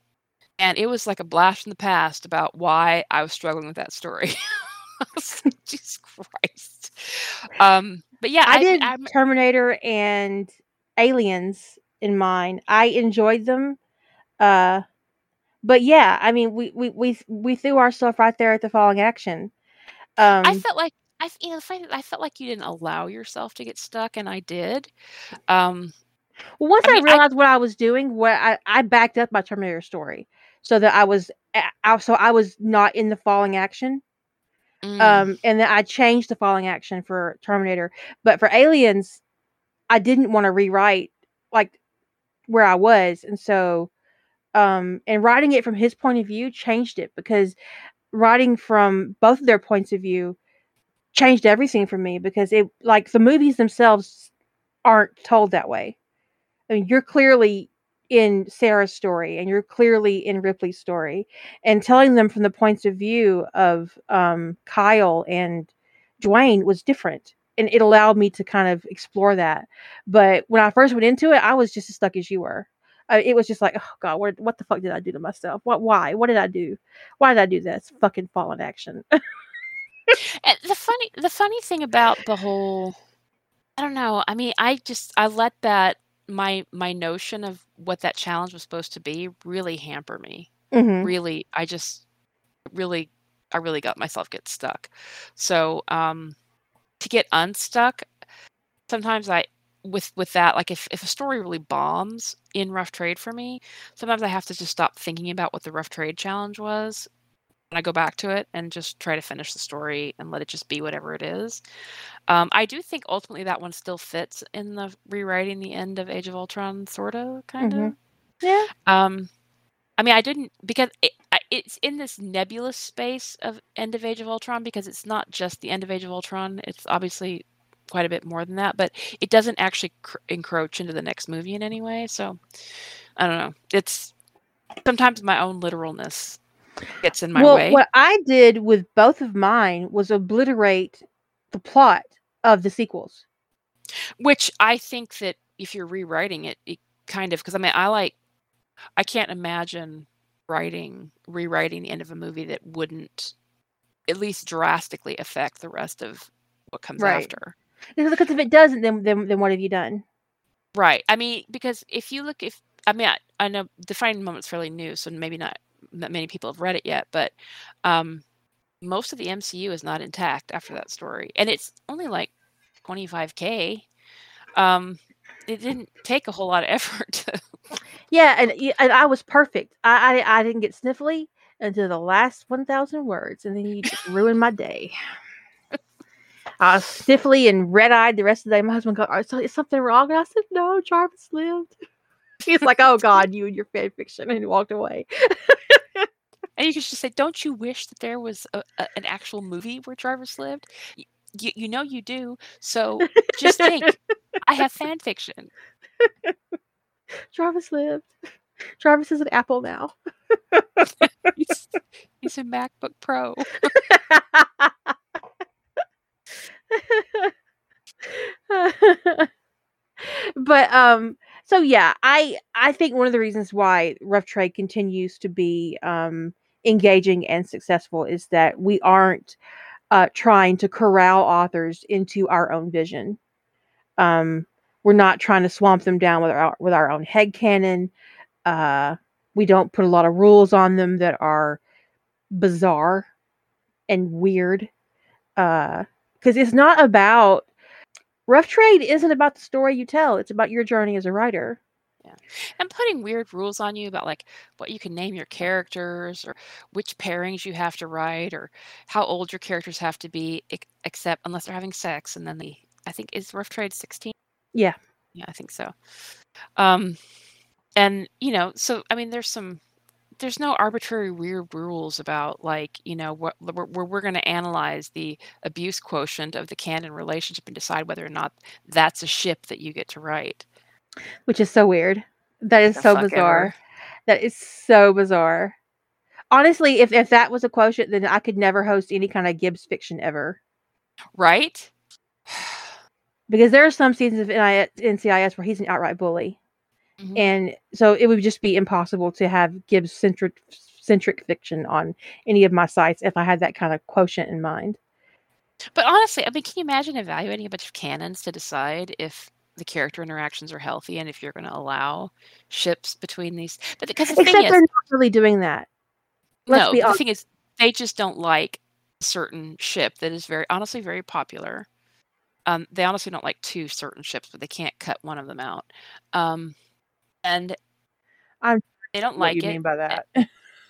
and it was like a blast from the past about why I was struggling with that story. I Jesus Christ. Um, but yeah, I did I'm- Terminator and Aliens in mine. I enjoyed them. Uh but yeah, I mean we we we we threw our stuff right there at the falling action. Um I felt like I you know, I felt like you didn't allow yourself to get stuck, and I did. Um, once I I, mean, I- realized what I was doing, what I, I backed up my Terminator story so that I was I, so I was not in the falling action. Mm. Um, and then I changed the falling action for Terminator, but for Aliens, I didn't want to rewrite like where I was, and so um, and writing it from his point of view changed it because writing from both of their points of view changed everything for me because it like the movies themselves aren't told that way. I mean, you're clearly in Sarah's story and you're clearly in Ripley's story, and telling them from the points of view of um, Kyle and Dwayne was different, and it allowed me to kind of explore that. But when I first went into it, I was just as stuck as you were. Uh, it was just like, oh god, what what the fuck did I do to myself? What why? What did I do? Why did I do this? Fucking fallen action. The funny the funny thing about the whole I don't know. I mean, I just I let that my my notion of what that challenge was supposed to be really hamper me. hmm Really, I just really I really got myself get stuck. So, um to get unstuck, sometimes I with with that like if if a story really bombs in rough trade for me, sometimes I have to just stop thinking about what the rough trade challenge was and I go back to it and just try to finish the story and let it just be whatever it is. Um, I do think ultimately that one still fits in the rewriting the end of Age of Ultron, sort of, kind of. Mhm. Yeah. Um, I mean, I didn't because it, it's in this nebulous space of end of Age of Ultron because it's not just the end of Age of Ultron. It's obviously quite a bit more than that, but it doesn't actually cr- encroach into the next movie in any way. So I don't know. It's sometimes my own literalness gets in my well, way. what I did with both of mine was obliterate the plot of the sequels. Which I think that if you're rewriting it, it kind of because I mean I like I can't imagine writing rewriting the end of a movie that wouldn't at least drastically affect the rest of what comes Right. after. Because if it doesn't, then then, then what have you done? Right. I mean, because if you look, if I mean, I, I know Defining Moment's fairly new, so maybe not that many people have read it yet, but um, most of the MCU is not intact after that story, and it's only like 25k. Um, it didn't take a whole lot of effort. Yeah, and and I was perfect. I I, I didn't get sniffly until the last one thousand words, and then you ruined my day. I was sniffly and red eyed the rest of the day. My husband goes, "Is is something wrong?" And I said, "No, Jarvis lived." He's like, "Oh God, you and your fan fiction," and he walked away. and you could just say, "Don't you wish that there was a, a, an actual movie where Jarvis lived?" Y- You, you know you do. So just think, I have fan fiction. Travis lived. Travis is an Apple now. He's, he's a MacBook Pro. but um so yeah i i think one of the reasons why rough trade continues to be um engaging and successful is that we aren't uh trying to corral authors into our own vision um we're not trying to swamp them down with our with our own head canon. uh we don't put a lot of rules on them that are bizarre and weird uh because it's not about rough trade isn't about the story you tell it's about your journey as a writer Yeah. and putting weird rules on you about like what you can name your characters or which pairings you have to write or how old your characters have to be except unless they're having sex and then the i think is rough trade 16 Yeah. yeah i think so um and you know so i mean there's some there's no arbitrary weird rules about like you know what where, where we're going to analyze the abuse quotient of the canon relationship and decide whether or not that's a ship that you get to write. Which is so weird. That is The so bizarre ever. that is so bizarre. Honestly if, if that was a quotient then i could never host any kind of gibbs fiction ever. Right? Because there are some seasons of NI ncis where he's an outright bully Mhm. and so it would just be impossible to have gibbs centric centric fiction on any of my sites if i had that kind of quotient in mind But honestly, I mean, can you imagine evaluating a bunch of canons to decide if the character interactions are healthy and if you're going to allow ships between these? But because the except thing they're not really doing that let's no, be but the honest. thing is, they just don't like a certain ship that is very honestly very popular, Um, they honestly don't like two certain ships, but they can't cut one of them out. Um, and I'm they don't what like you it. mean by that.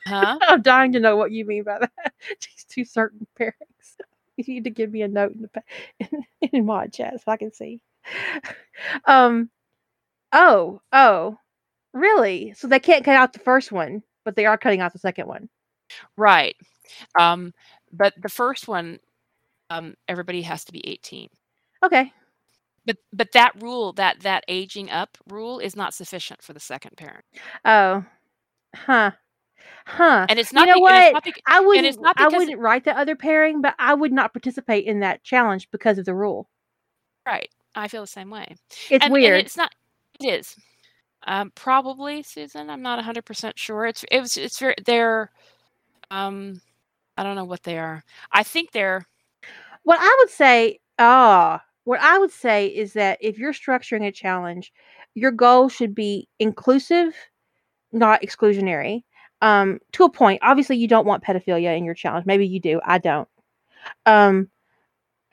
Huh? I'm dying to know what you mean by that. These two certain pairings. You need to give me a note in the in, in mod chat so I can see. Um. Oh. Oh. Really? So they can't cut out the first one, but they are cutting out the second one. Right. Um, but the first one, um, everybody has to be 18. Okay. But but that rule, that that aging up rule, is not sufficient for the second parent. Oh. Huh. Huh. And it's not You know be- what? bec- I wouldn't. it's not I wouldn't write the other pairing, but I would not participate in that challenge because of the rule. right. I feel the same way. It's and, weird. And it's not. It is. Um, probably Susan. I'm not 100 percent sure. It's it was it's very they're. Um, I don't know what they are. I think they're What I would say, ah, what I would say is that if you're structuring a challenge, your goal should be inclusive, not exclusionary. Um, to a point. Obviously, you don't want pedophilia in your challenge. Maybe you do. I don't. Um,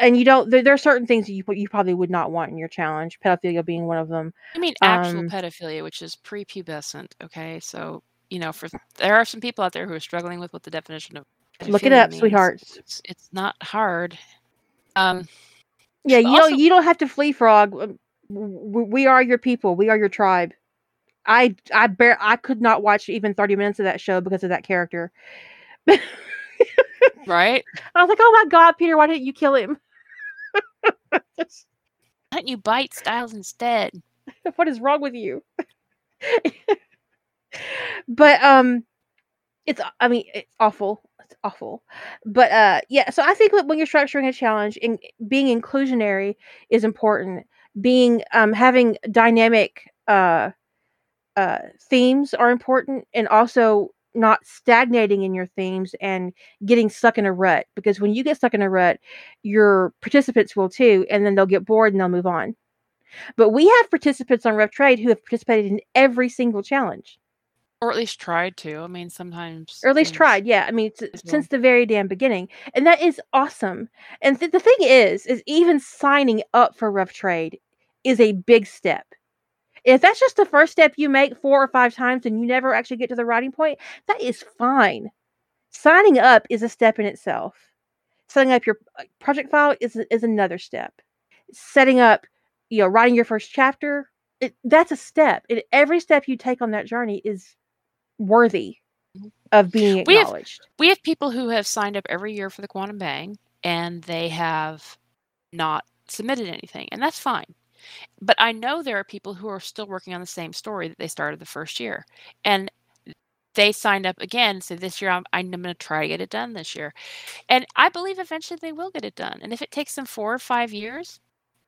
and you don't. There, there are certain things that you you probably would not want in your challenge. Pedophilia being one of them. I mean actual Um, pedophilia, which is prepubescent. Okay, so you know, for there are some people out there who are struggling with what the definition of Look it up, means. sweethearts. It's, it's not hard. Um, Yeah, you don't. You don't have to flee, frog. Um, We are your people. We are your tribe. I I bear. I could not watch even thirty minutes of that show because of that character. right? I was like, oh my god, Peter, why didn't you kill him? Why don't you bite Stiles instead? what is wrong with you? but um, it's I mean it's awful. It's awful. But uh, yeah. So I think when you're structuring a challenge, in, being inclusionary is important. Being um having dynamic uh uh themes are important, and also not stagnating in your themes and getting stuck in a rut because when you get stuck in a rut your participants will too and then they'll get bored and they'll move on but we have participants on Rough Trade who have participated in every single challenge, Or at least tried to. I mean, sometimes. or at least things- tried. Yeah, I mean, s- since the very damn beginning, and that is awesome. And th- the thing is, is even signing up for Rough Trade is a big step. If that's just the first step you make four or five times and you never actually get to the writing point, that is fine. Signing up is a step in itself. Setting up your uh, project file is is another step. Setting up, you know, writing your first chapter, it, that's a step. And every step you take on that journey is worthy of being We have- acknowledged. We have people who have signed up every year for the Quantum Bang and they have not submitted anything, and that's fine. But I know there are people who are still working on the same story that they started the first year, and they signed up again. So "This year, I'm, I'm going to try to get it done this year," and I believe eventually they will get it done. And if it takes them four or five years,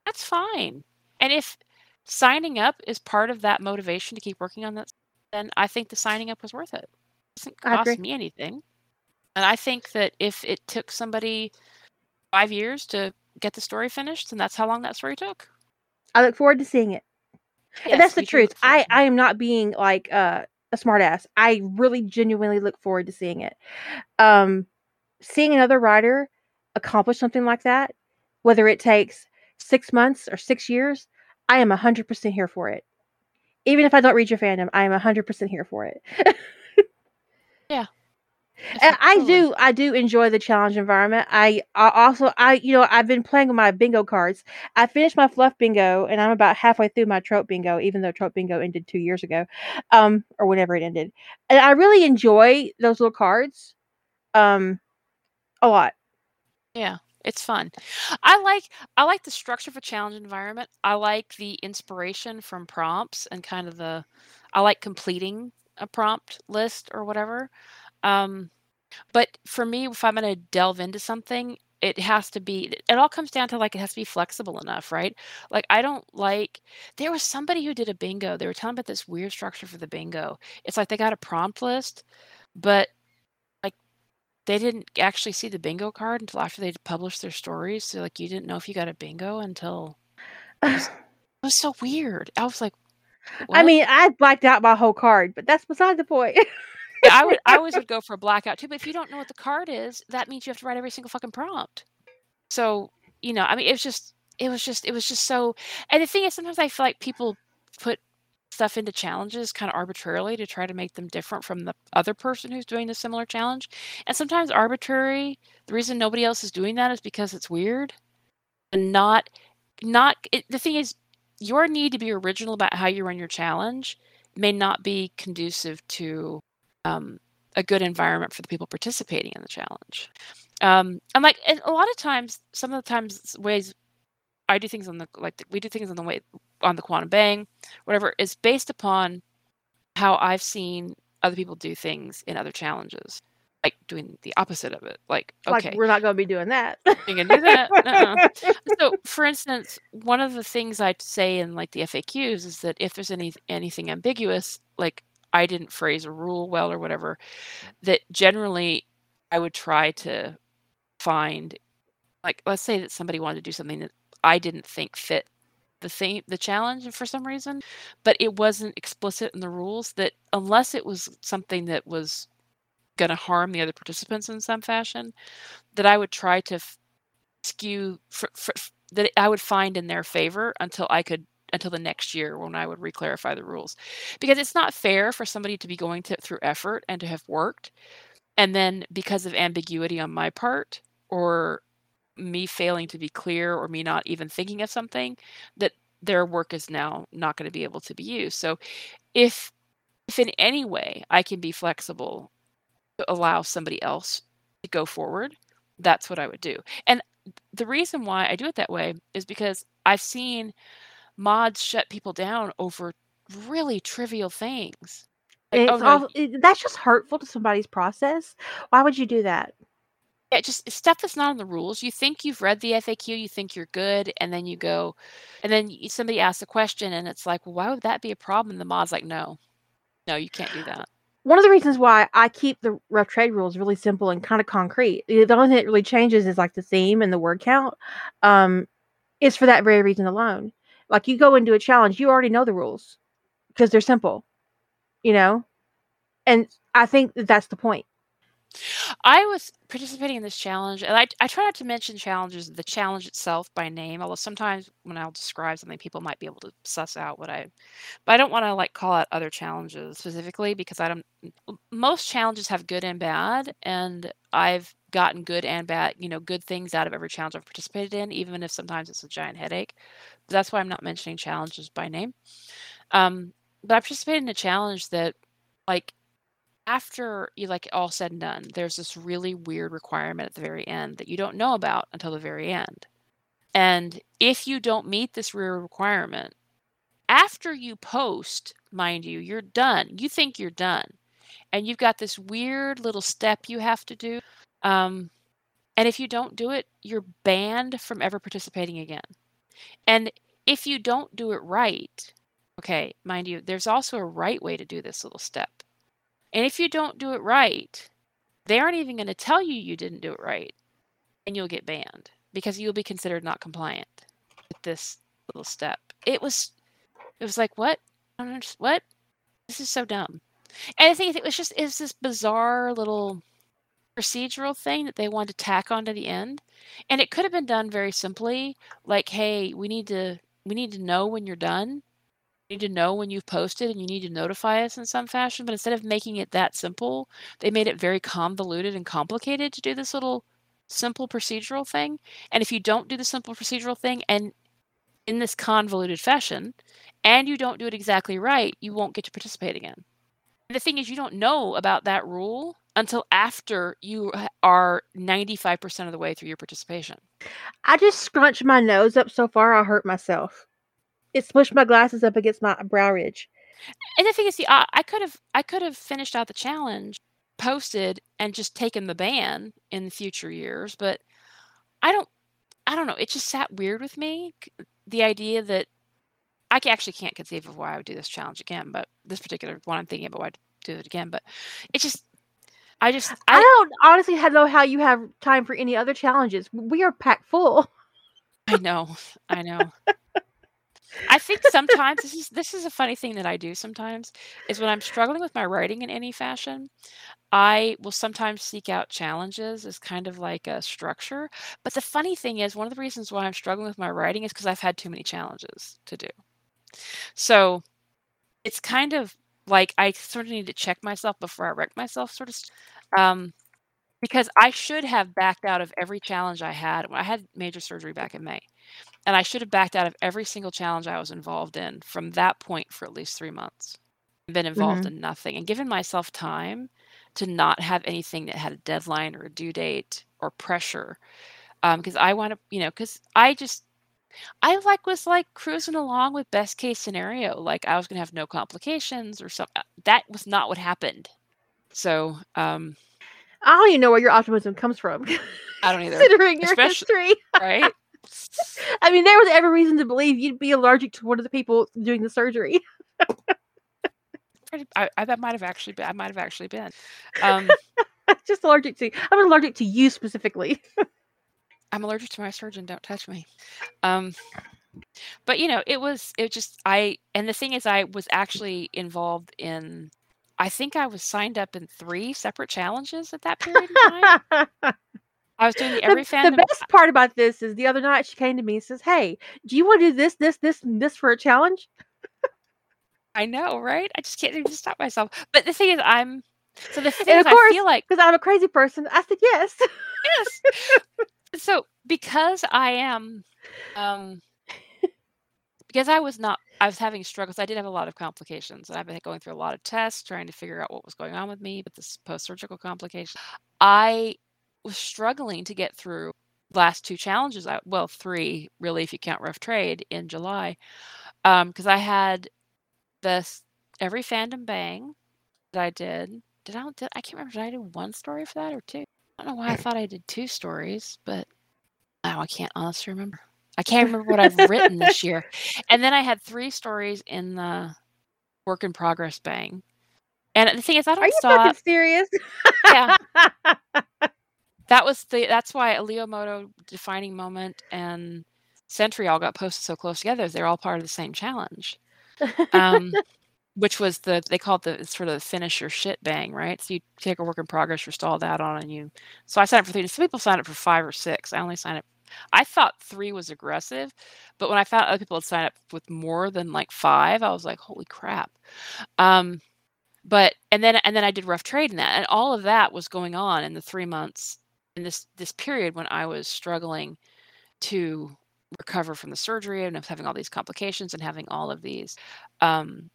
that's fine. And if signing up is part of that motivation to keep working on that, then I think the signing up was worth it. It doesn't cost me anything. And I think that if it took somebody five years to get the story finished, then that's how long that story took. I look forward to seeing it. Yes, and that's the truth. I. I am not being like uh, a smartass. I really genuinely look forward to seeing it. Um, seeing another writer accomplish something like that, whether it takes six months or six years, I am hundred percent here for it. Even if I don't read your fandom, I am hundred percent here for it. Yeah. And I do I do enjoy the challenge environment. I, I also I you know I've been playing with my bingo cards. I finished my fluff bingo and I'm about halfway through my trope bingo, even though trope bingo ended two years ago, um or whenever it ended. And I really enjoy those little cards, um, a lot. Yeah, it's fun. I like I like the structure of a challenge environment. I like the inspiration from prompts and kind of the I like completing a prompt list or whatever. Um, but for me, if I'm going to delve into something, it has to be. It all comes down to like it has to be flexible enough, right? Like I don't like. There was somebody who did a bingo. They were telling about this weird structure for the bingo. It's like they got a prompt list, but they didn't actually see the bingo card until after they'd published their stories. So like you didn't know if you got a bingo until it was so weird. I was like, I mean, I blacked out my whole card, but that's beside the point. Yeah, I would I always would go for a blackout too. But if you don't know what the card is, that means you have to write every single fucking prompt. So you know, I mean, it's just it was just it was just so and the thing is sometimes I feel like people put stuff into challenges kind of arbitrarily to try to make them different from the other person who's doing the similar challenge. And sometimes arbitrary, the reason nobody else is doing that is because it's weird and not not it, the thing is your need to be original about how you run your challenge may not be conducive to um, a good environment for the people participating in the challenge. Um, and like and a lot of times, some of the times ways I do things on the like we do things on the way on the quantum bang, whatever is based upon how I've seen other people do things in other challenges, like doing the opposite of it. Like, okay, Like we're not going to be doing that. you can do that. Uh-uh. So, for instance, one of the things I'd say in like the FAQs is that if there's any anything ambiguous, like I didn't phrase a rule well or whatever, that generally I would try to find, like, let's say that somebody wanted to do something that I didn't think fit the thing, the challenge for some reason, but it wasn't explicit in the rules. That unless it was something that was going to harm the other participants in some fashion, that I would try to f- skew that I would find in their favor until I could until the next year when I would reclarify the rules. Because it's not fair for somebody to be going to, through effort and to have worked and then because of ambiguity on my part or me failing to be clear or me not even thinking of something that their work is now not going to be able to be used. So if if in any way I can be flexible to allow somebody else to go forward, that's what I would do. And the reason why I do it that way is because I've seen mods shut people down over really trivial things. Like, It's oh no, all, that's just hurtful to somebody's process. Why would you do that? Yeah, just stuff that's not in the rules. You think you've read the FAQ, you think you're good, and then you go, and then somebody asks a question, and it's like, well, why would that be a problem? And the mod's like, no, no, you can't do that. One of the reasons why I keep the rough trade rules really simple and kind of concrete, the only thing that really changes is like the theme and the word count. Um, is for that very reason alone. Like you go into a challenge, you already know the rules because they're simple, you know. And I think that that's the point. I was participating in this challenge, and I, I try not to mention challenges, the challenge itself by name. Although sometimes when I'll describe something, people might be able to suss out what I. But I don't want to like call out other challenges specifically because I don't. Most challenges have good and bad, and I've gotten good and bad, you know, good things out of every challenge I've participated in, even if sometimes it's a giant headache. That's why I'm not mentioning challenges by name. Um, but I participated in a challenge that, like, after you like all said and done, there's this really weird requirement at the very end that you don't know about until the very end. And if you don't meet this weird requirement, after you post, mind you, you're done. You think you're done. And you've got this weird little step you have to do. Um, and if you don't do it, you're banned from ever participating again. And if you don't do it right, okay, mind you, there's also a right way to do this little step. And if you don't do it right, they aren't even going to tell you you didn't do it right, and you'll get banned because you'll be considered not compliant with this little step. It was, it was like what? I don't understand. What? This is so dumb. And I think it was just was this bizarre little procedural thing that they wanted to tack onto the end, and it could have been done very simply, like, hey, we need to we need to know when you're done need to know when you've posted and you need to notify us in some fashion. But instead of making it that simple, they made it very convoluted and complicated to do this little simple procedural thing. And if you don't do the simple procedural thing and in this convoluted fashion, and you don't do it exactly right, you won't get to participate again. The thing is, you don't know about that rule until after you are 95% of the way through your participation. I just scrunched my nose up so far I hurt myself. It smushed my glasses up against my brow ridge. And the thing is, see, I, I could have I could have finished out the challenge, posted, and just taken the ban in future years, but I don't I don't know. It just sat weird with me. The idea that I actually can't conceive of why I would do this challenge again, but this particular one I'm thinking about why I'd do it again. But it just I just I, I don't honestly know how you have time for any other challenges. We are packed full. I know I know. I think sometimes this is this is a funny thing that I do sometimes is when I'm struggling with my writing in any fashion, I will sometimes seek out challenges as kind of like a structure. But the funny thing is, one of the reasons why I'm struggling with my writing is because I've had too many challenges to do. So it's kind of like I sort of need to check myself before I wreck myself, sort of. Um, because I should have backed out of every challenge I had. I had major surgery back in May, and I should have backed out of every single challenge I was involved in from that point for at least three months. Been involved Mhm. in nothing and given myself time to not have anything that had a deadline or a due date or pressure. Um, because I want to, you know, because I just I like was like cruising along with best case scenario, like I was gonna have no complications or something. That was not what happened. So, um, I don't even know where your optimism comes from. I don't either. Considering your Especially- history. Right? I mean, there was every reason to believe you'd be allergic to one of the people doing the surgery. I, I that might have actually been. I might have actually been. Um, Just allergic to I'm allergic to you specifically. I'm allergic to my surgeon. Don't touch me. Um, but you know, it was it just I and the thing is, I was actually involved in. I think I was signed up in three separate challenges at that period in time. I was doing the the, every the fandom. best part about this is the other night she came to me and says, Hey, do you want to do this, this, this, and this for a challenge? I know, right? I just can't even stop myself. But the thing is, I'm so the thing of I feel like because I'm a crazy person, I said yes. yes. so because I am, um, because I was not, I was having struggles. I did have a lot of complications, and I've been going through a lot of tests trying to figure out what was going on with me But this post-surgical complication. I was struggling to get through last two challenges. I, well, three really, if you count rough trade in July, um, because I had this every fandom bang that I did. Did I? Did, I can't remember. Did I do one story for that or two? I don't know why I thought I did two stories, but now I can't honestly remember. I can't remember what I've written this year. And then I had three stories in the work in progress bang. And the thing is, I don't Are you stop. fucking serious? Yeah, that was the. That's why a Leo Moto defining moment and Sentry all got posted so close together. They're all part of the same challenge. Um, which was the they called it the sort of the finish your shit bang, right? So you take a work in progress, restall that on, and you. So I signed up for three. Some people signed up for five or six. I only signed up. I thought three was aggressive, but when I found other people had signed up with more than like five, I was like, holy crap. Um, but and then and then I did rough trade in that, and all of that was going on in the three months in this this period when I was struggling to recover from the surgery and having all these complications and having all of these um,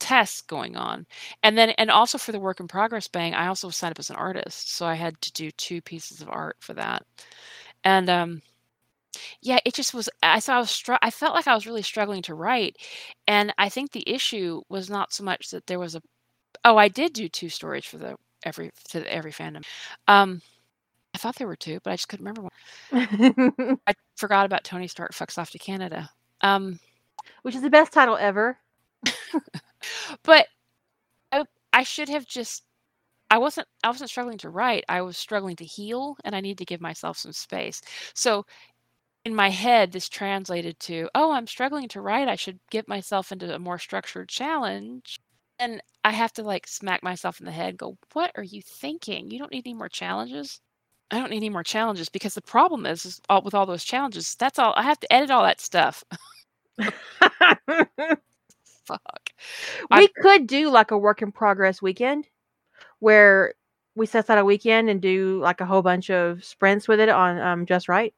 tests going on. And then and also for the work in progress bang i also signed up as an artist so i had to do two pieces of art for that. And um yeah it just was i saw i was str- i felt like i was really struggling to write and i think the issue was not so much that there was a oh i did do two stories for the every to the every fandom. Um i thought there were two but i just couldn't remember one i forgot about tony stark fucks off to canada um Which is the best title ever. but I, I should have just I wasn't I wasn't struggling to write. I was struggling to heal and I need to give myself some space. So in my head this translated to, oh, I'm struggling to write. I should get myself into a more structured challenge. And I have to like smack myself in the head and go, "What are you thinking? You don't need any more challenges." I don't need any more challenges because the problem is, is all, with all those challenges, that's all I have to edit all that stuff. Fuck. we could do like a work in progress weekend where we set aside a weekend and do like a whole bunch of sprints with it on um, just right.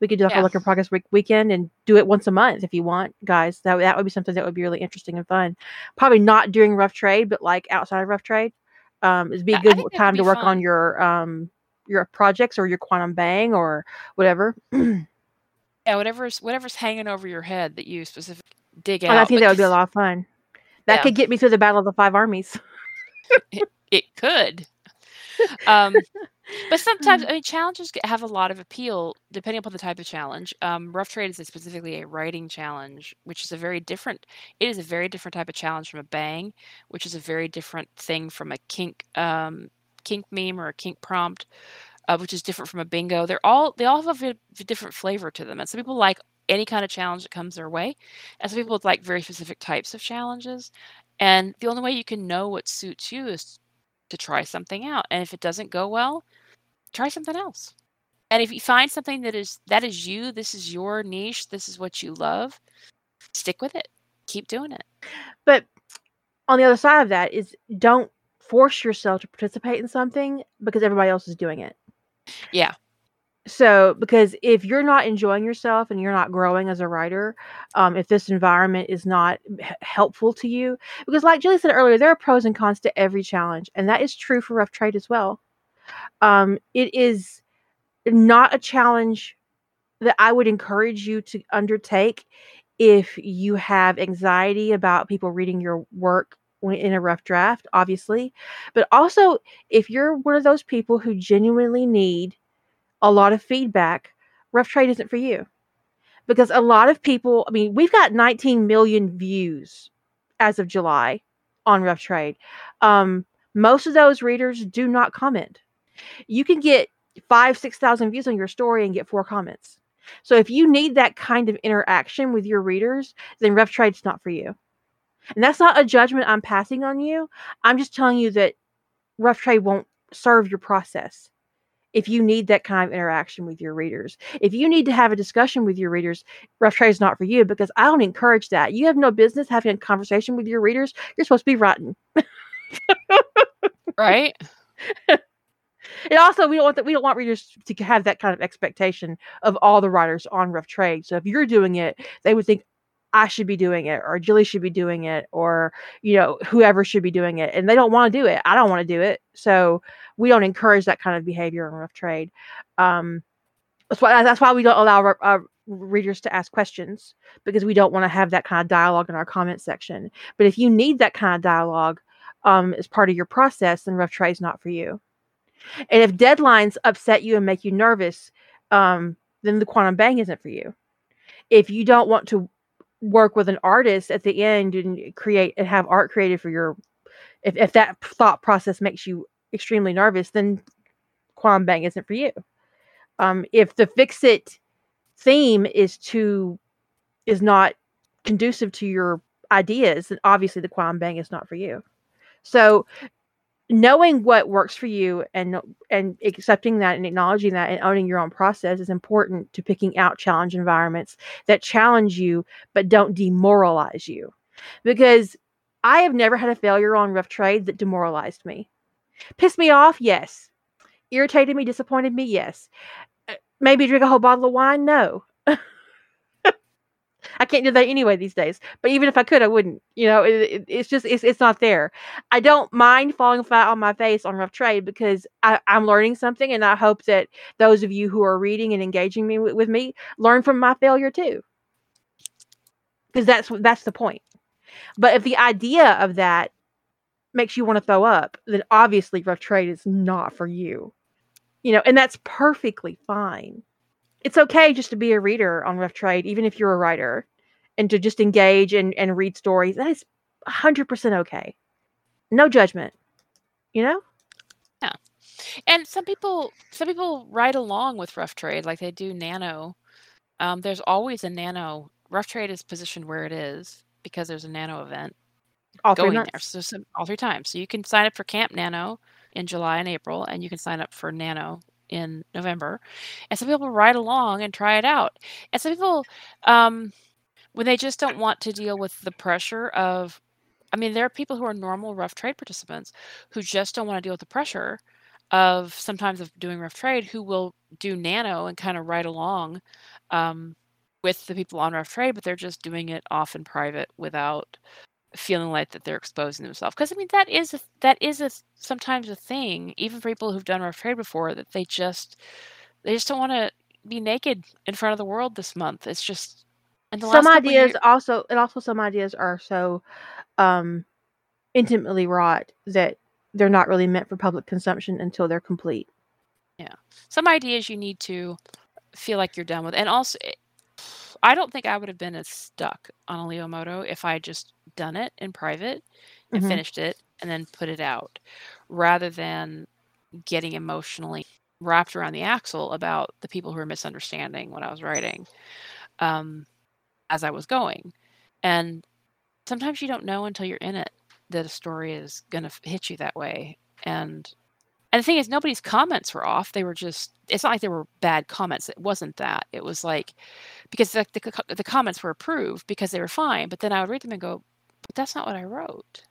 We could do like Yeah. a work in progress week- weekend and do it once a month if you want, guys. That that would be something that would be really interesting and fun. Probably not during rough trade, but like outside of rough trade. Um, it'd be a good that time to work on your um your projects or your quantum bang or whatever. and Yeah, whatever's whatever's hanging over your head that you specifically dig out. I think that would be a lot of fun. That Yeah. could get me through the battle of the five armies. It could. Um, but sometimes, Mm. I mean, challenges have a lot of appeal depending upon the type of challenge. Um, Rough Trade is a specifically a writing challenge, which is a very different. It is a very different type of challenge from a bang, which is a very different thing from a kink um, kink meme or a kink prompt, uh, which is different from a bingo. They're all they all have a different flavor to them, and some people like any kind of challenge that comes their way. And some people like very specific types of challenges. And the only way you can know what suits you is to try something out. And if it doesn't go well, try something else. And if you find something that is that is you, this is your niche, this is what you love, stick with it. Keep doing it. But on the other side of that is don't force yourself to participate in something because everybody else is doing it. Yeah. So, because if you're not enjoying yourself and you're not growing as a writer, um, if this environment is not h- helpful to you, because like Julie said earlier, there are pros and cons to every challenge, and that is true for rough trade as well. Um, it is not a challenge that I would encourage you to undertake if you have anxiety about people reading your work in a rough draft, obviously, but also if you're one of those people who genuinely need a lot of feedback, rough trade isn't for you. Because a lot of people, I mean, we've got 19 million views as of July on rough trade. Um, most of those readers do not comment. You can get five, 6,000 views on your story and get four comments. So if you need that kind of interaction with your readers, then rough trade's not for you. And that's not a judgment I'm passing on you. I'm just telling you that rough trade won't serve your process if you need that kind of interaction with your readers. If you need to have a discussion with your readers, rough trade is not for you because I don't encourage that. You have no business having a conversation with your readers. You're supposed to be rotten. right? and also we don't want that we don't want readers to have that kind of expectation of all the writers on rough trade. So if you're doing it, they would think I should be doing it or Julie should be doing it or you know whoever should be doing it and they don't want to do it. I don't want to do it. So we don't encourage that kind of behavior in rough trade. Um, that's why that's why we don't allow our, our readers to ask questions because we don't want to have that kind of dialogue in our comment section. But if you need that kind of dialogue um, as part of your process, then rough trade is not for you. And if deadlines upset you and make you nervous, um, then the quantum bang isn't for you. If you don't want to work with an artist at the end and create and have art created for your if, if that thought process makes you extremely nervous then quantum bang isn't for you. Um if the fix it theme is too is not conducive to your ideas then obviously the quantum bang is not for you. So knowing what works for you and and accepting that and acknowledging that and owning your own process is important to picking out challenge environments that challenge you but don't demoralize you. Because i have never had a failure on rough trade that demoralized me. Pissed me off? Yes. Irritated me? Disappointed me? Yes. Uh, maybe drink a whole bottle of wine? No I can't do that anyway these days. But even if I could, I wouldn't. You know, it, it, it's just it's it's not there. I don't mind falling flat on my face on rough trade because I, am learning something, and I hope that those of you who are reading and engaging me with, with me learn from my failure too. Because that's that's the point. But if the idea of that makes you want to throw up, then obviously rough trade is not for you. You know, and that's perfectly fine it's okay just to be a reader on rough trade even if you're a writer and to just engage and, and read stories that is 100% okay. No judgment you know? Yeah. And some people some people ride along with rough trade like they do nano. Um, there's always a nano rough trade is positioned where it is because there's a nano event all going there. so some, all three times. So you can sign up for camp nano in july and april and you can sign up for nano in November, and some people ride along and try it out. And some people, um, when they just don't want to deal with the pressure of, I mean, there are people who are normal rough trade participants who just don't want to deal with the pressure of sometimes of doing rough trade who will do nano and kind of ride along um, with the people on rough trade, but they're just doing it off in private without feeling like that they're exposing themselves. Because i mean that is a, that is a sometimes a thing even for people who've done rough trade before that they just they just don't want to be naked in front of the world this month. It's just some ideas years, also and also some ideas are so um intimately wrought that they're not really meant for public consumption until they're complete yeah some ideas you need to feel like you're done with and also I don't think I would have been as stuck on a Leo Moto if I had just done it in private and Mhm. finished it and then put it out rather than getting emotionally wrapped around the axle about the people who are misunderstanding what I was writing. um, as I was going. And sometimes you don't know until you're in it that a story is going to hit you that way. And and the thing is, nobody's comments were off. They were just, it's not like they were bad comments. It wasn't that. It was like, because the, the, the comments were approved because they were fine. But then I would read them and go, but that's not what I wrote.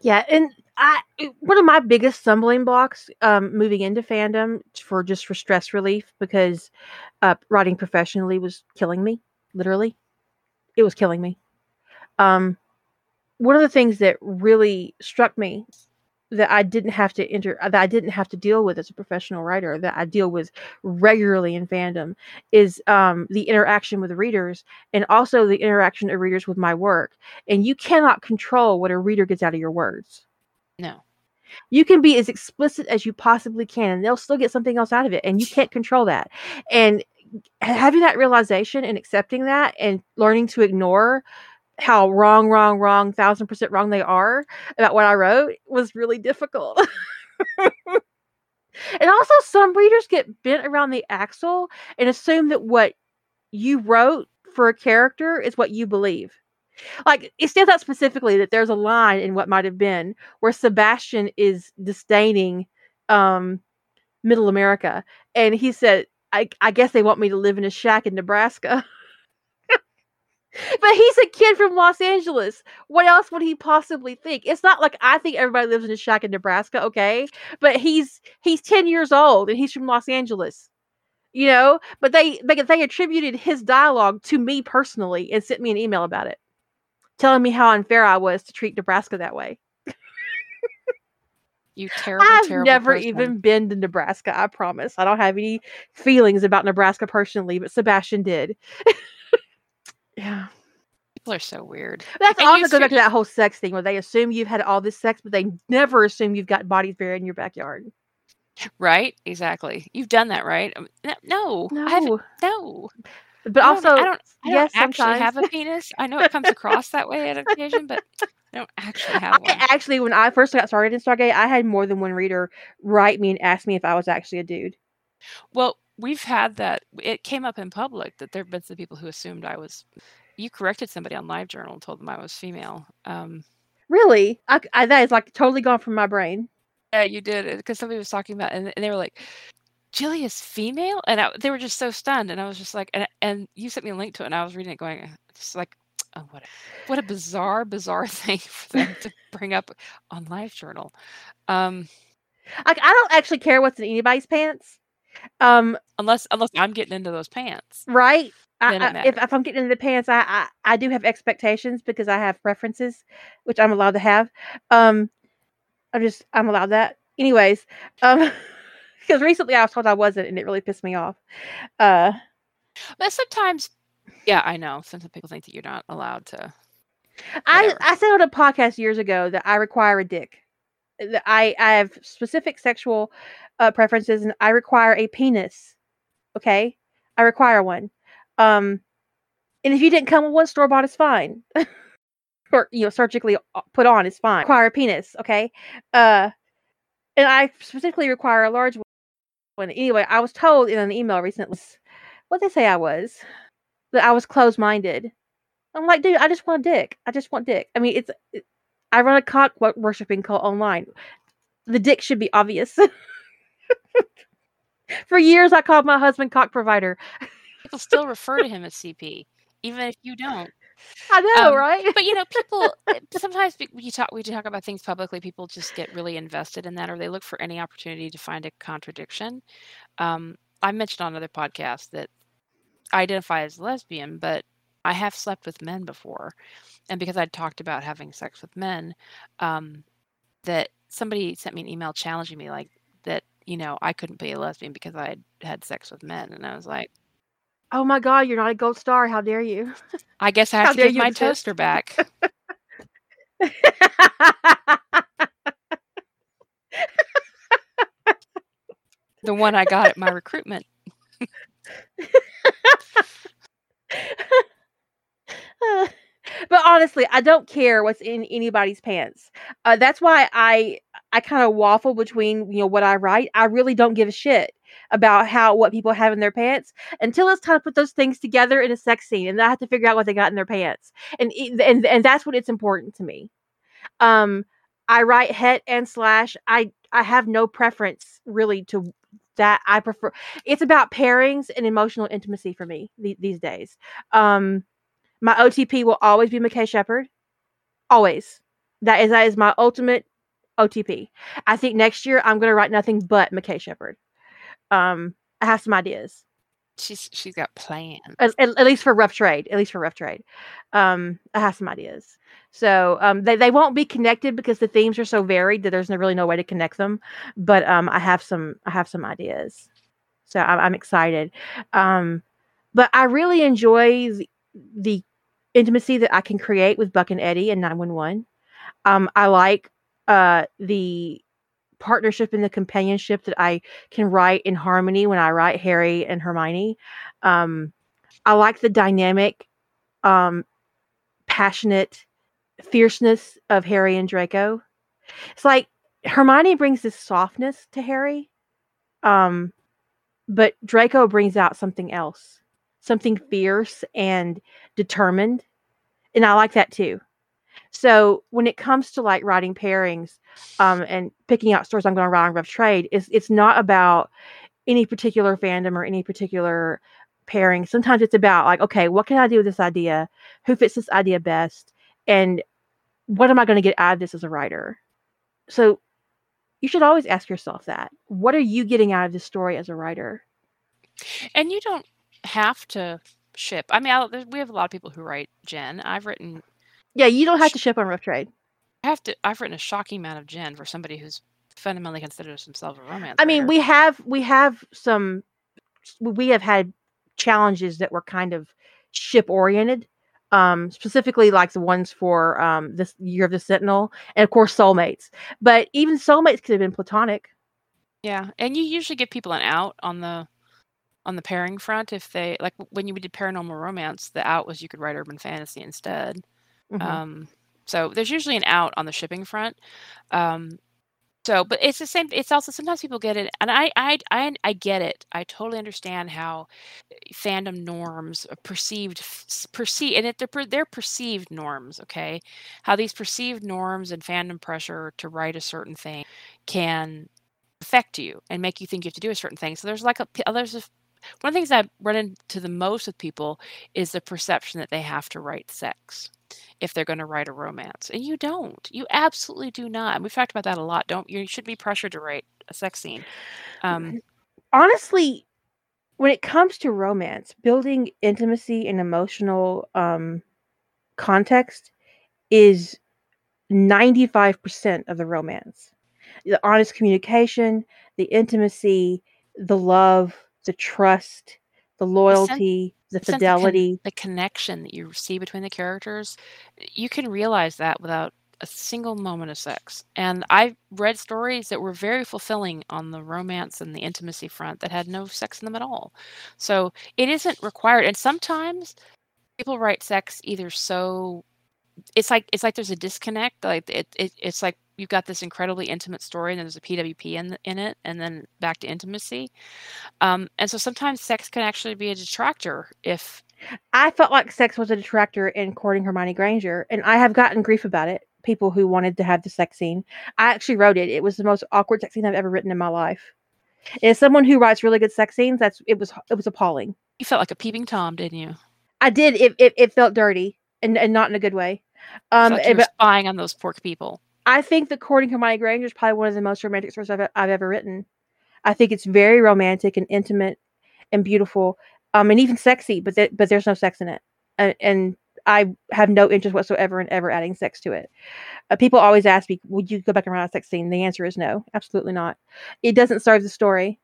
Yeah, and I one of my biggest stumbling blocks um, moving into fandom for just for stress relief because uh, writing professionally was killing me. Literally, it was killing me. Um, one of the things that really struck me that I didn't have to enter that I didn't have to deal with as a professional writer that I deal with regularly in fandom is um, the interaction with readers and also the interaction of readers with my work. And you cannot control what a reader gets out of your words. No. You can be as explicit as you possibly can and they'll still get something else out of it and you can't control that. And having that realization and accepting that and learning to ignore how wrong, wrong, wrong, thousand percent wrong they are about what I wrote was really difficult. and also, some readers get bent around the axle and assume that what you wrote for a character is what you believe. Like it stands out specifically that there's a line in what might have been where Sebastian is disdaining um, Middle America, and he said, I, "I guess they want me to live in a shack in Nebraska." But he's a kid from Los Angeles. What else would he possibly think? It's not like I think everybody lives in a shack in Nebraska, okay? But he's he's 10 years old and he's from Los Angeles. You know, but they they, they attributed his dialogue to me personally and sent me an email about it. Telling me how unfair I was to treat Nebraska that way. You terrible, I've terrible never person. even been to Nebraska, I promise. I don't have any feelings about Nebraska personally, but Sebastian did. yeah. People are so weird. That's And also goes back to that whole sex thing where they assume you've had all this sex, but they never assume you've got bodies buried in your backyard. Right? Exactly. You've done that, right? Um, No. No. No. But I also, I don't, I yes, don't actually sometimes. have a penis. I know it comes across that way at occasion, but I don't actually have one. I, actually, when I first got started in Stargate, I had more than one reader write me and ask me if I was actually a dude. Well, we've had that. It came up in public that there have been some people who assumed I was. You corrected somebody on Live Journal and told them I was female. Um, Really? I, I, that is like totally gone from my brain. yeah, you did because somebody was talking about, and, and they were like, "Jilly is female," and I, they were just so stunned. And I was just like, and and you sent me a link to it, and I was reading it, going, just like, oh, what, a, what a bizarre, bizarre thing for them to bring up on LiveJournal. Um, Like, I don't actually care what's in anybody's pants. Um, unless unless I'm getting into those pants. right? I, I, if, if I'm getting into the pants, I, I I do have expectations because I have preferences, which I'm allowed to have. Um, I'm just I'm allowed that. Anyways, um, because recently I was told I wasn't, and it really pissed me off. Uh, But sometimes, yeah, I know. Sometimes people think that you're not allowed to. I Whatever. I said on a podcast years ago that I require a dick. That I I have specific sexual uh, preferences, and I require a penis. Okay, I require one. Um, and if you didn't come with one, store bought is fine. or you know, surgically put on is fine. Require a penis. Okay. Uh, and I specifically require a large one. Anyway, I was told in an email recently what they say I was that I was closed minded. I'm like, dude, I just want a dick. I just want dick. I mean, it's it, I run a cock wo- worshiping cult online. The dick should be obvious. For years, I called my husband cock provider. People still refer to him as CP, even if you don't. I know, Um, right? But you know, people uh, sometimes we talk we talk about things publicly. People just get really invested in that, or they look for any opportunity to find a contradiction. Um, I mentioned on other podcasts that I identify as lesbian, but I have slept with men before, and because I'd talked about having sex with men, um, that somebody sent me an email challenging me like that. You know, I couldn't be a lesbian because I had had sex with men, and I was like, oh my god, you're not a gold star. How dare you? I guess I How have to give my toaster back. the one I got at my recruitment. but honestly, I don't care what's in anybody's pants. Uh, that's why I I kind of waffle between you know what I write. I really don't give a shit about how what people have in their pants until it's time to put those things together in a sex scene, and I have to figure out what they got in their pants, and and and that's what it's important to me. Um, I write het and slash. I I have no preference really to that. I prefer. It's about pairings and emotional intimacy for me th- these days. Um, my OTP will always be McKay Sheppard. Always. That is that is my ultimate OTP. I think next year I'm going to write nothing but McKay Sheppard. Um, I have some ideas. She's she's got plans. At, at, at, least for rough trade. At least for rough trade. Um, I have some ideas. So um, they they won't be connected because the themes are so varied that there's no, really no way to connect them. But um, I have some I have some ideas. So I'm, I'm excited. Um, but I really enjoy the, the intimacy that I can create with Buck and Eddie and 911. Um, I like uh, the partnership and the companionship that I can write in harmony when I write Harry and Hermione. Um, I like the dynamic, um, passionate fierceness of Harry and Draco. It's like Hermione brings this softness to Harry, um, but Draco brings out something else, something fierce and determined, and I like that too. So when it comes to like writing pairings um, and picking out stories I'm going to write on Rough Trade, it's it's not about any particular fandom or any particular pairing. Sometimes it's about like, okay, what can I do with this idea? Who fits this idea best? And what am I going to get out of this as a writer? So you should always ask yourself that. What are you getting out of this story as a writer? And you don't have to ship. I mean, I, we have a lot of people who write gen. I've written yeah, you don't have to ship on Rough Trade. I have to. I've written a shocking amount of gen for somebody who's fundamentally considers himself a romance. I mean, we have we have some. We have had challenges that were kind of ship oriented. Um, specifically like the ones for um, this year of the Sentinel, and of course soulmates. But even soulmates could have been platonic. Yeah, and you usually give people an out on the on the pairing front if they like when you did paranormal romance. The out was you could write urban fantasy instead. Mm-hmm. Um, so there's usually an out on the shipping front. Um, so, but it's the same. It's also sometimes people get it, and I, I, I, I get it. I totally understand how eh, fandom norms perceived perceive, and it, they're they're perceived norms. Okay, how these perceived norms and fandom pressure to write a certain thing can affect you and make you think you have to do a certain thing. So there's like a there's a one of the things I run into the most with people is the perception that they have to write sex if they're going to write a romance. And you don't. You absolutely do not. And we've talked about that a lot. Don't you should be pressured to write a sex scene. Um, Honestly, when it comes to romance, building intimacy and emotional um, context is 95% of the romance. The honest communication, the intimacy, the love, the trust, the loyalty, the, the fidelity, the, con- the connection that you see between the characters, you can realize that without a single moment of sex. And I've read stories that were very fulfilling on the romance and the intimacy front that had no sex in them at all. So it isn't required. And sometimes people write sex either so it's like it's like there's a disconnect. Like it, it it's like you've got this incredibly intimate story and there's a PWP in in it, and then back to intimacy. Um, and so sometimes sex can actually be a detractor if. I felt like sex was a detractor in courting Hermione Granger, and I have gotten grief about it. People who wanted to have the sex scene. I actually wrote it. It was the most awkward sex scene I've ever written in my life. As someone who writes really good sex scenes, that's it was it was appalling. You felt like a peeping tom, didn't you? I did. It it, it felt dirty and, and not in a good way. Um, like but, spying on those pork people. I think the courting Hermione Granger is probably one of the most romantic stories I've, I've ever written. I think it's very romantic and intimate and beautiful, um, and even sexy. But th- but there's no sex in it, and, and I have no interest whatsoever in ever adding sex to it. Uh, people always ask me, "Would you go back and write a sex scene?" The answer is no, absolutely not. It doesn't serve the story.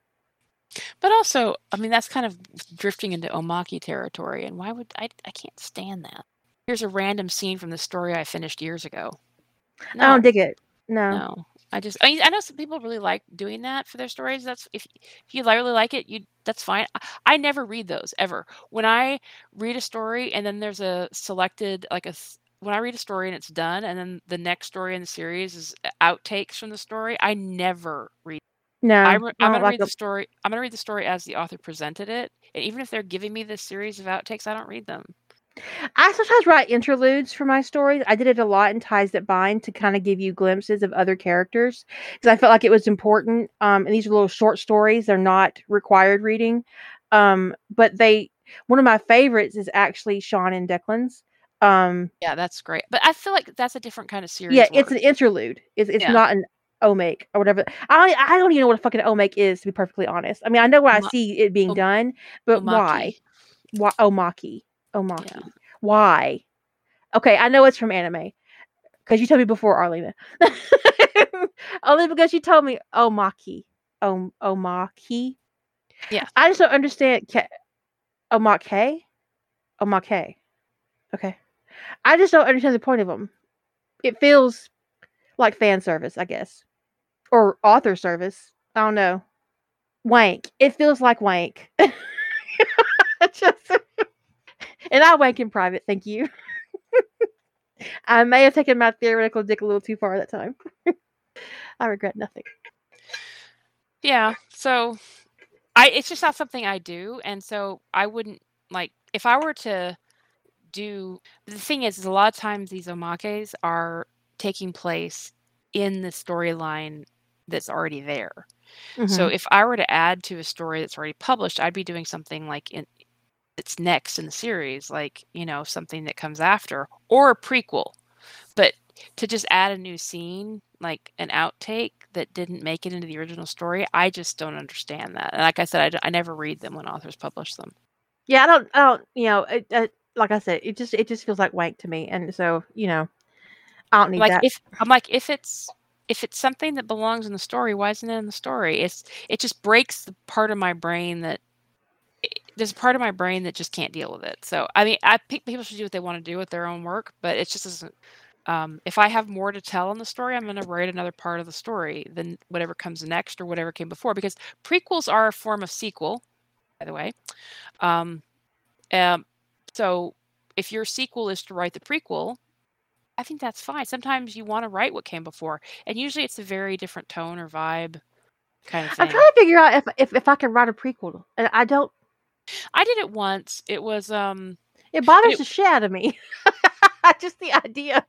But also, I mean, that's kind of drifting into omaki territory, and why would I? I can't stand that. Here's a random scene from the story I finished years ago. No. I don't dig it. No. No. I just I, mean, I know some people really like doing that for their stories. That's if if you really like it, you that's fine. I, I never read those ever. When I read a story and then there's a selected like a when I read a story and it's done and then the next story in the series is uh, outtakes from the story, I never read No, I I'm don't gonna like read the the story. I'm gonna read the story as the author presented it, and even if they're giving me this series of outtakes, I don't read them. I sometimes write interludes for my stories. I did it a lot in Ties That Bind to kind of give you glimpses of other characters because I felt like it was important. Um, and these are little short stories; they're not required reading. Um, but they, one of my favorites is actually Sean and Declan's. Um, Yeah, that's great. But I feel like that's a different kind of series. yeah, it's an interlude. It's it's Yeah. not an omake or whatever. I don't, I don't even know what a fucking omake is to be perfectly honest. I mean, I know when I see it being done, but why? Omaki. Why omaki? Omaki. Yeah. Why? Okay, I know it's from anime because you told me before, Arlena. Only because you told me omaki. Om omaki. Yeah. I just don't understand. Ke- omake. Omake. Okay. I just don't understand the point of them. It feels like fan service, I guess, or author service. I don't know. Wank. It feels like wank. just, and I wank in private. Thank you. I may have taken my theoretical dick a little too far that time. I regret nothing. Yeah. So I it's just not something I do. And so I wouldn't like if I were to do the thing is, is a lot of times these omakes are taking place in the storyline that's already there. So Mhm. if I were to add to a story that's already published, I'd be doing something like in that's next in the series, like, you know, something that comes after or a prequel. But to just add a new scene, like an outtake that didn't make it into the original story, I just don't understand that. And like I said, I never read them when authors publish them. yeah, I don't. I don't. You know, it, uh, like I said, it just it just feels like wank to me, and so you know, I don't need Like that. if I'm like if it's if it's something that belongs in the story, why isn't it in the story? It's it just breaks the part of my brain that it- there's part of my brain that just can't deal with it. So I mean, I think people should do what they want to do with their own work, but it just doesn't. Um, if I have more to tell in the story, I'm going to write another part of the story than whatever comes next or whatever came before, because prequels are a form of sequel, by the way. Um, um, so if your sequel is to write the prequel, I think that's fine. Sometimes you want to write what came before, and usually it's a very different tone or vibe kind of I'm trying to figure out if if if I can write a prequel, and I don't. I did it once. It was um It bothers it- the shit out of me. just the idea.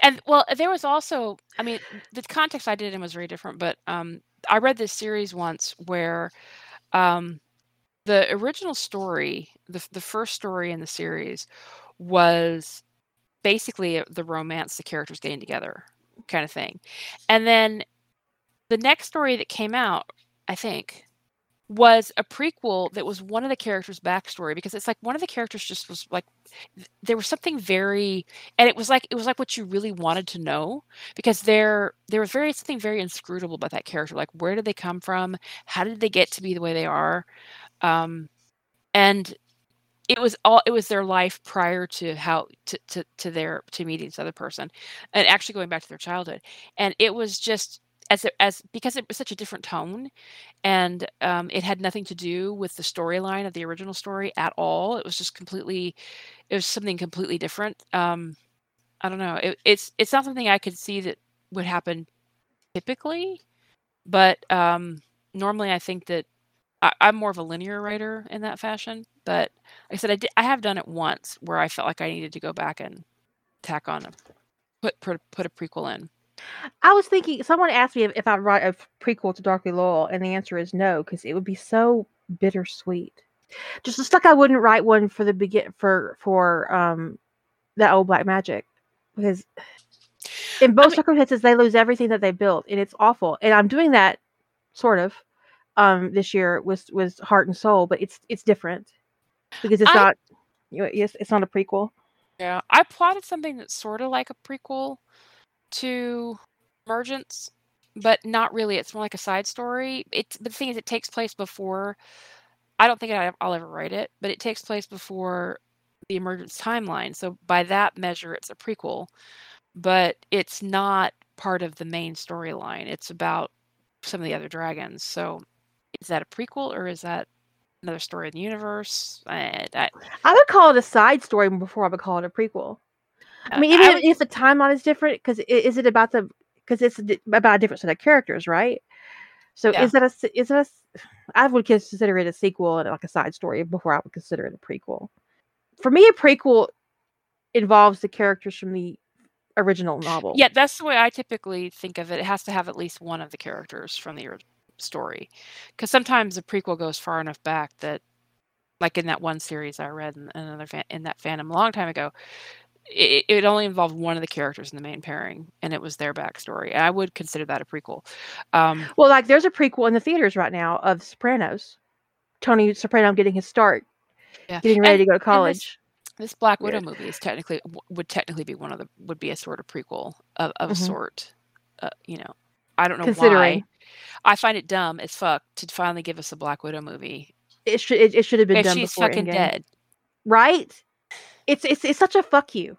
and well there was also i mean the context i did it in was very different but um i read this series once where um the original story the, the first story in the series was basically the romance the characters getting together kind of thing and then the next story that came out i think was a prequel that was one of the characters backstory because it's like one of the characters just was like there was something very and it was like it was like what you really wanted to know because there there was very something very inscrutable about that character like where did they come from? How did they get to be the way they are? Um and it was all it was their life prior to how to to, to their to meeting this other person and actually going back to their childhood and it was just as it, as because it was such a different tone and um, it had nothing to do with the storyline of the original story at all. It was just completely it was something completely different. Um i don't know it, it's it's not something i could see that would happen typically but um normally i think that I, i'm more of a linear writer in that fashion but like i said i did i have done it once where i felt like i needed to go back and tack on a put put, put a prequel in I was thinking. Someone asked me if, if I'd write a prequel to Darkly Loyal, and the answer is no, because it would be so bittersweet. Just, just like I wouldn't write one for the begin for for um that old Black Magic, because in both mean- circumstances they lose everything that they built, and it's awful. And I'm doing that sort of um this year with with Heart and Soul, but it's it's different because it's I- not. You know, yes, it's not a prequel. Yeah, I plotted something that's sort of like a prequel to Emergence, but not really. It's more like a side story. It's but the thing is, it takes place before. I don't think I'll ever write it, but it takes place before the Emergence timeline. So by that measure, it's a prequel, but it's not part of the main storyline. It's about some of the other dragons. So is that a prequel or is that another story in the universe? Eh, I, I, I would call it a side story before I would call it a prequel. I mean, I even would- if the timeline is different, because is it about the because it's about a different set of characters, right? So Yeah. is that a is that a I would consider it a sequel and like a side story before I would consider it a prequel. For me, a prequel involves the characters from the original novel. Yeah, that's the way I typically think of it. It has to have at least one of the characters from the story, because sometimes a prequel goes far enough back that, like in that one series I read in another fan, in that fandom a long time ago, it, it only involved one of the characters in the main pairing, and it was their backstory. And I would consider that a prequel. Um, Well, like there's a prequel in the theaters right now of Sopranos. Tony Soprano getting his start, yeah, getting ready And- to go to this- college. This Black Widow Weird. movie is technically would technically be one of the would be a sort of prequel of, of a Mhm. sort. Uh, you know, I don't know Considering. why. I find it dumb as fuck to finally give us a Black Widow movie It should it, it should have been if done she's before fucking Endgame. dead. right? It's it's it's such a fuck you.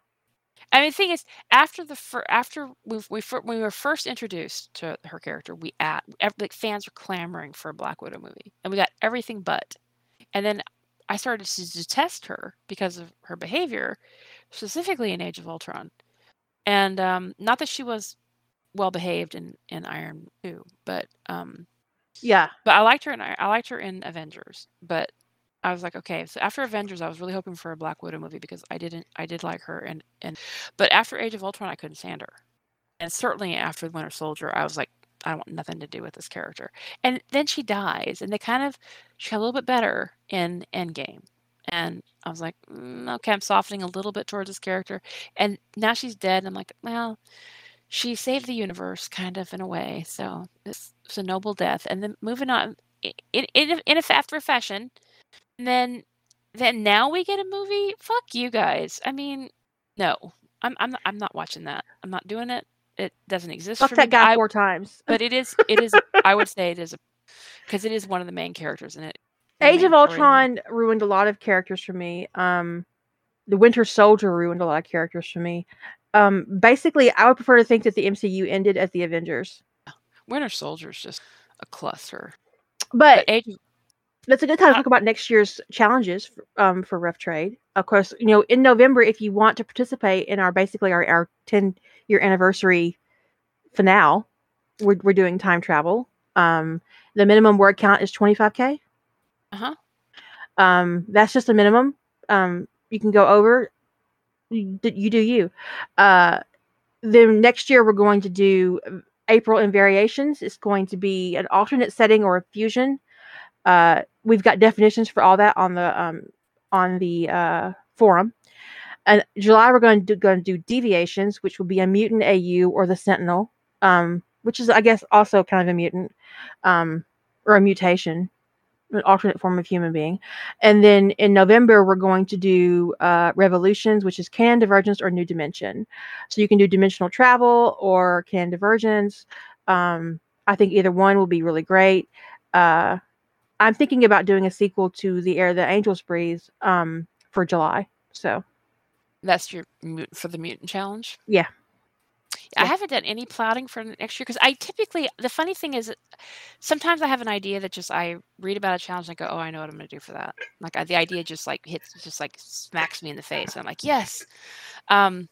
I mean, the thing is, after the fir- after we we fir- when we were first introduced to her character, we at ev- like fans were clamoring for a Black Widow movie, and we got everything but. And then I started to detest her because of her behavior, specifically in Age of Ultron. And um, not that she was well behaved in in Iron Two, but um, Yeah. but I liked her in I liked her in Avengers. But I was like, okay, so after Avengers, I was really hoping for a Black Widow movie because I didn't I did like her and and but after Age of Ultron, I couldn't stand her, and certainly after Winter Soldier, I was like, I want nothing to do with this character. And then she dies, and they kind of she got a little bit better in Endgame, and I was like, mm, okay, I'm softening a little bit towards this character, and now she's dead, and I'm like, well, she saved the universe kind of in a way, so it's, it's a noble death. And then moving on in in a, in a fa- after fashion, and then then now we get a movie. Fuck you guys. I mean, no, I'm I'm not, I'm not watching that. I'm not doing it. It doesn't exist Fuck for me. that guy I- four times. but it is it is I would say it is a because it is one of the main characters in it. Age of. Ultron ruined a lot of characters for me. Um, the Winter Soldier ruined a lot of characters for me. Um, basically, I would prefer to think that the MCU ended at the Avengers. Winter Soldier's just a cluster. But But Age of that's a good time to Uh, talk about next year's challenges um, for Rough Trade. Of course, you know, in November, if you want to participate in our basically our, our 10 year anniversary finale, we're, we're doing time travel. Um, the minimum word count is 25K. uh-huh. Um, that's just a minimum. Um, you can go over. You, you do you. Uh, then next year we're going to do April in variations. It's going to be an alternate setting or a fusion. Uh, we've got definitions for all that on the um, on the uh, forum. And July we're going to do, going to do deviations, which will be a mutant AU or the Sentinel, um, which is I guess also kind of a mutant um, or a mutation, an alternate form of human being. And then in November, we're going to do uh, Revolutions, which is canon divergence or new dimension. So you can do dimensional travel or canon divergence. Um, I think either one will be really great. Uh, I'm thinking about doing a sequel to The Air the Angels Breathe um, for July. So That's your mut- for the mutant challenge. Yeah. I Yeah. haven't done any plotting for next year because I typically the funny thing is, sometimes I have an idea that just I read about a challenge and I go, oh, I know what I'm going to do for that. Like I, the idea just like hits, just like smacks me in the face. And I'm like, yes. Um,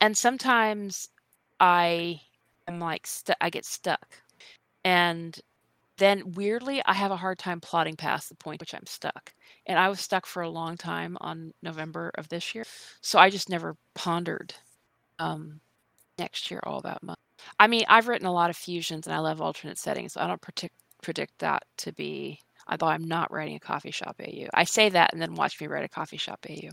and sometimes I am like stu- I get stuck, and then weirdly I have a hard time plotting past the point which I'm stuck. And I was stuck for a long time on November of this year, so I just never pondered um, next year all that much. I mean, I've written a lot of fusions and I love alternate settings. So I don't predict predict that to be. Although I'm not writing a coffee shop AU, I say that and then watch me write a coffee shop AU.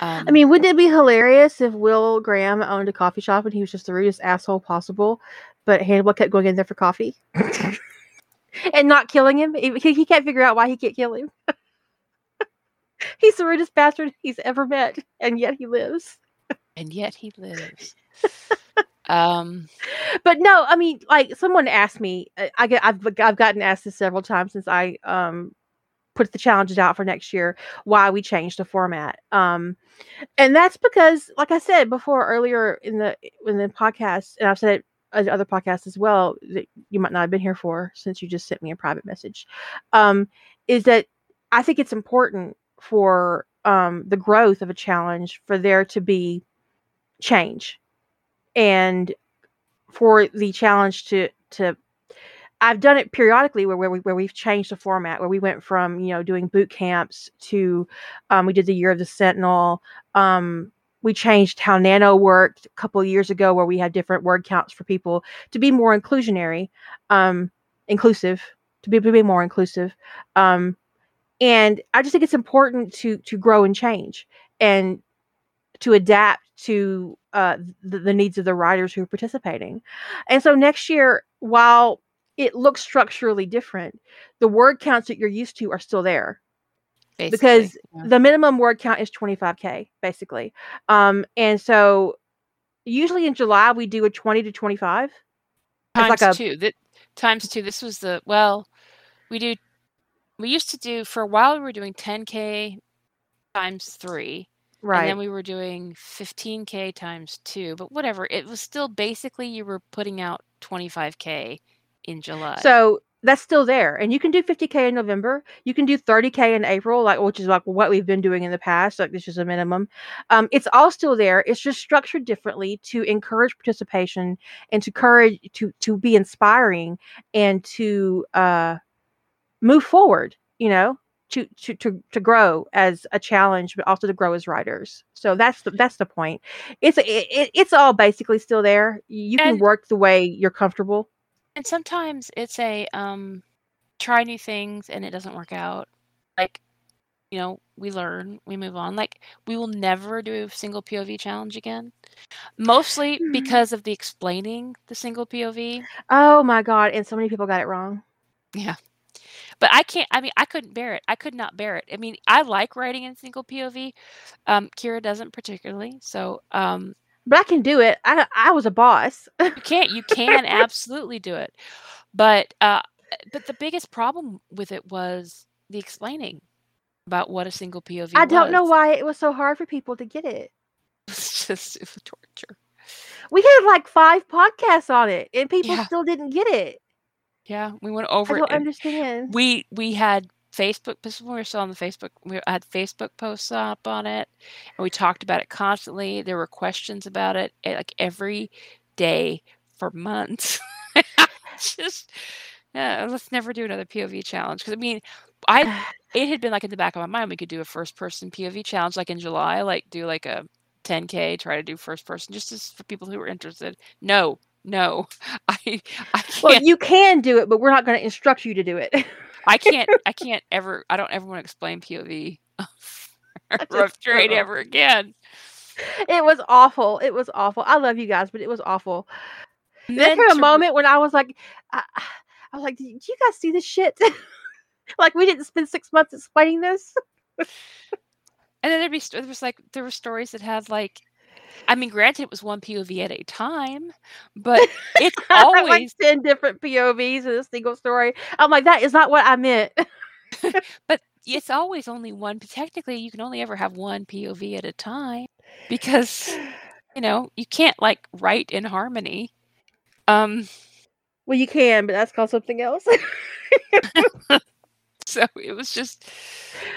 Um, I mean, wouldn't it be hilarious if Will Graham owned a coffee shop and he was just the rudest asshole possible, but Hannibal kept going in there for coffee and not killing him? He, he can't figure out why he can't kill him. He's the rudest bastard he's ever met, and yet he lives. and yet he lives. um, But no, I mean, like someone asked me. I I get I've I've gotten asked this several times since I um put the challenges out for next year. Why we changed the format? Um, and that's because, like I said before earlier in the in the podcast, and I've said it other podcasts as well that you might not have been here for since you just sent me a private message. Um, is that I think it's important for um the growth of a challenge for there to be change and for the challenge to to I've done it periodically where where, we, where we've changed the format where we went from you know doing boot camps to um, we did the year of the Sentinel. Um, we changed how Nano worked a couple years ago where we had different word counts for people to be more inclusionary, um, inclusive, to be, to be more inclusive. Um, and I just think it's important to to grow and change and to adapt to uh, the, the needs of the writers who are participating. And so next year, while it looks structurally different. The word counts that you're used to are still there. Basically, because yeah. the minimum word count is 25k basically. Um, and so usually in July we do a 20 to 25 times like a, two. That times two. This was the well, we do. We used to do for a while. We were doing 10k times three. Right. And then we were doing 15k times two, but whatever. It was still basically you were putting out 25k in July. So that's still there and you can do 50k in november you can do 30k in april like which is like what we've been doing in the past like this is a minimum. Um, it's all still there it's just structured differently to encourage participation and to courage to to be inspiring and to uh, move forward you know to, to to to grow as a challenge but also to grow as writers. So that's the that's the point. It's it, it's all basically still there. You can and- work the way you're comfortable and sometimes it's a um try new things and it doesn't work out. Like, you know, we learn, we move on. Like, we will never do a single POV challenge again. Mostly mm-hmm. because of the explaining the single POV. Oh my god, and so many people got it wrong. Yeah. But I can't I mean, I couldn't bear it. I could not bear it. I mean, I like writing in single POV. Um Kira doesn't particularly. So, um but I can do it. I I was a boss. you can't. You can absolutely do it. But uh, but the biggest problem with it was the explaining about what a single POV. Is. I don't know why it was so hard for people to get it. It's just it was torture. We had like five podcasts on it, and people yeah. still didn't get it. Yeah, we went over. I don't understand. We we had Facebook. This when we were still on the Facebook. We had Facebook posts up on it, and we talked about it constantly. There were questions about it eh, like every day for months. Just yeah, let's never do another POV challenge because I mean, I it had been like in the back of my mind we could do a first person POV challenge like in July, like do like a 10k, try to do first person just as for people who were interested. No, no, I I can't. Well, you can do it, but we're not going to instruct you to do it. I can't. I can't ever. I don't ever want to explain POV rough trade ever again. It was awful. It was awful. I love you guys, but it was awful. Then there a moment when I was like, I, I was like, "Do you guys see this shit?" like we didn't spend six months explaining this. and then there'd be there was like there were stories that had like I mean, granted, it was one POV at a time, but it's always like ten different POVs in a single story. I'm like, that is not what I meant. but it's always only one. Technically, you can only ever have one POV at a time because you know you can't like write in harmony. Um, well, you can, but that's called something else. so it was just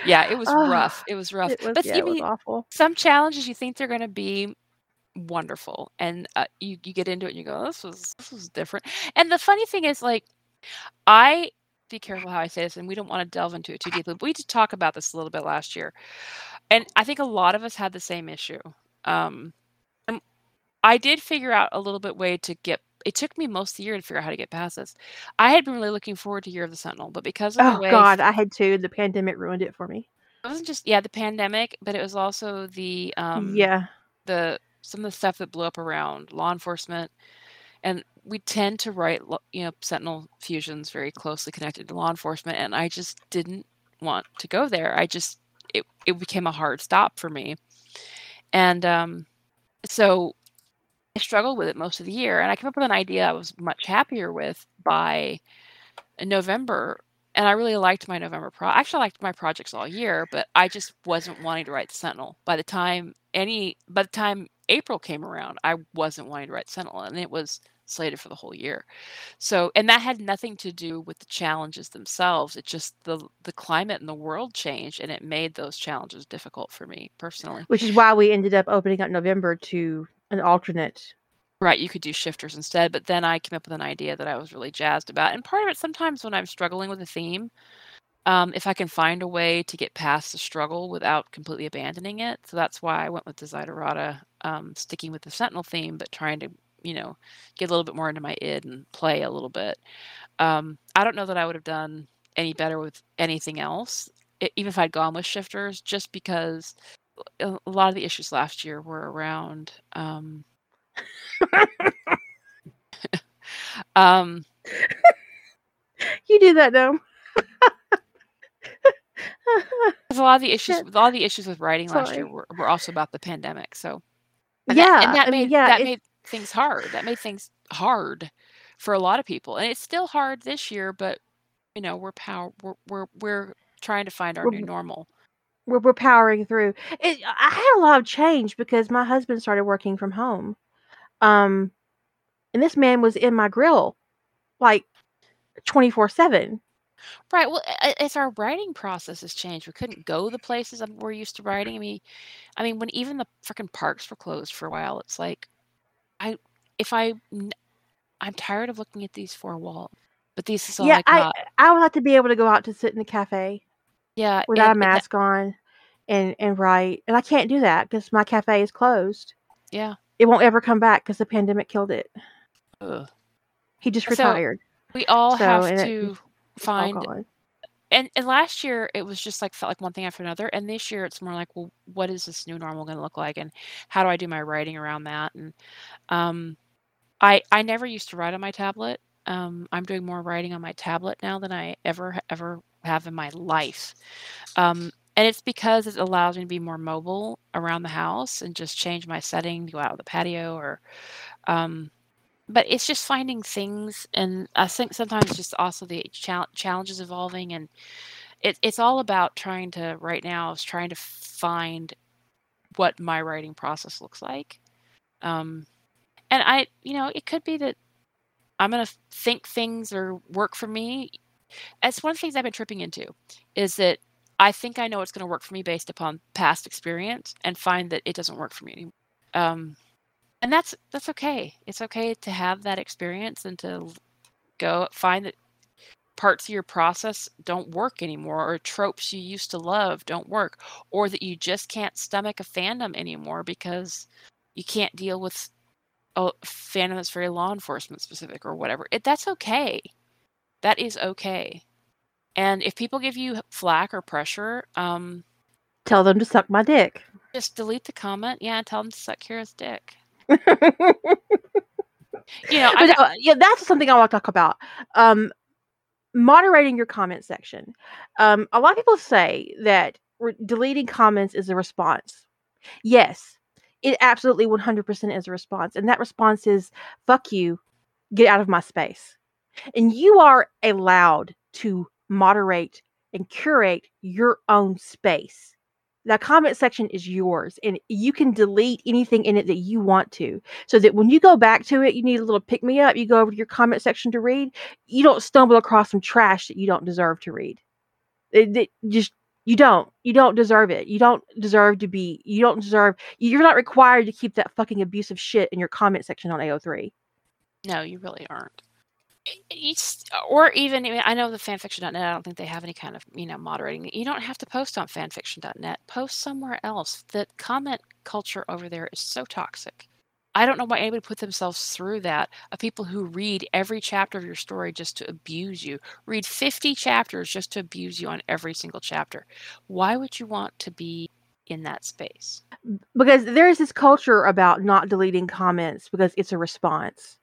yeah it was oh, rough it was rough it was, but yeah, awful some challenges you think they're going to be wonderful and uh, you you get into it and you go this was this was different and the funny thing is like i be careful how i say this and we don't want to delve into it too deeply but we did talk about this a little bit last year and i think a lot of us had the same issue um and i did figure out a little bit way to get it took me most of the year to figure out how to get past this. I had been really looking forward to Year of the Sentinel, but because of oh god, I had to. The pandemic ruined it for me. It wasn't just yeah the pandemic, but it was also the um yeah the some of the stuff that blew up around law enforcement, and we tend to write you know Sentinel fusions very closely connected to law enforcement, and I just didn't want to go there. I just it it became a hard stop for me, and um so I struggled with it most of the year, and I came up with an idea I was much happier with by November and I really liked my November pro. Actually, I liked my projects all year, but I just wasn't wanting to write Sentinel. By the time any, by the time April came around, I wasn't wanting to write Sentinel, and it was slated for the whole year. So, and that had nothing to do with the challenges themselves. It just the the climate and the world changed, and it made those challenges difficult for me personally. Which is why we ended up opening up November to an alternate Right, you could do shifters instead, but then I came up with an idea that I was really jazzed about, and part of it sometimes when I'm struggling with a theme, um, if I can find a way to get past the struggle without completely abandoning it, so that's why I went with Desiderata, um, sticking with the Sentinel theme, but trying to, you know, get a little bit more into my id and play a little bit. Um, I don't know that I would have done any better with anything else, e even if I'd gone with shifters, just because a a lot of the issues last year were around, um um You do that. 'Cause a lot of the issues Yeah. with all the issues with writing last year Sorry. were were also about the pandemic, so and that and Yeah, that I mean, made yeah, that it's made things hard, that made things hard for a lot of people, and it's still hard this year, but, you know, we're pow we're we're we're trying to find our new normal. we're we're powering through. It I had a lot of change because my husband started working from home. Um, and this man was in my grill, like, 24/7. Right, well, it's our writing process has changed, we couldn't go the places that we're used to writing, I mean I mean, when even the freaking parks were closed for a while, it's like, I if I I'm tired of looking at these 4 walls, but these is all Yeah, I I. I would like to be able to go out to sit in the cafe Yeah, without and a and that mask on and and write, and I can't do that because my cafe is closed. Yeah. It won't ever come back because the pandemic killed it. Ugh. He just So, retired. we all So, have and it to find and and last year, it was just, like, felt like one thing after another, and this year it's more like, "Well, what is this new normal gonna look like, and how do I do my writing around that?" And, um, I I never used to write on my tablet, um, I'm doing more writing on my tablet now than I ever ever have in my life. Um, and it's because it allows me to be more mobile around the house and just change my setting, to go out on the patio or, um but it's just finding things, and I think sometimes just also the challenges evolving, and it it's all about trying to right now is trying to find what my writing process looks like. Um, and I you know, it could be that I'm gonna think things or work for me. That's one of the things I've been tripping into, is that I think I know what's gonna work for me based upon past experience and find that it doesn't work for me anymore. um, and that's that's okay. It's okay to have that experience and to go find that parts of your process don't work anymore or tropes you used to love don't work, or that you just can't stomach a fandom anymore because you can't deal with a fandom that's very law enforcement specific or whatever. It that's okay. That is okay. And if people give you flack or pressure, um Tell them to suck my dick. just delete the comment, yeah, tell them to suck Kira's dick. You know, I But, uh, yeah, that's something I wanna talk about. Um, moderating your comment section. Um, a lot of people say that re deleting comments is a response. Yes, it absolutely 100% is a response, and that response is, "Fuck you, get out of my space." And you are allowed to moderate and curate your own space. The comment section is yours, and you can delete anything in it that you want to, so that when you go back to it, you need a little pick me up, you go over to your comment section to read, you don't stumble across some trash that you don't deserve to read. It it just you don't. You don't deserve it. You don't deserve to be you don't deserve you're not required to keep that fucking abusive shit in your comment section on AO3. No, you really aren't. Or even I know the fanfiction.net, I don't think they have any kind of, you know, moderating. You don't have to post on fanfiction.net, post somewhere else. The comment culture over there is so toxic. I don't know why anybody put themselves through that, of people who read every chapter of your story just to abuse you, read 50 chapters just to abuse you on every single chapter. Why would you want to be in that space? Because there is this culture about not deleting comments because it's a response.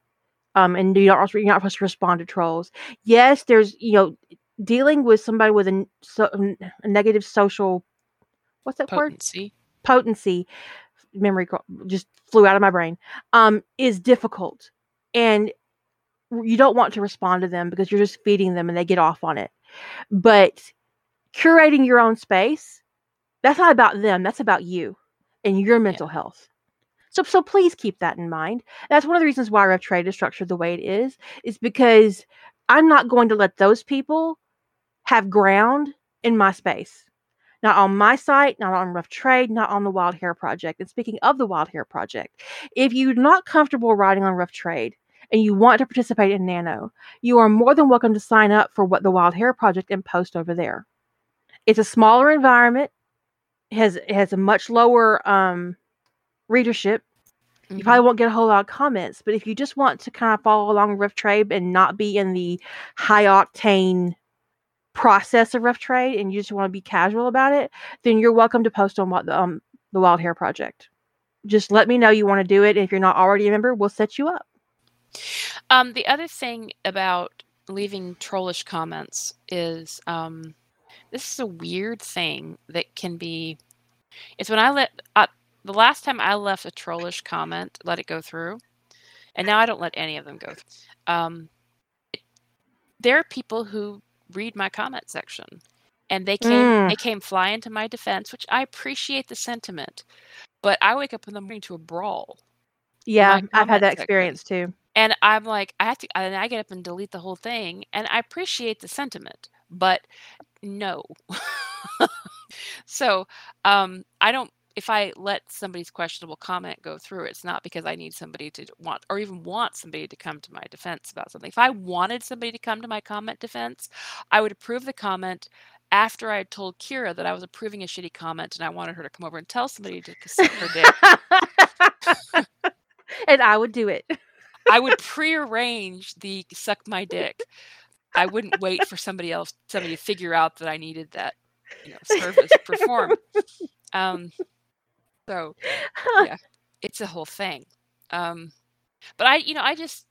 Um, and you're also you're not supposed to respond to trolls. Yes, there's, you know, dealing with somebody with a, so a negative social what's that word? Potency. Potency. Memory just flew out of my brain. Um, is difficult, and you don't want to respond to them because you're just feeding them and they get off on it. But curating your own space, that's not about them, that's about you and your Yeah. mental health. So so please keep that in mind. That's one of the reasons why Rough Trade is structured the way it is, is because I'm not going to let those people have ground in my space. Not on my site, not on Rough Trade, not on the Wild Hair Project. And speaking of the Wild Hair Project, if you're not comfortable riding on Rough Trade and you want to participate in Nano, you are more than welcome to sign up for what the Wild Hair Project and post over there. It's a smaller environment, has has a much lower um, readership. You Mhm. probably won't get a whole lot of comments, but if you just want to kind of follow along Rough Trade and not be in the high octane process of Rough Trade and you just want to be casual about it, then you're welcome to post on what the um the Wild Hair Project. Just let me know you want to do it. If you're not already a member, we'll set you up. Um, the other thing about leaving trollish comments is um, this is a weird thing that can be. It's when I let uh, the last time I left a trollish comment, let it go through, and now I don't let any of them go. Through. Um, it- there are people who read my comment section, and they came Mm. they came flying to my defense, which I appreciate the sentiment, but I wake up in the morning to a brawl. Yeah, I've had that section. experience too. And I'm like, I have to, and I get up and delete the whole thing. And I appreciate the sentiment, but no. so um, I don't, if I let somebody's questionable comment go through, it's not because I need somebody to want, or even want somebody to come to my defense about something. If I wanted somebody to come to my comment defense, I would approve the comment after I had told Kira that I was approving a shitty comment and I wanted her to come over and tell somebody to suck her dick. and I would do it. I would prearrange the suck my dick. I wouldn't wait for somebody else, somebody to figure out that I needed that, you know, service performed. Um, so yeah, it's a whole thing. Um, but I, you know, I just,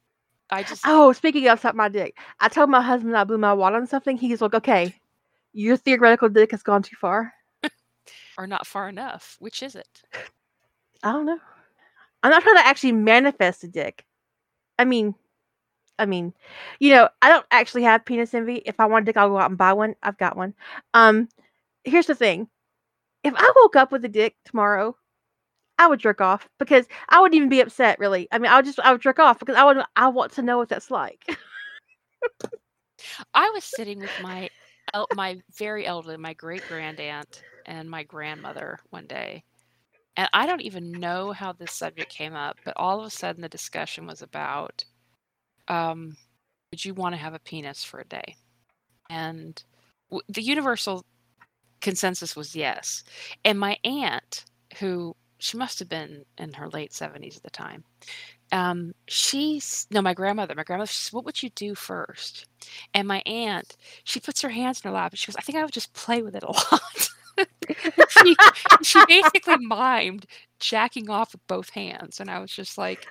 I just, Oh, speaking of suck my dick, I told my husband I blew my wad on something. He's like, "Okay, your theoretical dick has gone too far." or not far enough. Which is it? I don't know. I'm not trying to actually manifest a dick. I mean, I mean, you know, I don't actually have penis envy. If I want a dick, I'll go out and buy one. I've got one. Um, here's the thing: if I woke up with a dick tomorrow, I would jerk off because I wouldn't even be upset. Really, I mean, I would just I would jerk off because I would I want to know what that's like. I was sitting with my, el- my very elderly, my great grand aunt and my grandmother one day, and I don't even know how this subject came up, but all of a sudden the discussion was about, um, would you want to have a penis for a day? And w- the universal consensus was yes. And my aunt, who she must have been in her late seventies at the time, um, she's no, my grandmother. My grandmother. Says, "What would you do first? And my aunt, she puts her hands in her lap and she goes, "I think I would just play with it a lot." she, she basically mimed jacking off with both hands, and I was just like,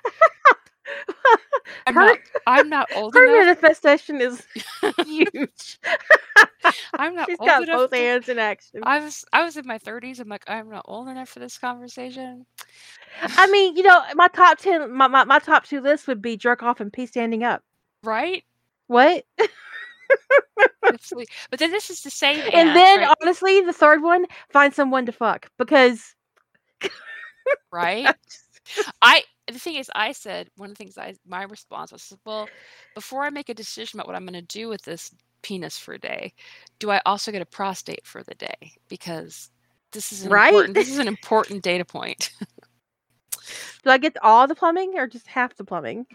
"I'm Her- not, I'm not old Her enough. Her manifestation is huge. I'm not She's old got enough." both to- hands in action. I was, I was in my 30s. I'm like, I'm not old enough for this conversation, I mean, you know, my top ten, my, my, my top two lists would be jerk off and pee standing up. right? What? Absolutely. But then this is the same and then right? honestly, the third one, find someone to fuck because right? I the thing is, I said one of the things I my response was, well, before I make a decision about what I'm going to do with this penis for a day, do I also get a prostate for the day? Because this is an Right? important, this is an important data point. do I get all the plumbing or just half the plumbing?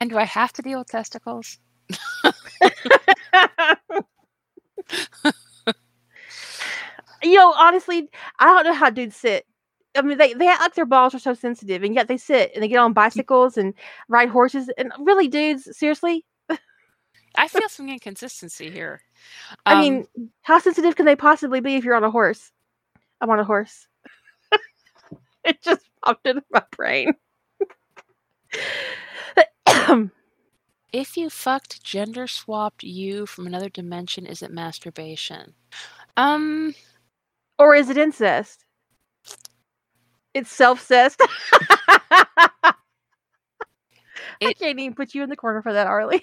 and do I have to deal with testicles? you know, honestly, I don't know how dudes sit. I mean, they they act like their balls are so sensitive, and yet they sit and they get on bicycles and ride horses. And really, dudes, seriously, I feel some inconsistency here. I Um, mean, how sensitive can they possibly be if you're on a horse? I'm on a horse. it just popped into my brain. if you fucked gender swapped you from another dimension, is it masturbation? Um, or is it incest? It's self-cest. I It- can't even put you in the corner for that, Arlie.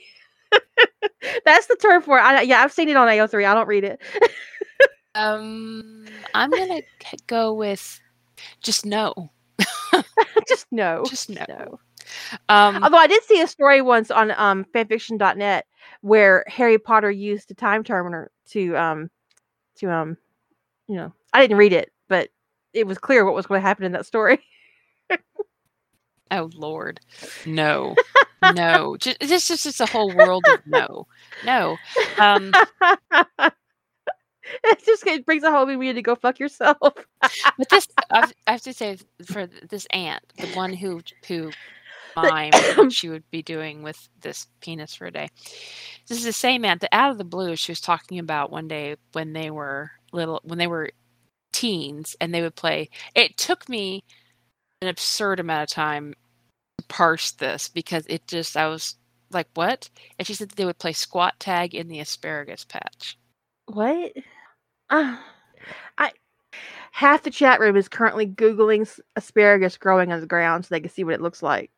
That's the term for it. I, yeah, I've seen it on AO3. I don't read it. um, I'm gonna go with just no, just no. just no. no. Um, Although I did see a story once on um, fanfiction.net where Harry Potter used the time terminator to um to um, you know, I didn't read it, but it was clear what was going to happen in that story. oh Lord, no, no, just, this is just a whole world of no, no. Um, it just it brings a whole new meaning to go fuck yourself. but this, I have to say, for this aunt, the one who who mime she would be doing with this penis for a day. This is the same aunt that out of the blue she was talking about one day when they were little, when they were teens, and they would play. It took me an absurd amount of time to parse this because it just I was like, what? And she said they would play squat tag in the asparagus patch. What? Uh, I half the chat room is currently googling asparagus growing on the ground so they can see what it looks like.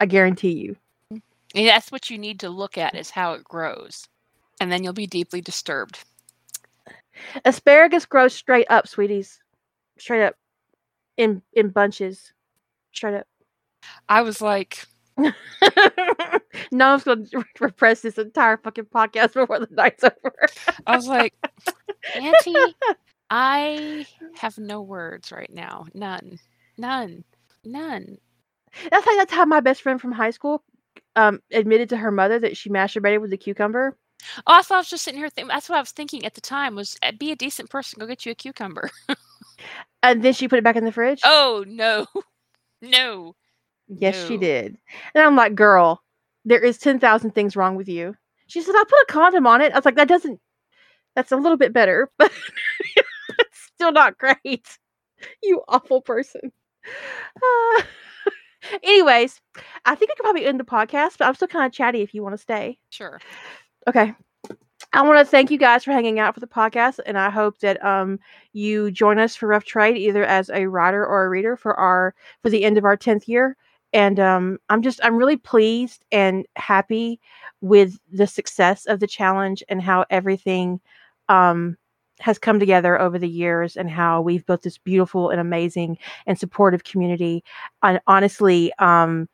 I guarantee you. And that's what you need to look at is how it grows, and then you'll be deeply disturbed. Asparagus grows straight up, sweeties. Straight up, in in bunches, straight up. I was like, no, I'm going to repress this entire fucking podcast before the night's over. I was like, Auntie, I have no words right now. None. None. None. That's like that's how my best friend from high school um admitted to her mother that she masturbated with a cucumber. Oh, I thought I was just sitting here thinking. That's what I was thinking at the time. Was uh, be a decent person, go get you a cucumber. and then she put it back in the fridge. Oh no, no. Yes, no. she did. And I'm like, girl, there is ten thousand things wrong with you. She said, I put a condom on it. I was like, that doesn't that's a little bit better, but it's still not great. You awful person. Uh, anyways, I think I could probably end the podcast, but I'm still kind of chatty if you want to stay. Sure. Okay. I want to thank you guys for hanging out for the podcast, and I hope that um you join us for Rough Trade either as a writer or a reader for our for the end of our tenth year. And um, I'm just I'm really pleased and happy with the success of the challenge and how everything um, has come together over the years and how we've built this beautiful and amazing and supportive community. And honestly, um,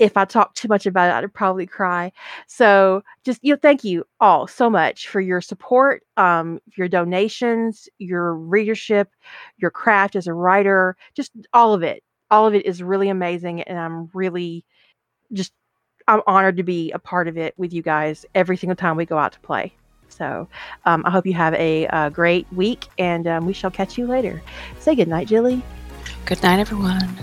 if I talk too much about it, I'd probably cry. So just you know, thank you all so much for your support, um, your donations, your readership, your craft as a writer, just all of it. All of it is really amazing, and I'm really just I'm honored to be a part of it with you guys every single time we go out to play. So um, I hope you have a, a uh, great week, and um, we shall catch you later. Say good night, Jilly. Good night, everyone.